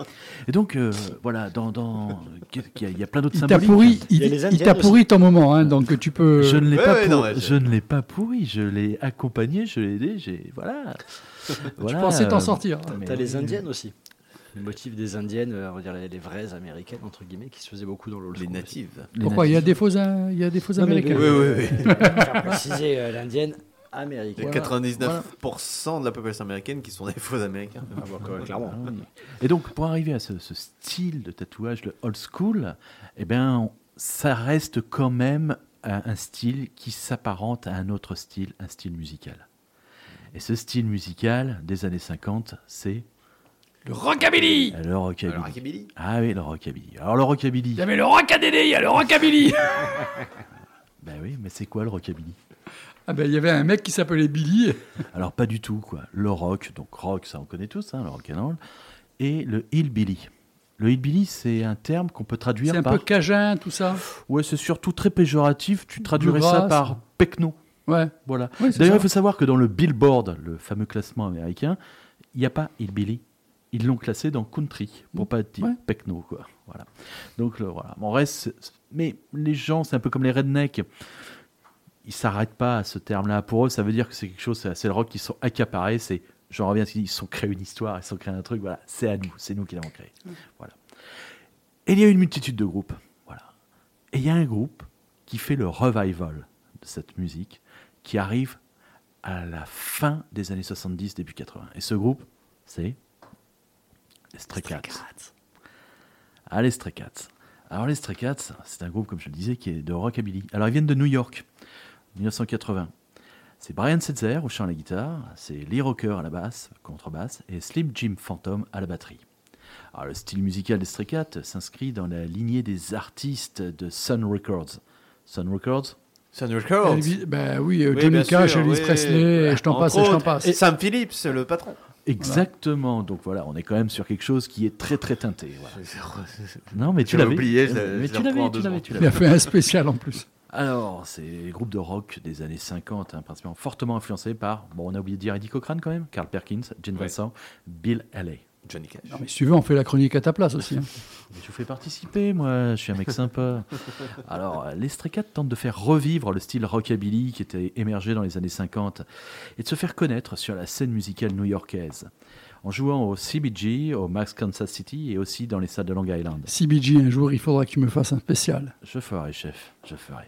Et donc, euh, voilà, dans, dans, il y a- il y a plein d'autres Il pourri, Il il, il t'a pourri ton moment, hein, donc tu peux. Je ne l'ai Ouais, pas, ouais, pour- non, ouais, je je- ne l'ai pas pourri, je l'ai accompagné, je l'ai aidé, j'ai voilà. [laughs] Tu Voilà, pensais t'en sortir. mais T'as les indiennes aussi. Le motif des indiennes, euh, on va dire les, les vraies américaines, entre guillemets, qui se faisaient beaucoup dans l'old Les school aussi. natives. Les Pourquoi Il y a des faux, il y a des faux Non, américains. Oui, oui, oui. [laughs] Je vais préciser euh, l'indienne américaine. Il y a 99% de la population américaine qui sont des faux américains. Ah, bah, quoi, clairement. Ah. Et donc, pour arriver à ce, ce style de tatouage, le old school, eh on- ça reste quand même un, un style qui s'apparente à un autre style, un style musical. Et ce style musical des années 50, c'est Le rockabilly le rockabilly. Ah oui, le rockabilly. Alors, le rockabilly, Il y avait le rockadélé, il y a le rockabilly [laughs] ben oui, mais c'est quoi le rockabilly? Ah ben il y avait un mec qui s'appelait Billy. [laughs] Alors, pas du tout, quoi. Le rock, donc rock, ça on connaît tous, hein, le rock and roll, et le hillbilly. Le hillbilly, c'est un terme qu'on peut traduire C'est un par... peu cajun, tout ça. Ouais, c'est surtout très péjoratif. Tu traduirais ça par pecno. Ouais. Voilà. D'ailleurs, il faut savoir que dans le Billboard, le fameux classement américain, il n'y a pas hillbilly. Ils l'ont classé dans country, pour pas dire Ouais. pecno, quoi. Voilà. Donc, le- voilà. Bon, reste, mais les gens, c'est un peu comme les rednecks. Ils s'arrêtent pas à ce terme-là. Pour eux, ça veut dire que c'est quelque chose, c'est le rock qui sont accaparés. C'est, j'en reviens à ce qu'ils disent, ils sont créés une histoire, ils sont créés un truc. Voilà, c'est à nous, c'est nous qui l'avons créé. Voilà. Et il y a une multitude de groupes. Voilà. Et il y a un groupe qui fait le revival de cette musique, qui arrive à la fin des années 70, début 80. Et ce groupe, c'est les Stray Cats. Ah, les Stray Cats. Alors, les Stray Cats, c'est un groupe, comme je le disais, qui est de rockabilly. Alors, ils viennent de New York, 1980. C'est Brian Setzer au chant et à la guitare, c'est Lee Rocker à la basse, contrebasse, et Slim Jim Phantom à la batterie. Alors, le style musical des Stray Cats s'inscrit dans la lignée des artistes de Sun Records. Sun Records, Sun Records. Elvis- ben oui, euh, Oui, Johnny Cash, sûr, Elvis oui. Presley, je t'en Entre passe et je t'en passe. Et Sam Phillips, le patron. Exactement. Donc voilà, on est quand même sur quelque chose qui est très très teinté. voilà. Non, mais tu l'avais. oublié, je l'ai- mais je tu l'avais, tu l'avais, Il a fait un spécial en plus. Alors, c'est les groupes de rock des années 50, hein, principalement fortement influencés par, bon, on a oublié de dire Eddie Cochrane quand même, Carl Perkins, Gene Ouais. Vincent, Bill Haley. Johnny Cash. Non, mais si tu veux, on fait la chronique à ta place aussi. hein. [laughs] Mais je vous fais participer, moi, je suis un mec sympa. [laughs] Alors, euh, les Stray Cats tentent de faire revivre le style rockabilly qui était émergé dans les années 50 et de se faire connaître sur la scène musicale new-yorkaise en jouant au CBG, au Max Kansas City et aussi dans les salles de Long Island. CBG, un jour, il faudra que tu me fasses un spécial. Je ferai, chef, je ferai.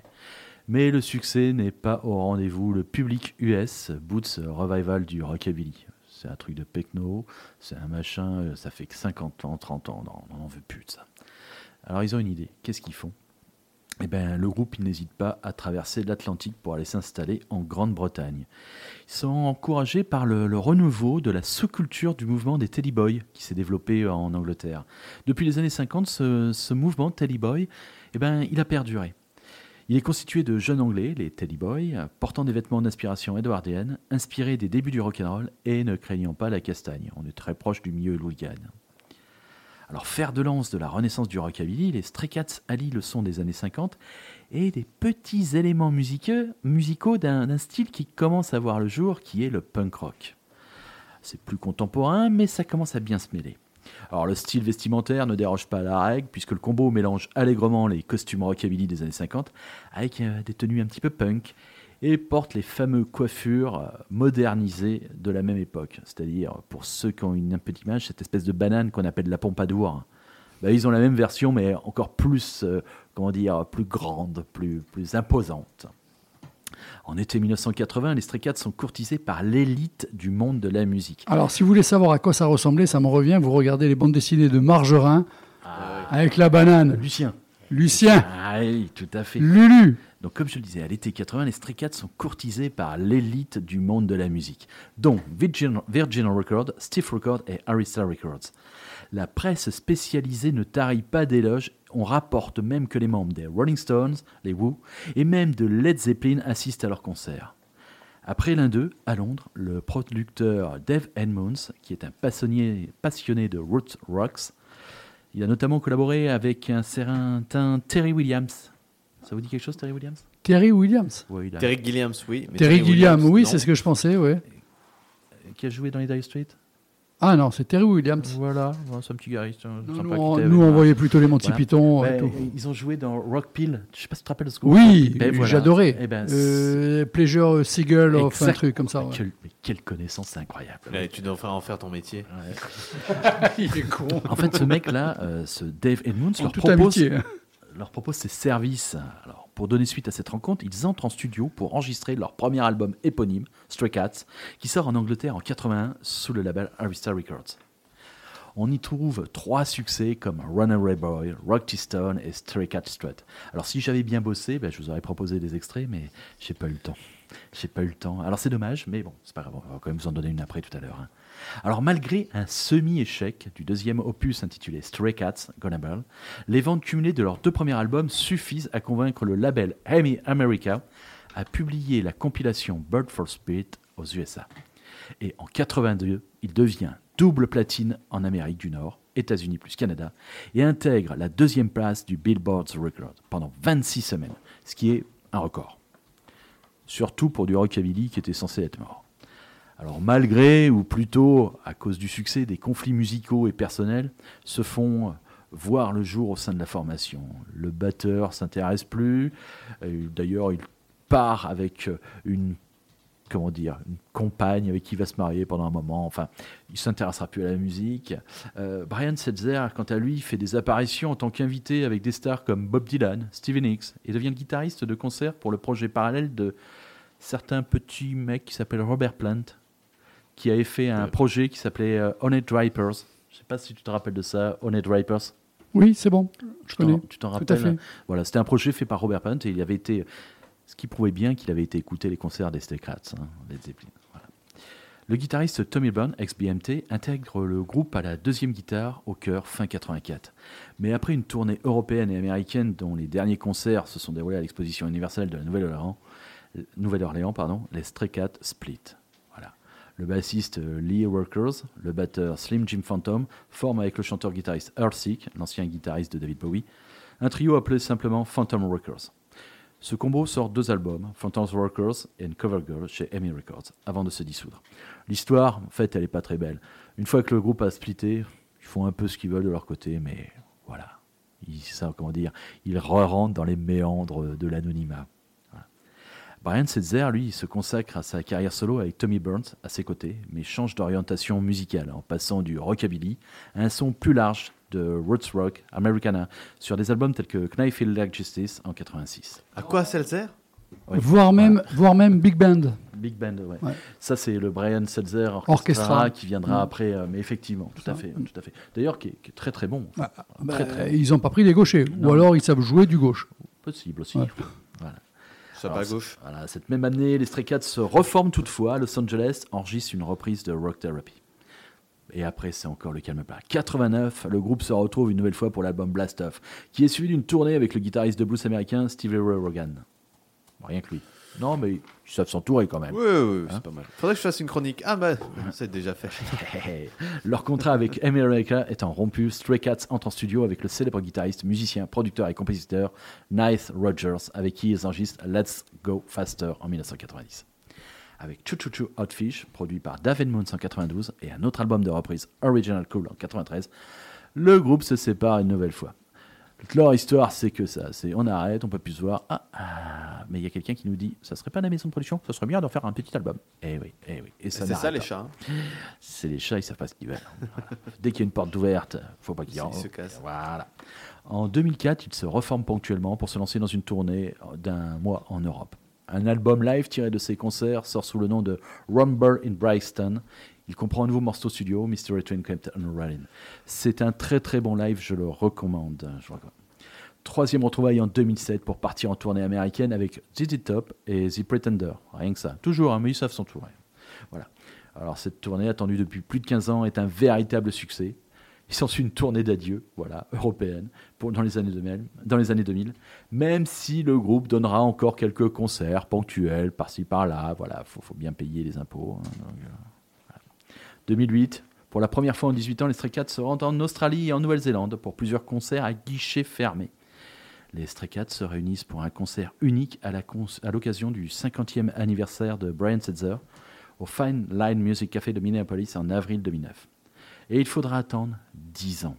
Mais le succès n'est pas au rendez-vous. Le public US boot ce revival du rockabilly. C'est un truc de pecno, c'est un machin, euh, ça fait que 50 ans, 30 ans, on n'en veut plus de ça. Alors ils ont une idée, qu'est-ce qu'ils font? Eh bien, le groupe n'hésite pas à traverser l'Atlantique pour aller s'installer en Grande-Bretagne. Ils sont encouragés par le, renouveau de la sous-culture du mouvement des Teddy Boys qui s'est développé en Angleterre. Depuis les années 50, ce, ce mouvement Teddy Boy, eh ben, il a perduré. Il est constitué de jeunes Anglais, les Teddy Boys, portant des vêtements d'inspiration édouardienne, inspirés des débuts du rock'n'roll et ne craignant pas la castagne. On est très proche du milieu hooligan. Alors, fer de lance de la renaissance du rockabilly, les Stray Cats allient le son des années 50 et des petits éléments musicaux d'un style qui commence à voir le jour, qui est le punk rock. C'est plus contemporain, mais ça commence à bien se mêler. Alors le style vestimentaire ne déroge pas à la règle, puisque le combo mélange allègrement les costumes rockabilly des années 50 avec euh, des tenues un petit peu punk et porte les fameux coiffures euh, modernisées de la même époque. C'est-à-dire, pour ceux qui ont une petite image, cette espèce de banane qu'on appelle la pompadour. Bah, ils ont la même version, mais encore plus, euh, comment dire, plus grande, plus, plus imposante. En été 1980, les Stray Cats sont courtisés par l'élite du monde de la musique. Alors, si vous voulez savoir à quoi ça ressemblait, ça me revient. Vous regardez les bandes dessinées de Margerin avec la banane. Lucien. Lucien, Ah oui, tout à fait. Lulu. Donc, comme je le disais, à l'été 80, les Stray Cats sont courtisés par l'élite du monde de la musique, dont Virgin, Virgin Records, Stiff Records et Arista Records. La presse spécialisée ne tarit pas d'éloges. On rapporte même que les membres des Rolling Stones, les Who, et même de Led Zeppelin assistent à leurs concerts. Après l'un d'eux, à Londres, le producteur Dave Edmonds, qui est un passionné, passionné de roots rocks, Il a notamment collaboré avec un certain Terry Williams. Ça vous dit quelque chose, Terry Williams? Terry Williams. Oui, il a- Terry Gilliams, oui. mais Terry Gilliam, oui, c'est ce que je pensais, ouais. Qui a joué dans les Dire Street Ah non, c'est Terry Williams. Voilà, c'est un petit gariste. hein, Nous, sympa on, nous, on voyait plutôt les Monty Voilà. Python et Ouais, tout. Ils ont joué dans Rock Pill. Je sais pas si tu te rappelles de ce groupe. Oui, Ben voilà. j'adorais. Eh ben, Euh, Pleasure Seagull, of un truc comme ça. ouais. Quelle, mais quelle connaissance, c'est incroyable. Ouais, tu devrais en faire ton métier. [laughs] Il est con. En fait, ce mec-là, euh, ce Dave Edmunds, leur leur propose ses services. Alors, pour donner suite à cette rencontre, ils entrent en studio pour enregistrer leur premier album éponyme, Stray Cats, qui sort en Angleterre en 81 sous le label Arista Records. On y trouve trois succès comme Runaway Boy, Rock Stone et Stray Cat Strut. Alors si j'avais bien bossé, ben, je vous aurais proposé des extraits, mais j'ai pas le temps. J'ai pas eu le temps. Alors c'est dommage, mais bon, c'est pas grave, on va quand même vous en donner une après tout à l'heure. hein. Alors malgré un semi-échec du deuxième opus intitulé Stray Cats, Gonable, les ventes cumulées de leurs deux premiers albums suffisent à convaincre le label Amy America à publier la compilation Bird for Spirit aux USA. Et en 82, il devient double platine en Amérique du Nord, États-Unis plus Canada, et intègre la deuxième place du Billboard Record pendant 26 semaines, ce qui est un record. Surtout pour du rockabilly qui était censé être mort. Alors malgré, ou plutôt à cause du succès, des conflits musicaux et personnels se font voir le jour au sein de la formation. Le batteur s'intéresse plus, d'ailleurs il part avec une comment dire, une compagne avec qui il va se marier pendant un moment. Enfin, il s'intéressera plus à la musique. Euh, Brian Setzer, quant à lui, fait des apparitions en tant qu'invité avec des stars comme Bob Dylan, Stevie Nicks, et devient guitariste de concert pour le projet parallèle de certains petits mecs qui s'appellent Robert Plant, qui avait fait un projet qui s'appelait euh, Honest Dripers. Je sais pas si tu te rappelles de ça, Honest Dripers. Oui, c'est bon. Je Tu t'en- connais. Tu t'en Tout à rappelles fait. Voilà, c'était un projet fait par Robert Plant et il avait été, ce qui prouvait bien qu'il avait été écouter les concerts des Stray Cats, hein, Led Zeppelin. Voilà. Le guitariste Tommy Byrne, ex-BMT, intègre le groupe à la deuxième guitare au chœur fin 84. Mais après une tournée européenne et américaine dont les derniers concerts se sont déroulés à l'exposition universelle de la Nouvelle-Orléans, Nouvelle-Orléans, pardon, les Stray Cats split. Le bassiste euh, Lee Workers, le batteur Slim Jim Phantom forment avec le chanteur-guitariste Earthseek, l'ancien guitariste de David Bowie, un trio appelé simplement Phantom Workers. Ce combo sort deux albums, Phantom Workers et Cover Girl chez EMI Records, avant de se dissoudre. L'histoire, en fait, elle n'est pas très belle. Une fois que le groupe a splitté, ils font un peu ce qu'ils veulent de leur côté, mais voilà. Ils, comment dire, ils re-rentrent dans les méandres de l'anonymat. Brian Setzer, lui, il se consacre à sa carrière solo avec Tommy Burns à ses côtés, mais change d'orientation musicale en passant du rockabilly à un son plus large de roots rock, Americana, sur des albums tels que Knife Feel Like Justice en 86. À quoi Seltzer? Oui. Voire, même, voire même Big Band. Big Band, ouais. Ouais. Ça, c'est le Brian Setzer Orchestra, Orchestra. qui viendra Mm. après, euh, mais effectivement, tout à fait, tout à fait. D'ailleurs, qui, est qui est très très bon. Bah, très, très bon. Ils n'ont pas pris des gauchers. Non. Ou alors ils savent jouer du gauche. Possible aussi. Ouais. Voilà. Ça Alors, va à gauche. Voilà, cette même année, les Stray Cats se reforment toutefois Los Angeles, enregistrent une reprise de Rock Therapy. Et après, c'est encore le calme plat. 89, le groupe se retrouve une nouvelle fois pour l'album Blast Off, qui est suivi d'une tournée avec le guitariste de blues américain Stevie Ray Vaughan. Rien que lui. Non, mais ils savent s'entourer quand même. Oui, oui, Hein c'est pas mal. Faudrait que je fasse une chronique. Ah bah, c'est déjà fait. [laughs] Leur contrat avec America étant rompu, Stray Cats entre en studio avec le célèbre guitariste, musicien, producteur et compositeur Nice Rogers, avec qui ils enregistrent Let's Go Faster en 1990. Avec Choo Choo Choo Hot Fish, produit par David Moon en 92, et un autre album de reprise, Original Cool en 93, le groupe se sépare une nouvelle fois. Leur histoire, c'est que ça. C'est on arrête, on peut plus se voir. Ah, ah, mais il y a quelqu'un qui nous dit, ça serait pas la maison de production, ça serait bien d'en faire un petit album. Eh oui, eh oui. Et C'est ça les pas. chats. hein. C'est les chats, ils savent pas ce qu'ils veulent. Voilà. Dès qu'il y a une porte ouverte, faut pas qu'ils Ils rentrent. se cassent. Voilà. En 2004, ils se reforment ponctuellement pour se lancer dans une tournée d'un mois en Europe. Un album live tiré de ces concerts sort sous le nom de Rumble in Brixton. Il comprend un nouveau morceau studio, Mystery Train Captain Rallin. C'est un très très bon live, je le recommande. Troisième retrouvaille en 2007 pour partir en tournée américaine avec ZZ Top et The Pretender. Rien que ça. Toujours, mais ils savent s'entourer. Voilà. Alors cette tournée, attendue depuis plus de 15 ans, est un véritable succès. Il s'ensuit une tournée d'adieu, voilà, européenne, dans, les années 2000, dans les années 2000, même si le groupe donnera encore quelques concerts ponctuels par-ci par-là. Voilà, faut, bien payer les impôts. hein, euh. 2008, Pour la première fois en 18 ans, les Stray Cats se rendent en Australie et en Nouvelle-Zélande pour plusieurs concerts à guichet fermé. Les Stray Cats se réunissent pour un concert unique à l'occasion du 50e anniversaire de Brian Setzer au Fine Line Music Café de Minneapolis en avril 2009. Et il faudra attendre 10 ans.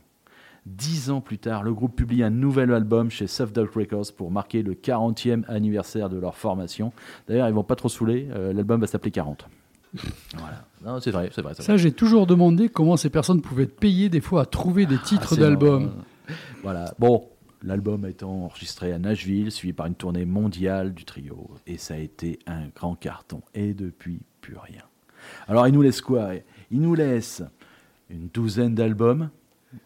Dix ans plus tard, le groupe publie un nouvel album chez Soft Dog Records pour marquer le 40e anniversaire de leur formation. D'ailleurs, ils vont pas trop saouler, euh, l'album va s'appeler 40. Voilà. Non, c'est vrai, c'est vrai. Ça, j'ai toujours demandé comment ces personnes pouvaient être payées des fois à trouver des titres Ah, c'est d'albums. Voilà. Bon, l'album a été enregistré à Nashville, suivi par une tournée mondiale du trio. Et ça a été un grand carton. Et depuis, plus rien. Alors, il nous laisse quoi? Il nous laisse une douzaine d'albums.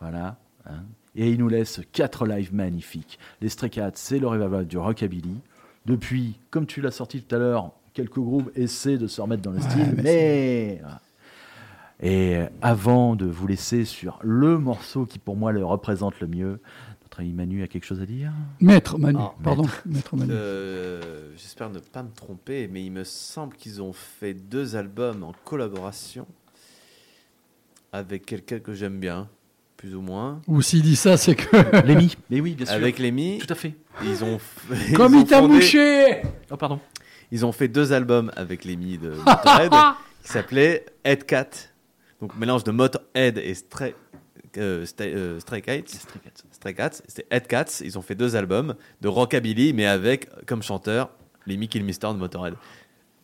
Voilà. hein. Et il nous laisse quatre lives magnifiques. Les Stray Cats, c'est le revival du rockabilly. Depuis, comme tu l'as sorti tout à l'heure, quelques groupes essaient de se remettre dans le style, mais mais... Et euh, avant de vous laisser sur le morceau qui pour moi le représente le mieux, notre ami Manu a quelque chose à dire? Maître Manu, Ah, pardon, Maître Manu. Euh, J'espère ne pas me tromper, mais il me semble qu'ils ont fait deux albums en collaboration avec quelqu'un que j'aime bien, plus ou moins. Ou s'il dit ça, c'est que. [laughs] Lémi Mais oui, bien sûr. Avec Lémi, Tout à fait. ils ont. [laughs] Comme ils il t'a fondé- mouché Oh, pardon. Ils ont fait deux albums avec Lémi de Motorhead [laughs] qui s'appelaient Head Cat, donc mélange de Motorhead et Stray, euh, Stray, euh, Stray Cats. Stray Cats. Stray Cats, c'était Head Cats. Ils ont fait deux albums de rockabilly, mais avec comme chanteur Lemmy Kilmister de Motorhead.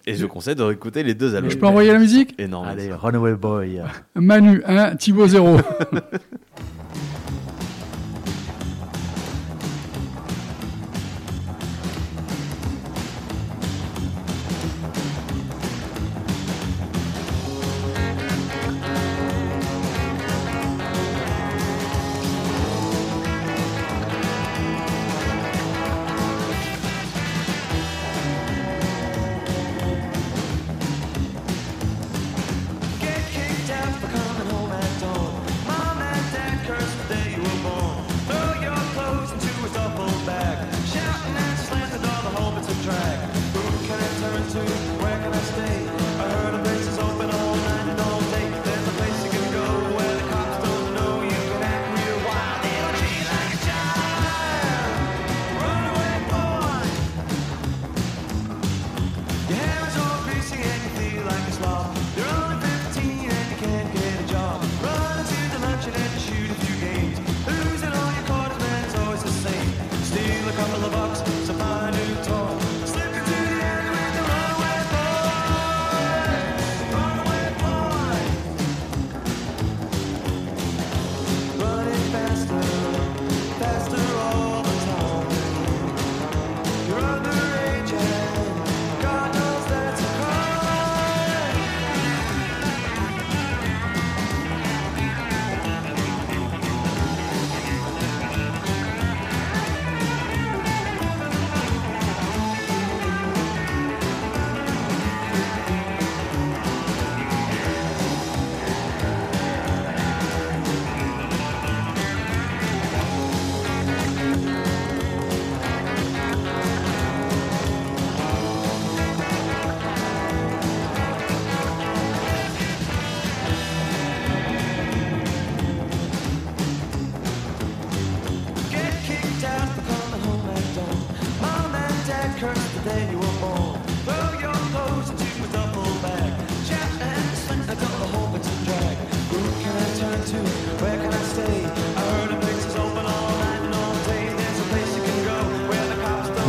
Et je conseille de réécouter les deux albums. Je peux envoyer la musique? Énorme. Allez, Runaway Boy. Manu 1, Thibaut 0. [laughs]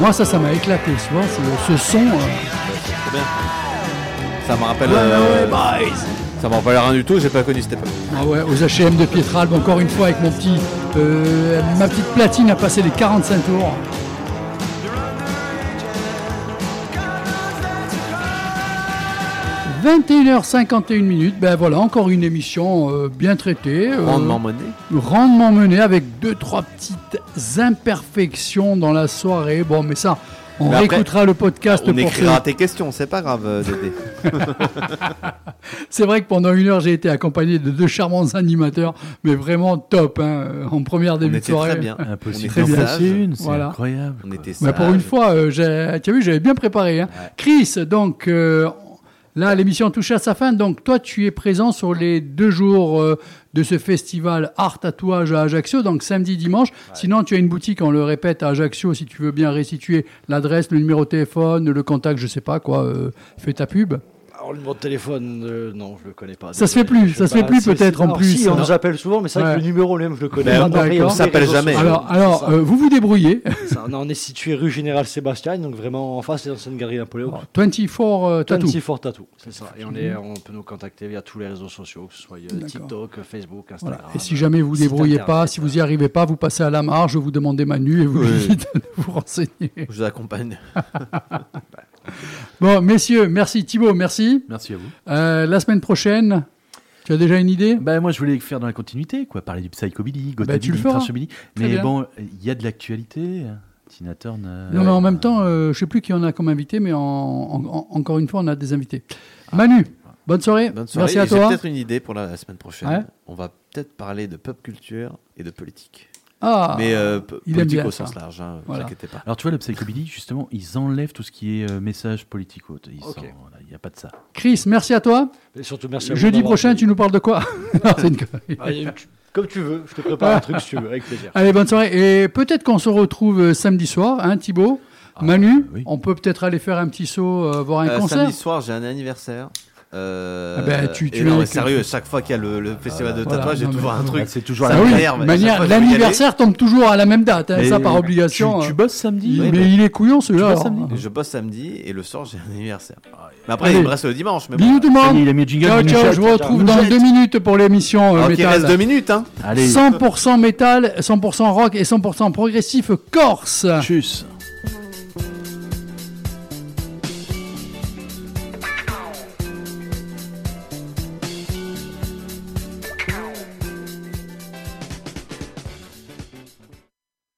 Moi, ça, ça m'a éclaté, tu vois, ce, son. euh, bien. Ça me rappelle. euh, ça me rappelle rien du tout, j'ai pas connu cette époque. Ah ouais, aux HM de Pietralbe, encore une fois avec mon petit, euh, ma petite platine a passé les 45 tours. 21h51 minutes, ben voilà, encore une émission euh, bien traitée. euh, Rendement monnaie. rendement menée avec deux, trois petites imperfections dans la soirée. Bon, mais ça, on Mais après, réécoutera le podcast On pour écrira tes questions, c'est pas grave, euh, Dédé. [laughs] C'est vrai que pendant une heure, j'ai été accompagné de deux charmants animateurs, mais vraiment top, hein, en première On début de soirée. très bien. [laughs] Impossible Très bien. une, c'est Voilà. incroyable. On était Bah, pour une fois, euh, tu as vu, j'avais bien préparé. hein. Chris, donc, euh, Là, l'émission touche à sa fin. Donc, toi, tu es présent sur les deux jours euh, de ce festival Art Tatouage à Ajaccio, donc samedi, dimanche. Sinon, tu as une boutique, on le répète, à Ajaccio, si tu veux bien restituer l'adresse, le numéro de téléphone, le contact, je sais pas quoi. euh, fais ta pub. Alors, le numéro de téléphone, euh, non, je le connais pas. Ça se fait plus, ça se fait plus peut-être en plus. Si, on Non. nous appelle souvent, mais c'est vrai Ouais. que le numéro lui-même, je le connais. Ben, pas. On s'appelle jamais. Alors, alors euh, vous vous débrouillez. [laughs] Ça, on est situé rue Général Sébastien, donc vraiment en face des anciennes galeries Napoléon. 24 euh, Tattoo. 24 Tattoo, c'est ça. Et on, est, on peut nous contacter via tous les réseaux sociaux, que ce soit euh, TikTok, Facebook, Instagram. Et si jamais vous ne site débrouillez internet. pas, si vous n'y arrivez pas, vous passez à la marge, vous demandez Manu et vous Oui. lui dites de vous renseigner. Je vous accompagne. [laughs] Bon, messieurs, merci Thibaut, merci. Merci à vous. Euh, la semaine prochaine, tu as déjà une idée? Bah, moi, je voulais faire dans la continuité, quoi. Parler du psychobilly, Bah, Gotabilly. Trashobilly. Très Mais bien. bon, il y a de l'actualité. Tina Turner. euh, Non, mais en même temps, euh, je sais plus qui on a comme invité, mais en- en- en- encore une fois, on a des invités. Manu, bonne soirée. Bonne soirée. Merci à Et J'ai toi. peut-être une idée pour la semaine prochaine. Ouais. On va peut-être parler de pop culture et de politique. Ah, Mais euh, politique au ça. sens large, hein, Voilà. vous inquiétez pas. Alors, tu vois, le psychobilly, justement, ils enlèvent tout ce qui est euh, message politique. Il n'y a pas de ça. Chris, merci à toi. Et surtout, merci à Jeudi prochain, tu nous parles de quoi? [laughs] Non, une. Ah, Comme tu veux, je te prépare un truc si tu veux, avec plaisir. Allez, bonne soirée. Et peut-être qu'on se retrouve euh, samedi soir, hein, Thibaut? Manu, oui. on peut peut-être aller faire un petit saut, euh, voir un Euh, concert? samedi soir, j'ai un anniversaire. Euh, Ah ben, tu- tu non, mais sérieux, chaque fois qu'il y a le, le festival de Voilà, tatouage, j'ai toujours mais- un truc. c'est toujours ça Ah la aller. l'anniversaire tombe toujours à la même date, hein, ça par obligation. Tu, tu hein. bosses samedi mais, Oui, mais- il est couillon celui-là. Je bosse samedi et le soir, j'ai un anniversaire. Mais après, Allez. il me reste le dimanche. Mais bon. Bisous tout le monde. il a mis le jingle, Ciao, ciao, je vous retrouve dans deux minutes pour l'émission euh, Ok, il métal. reste deux minutes. Hein. Allez, 100% métal, 100% rock et 100% progressif corse. tchuss.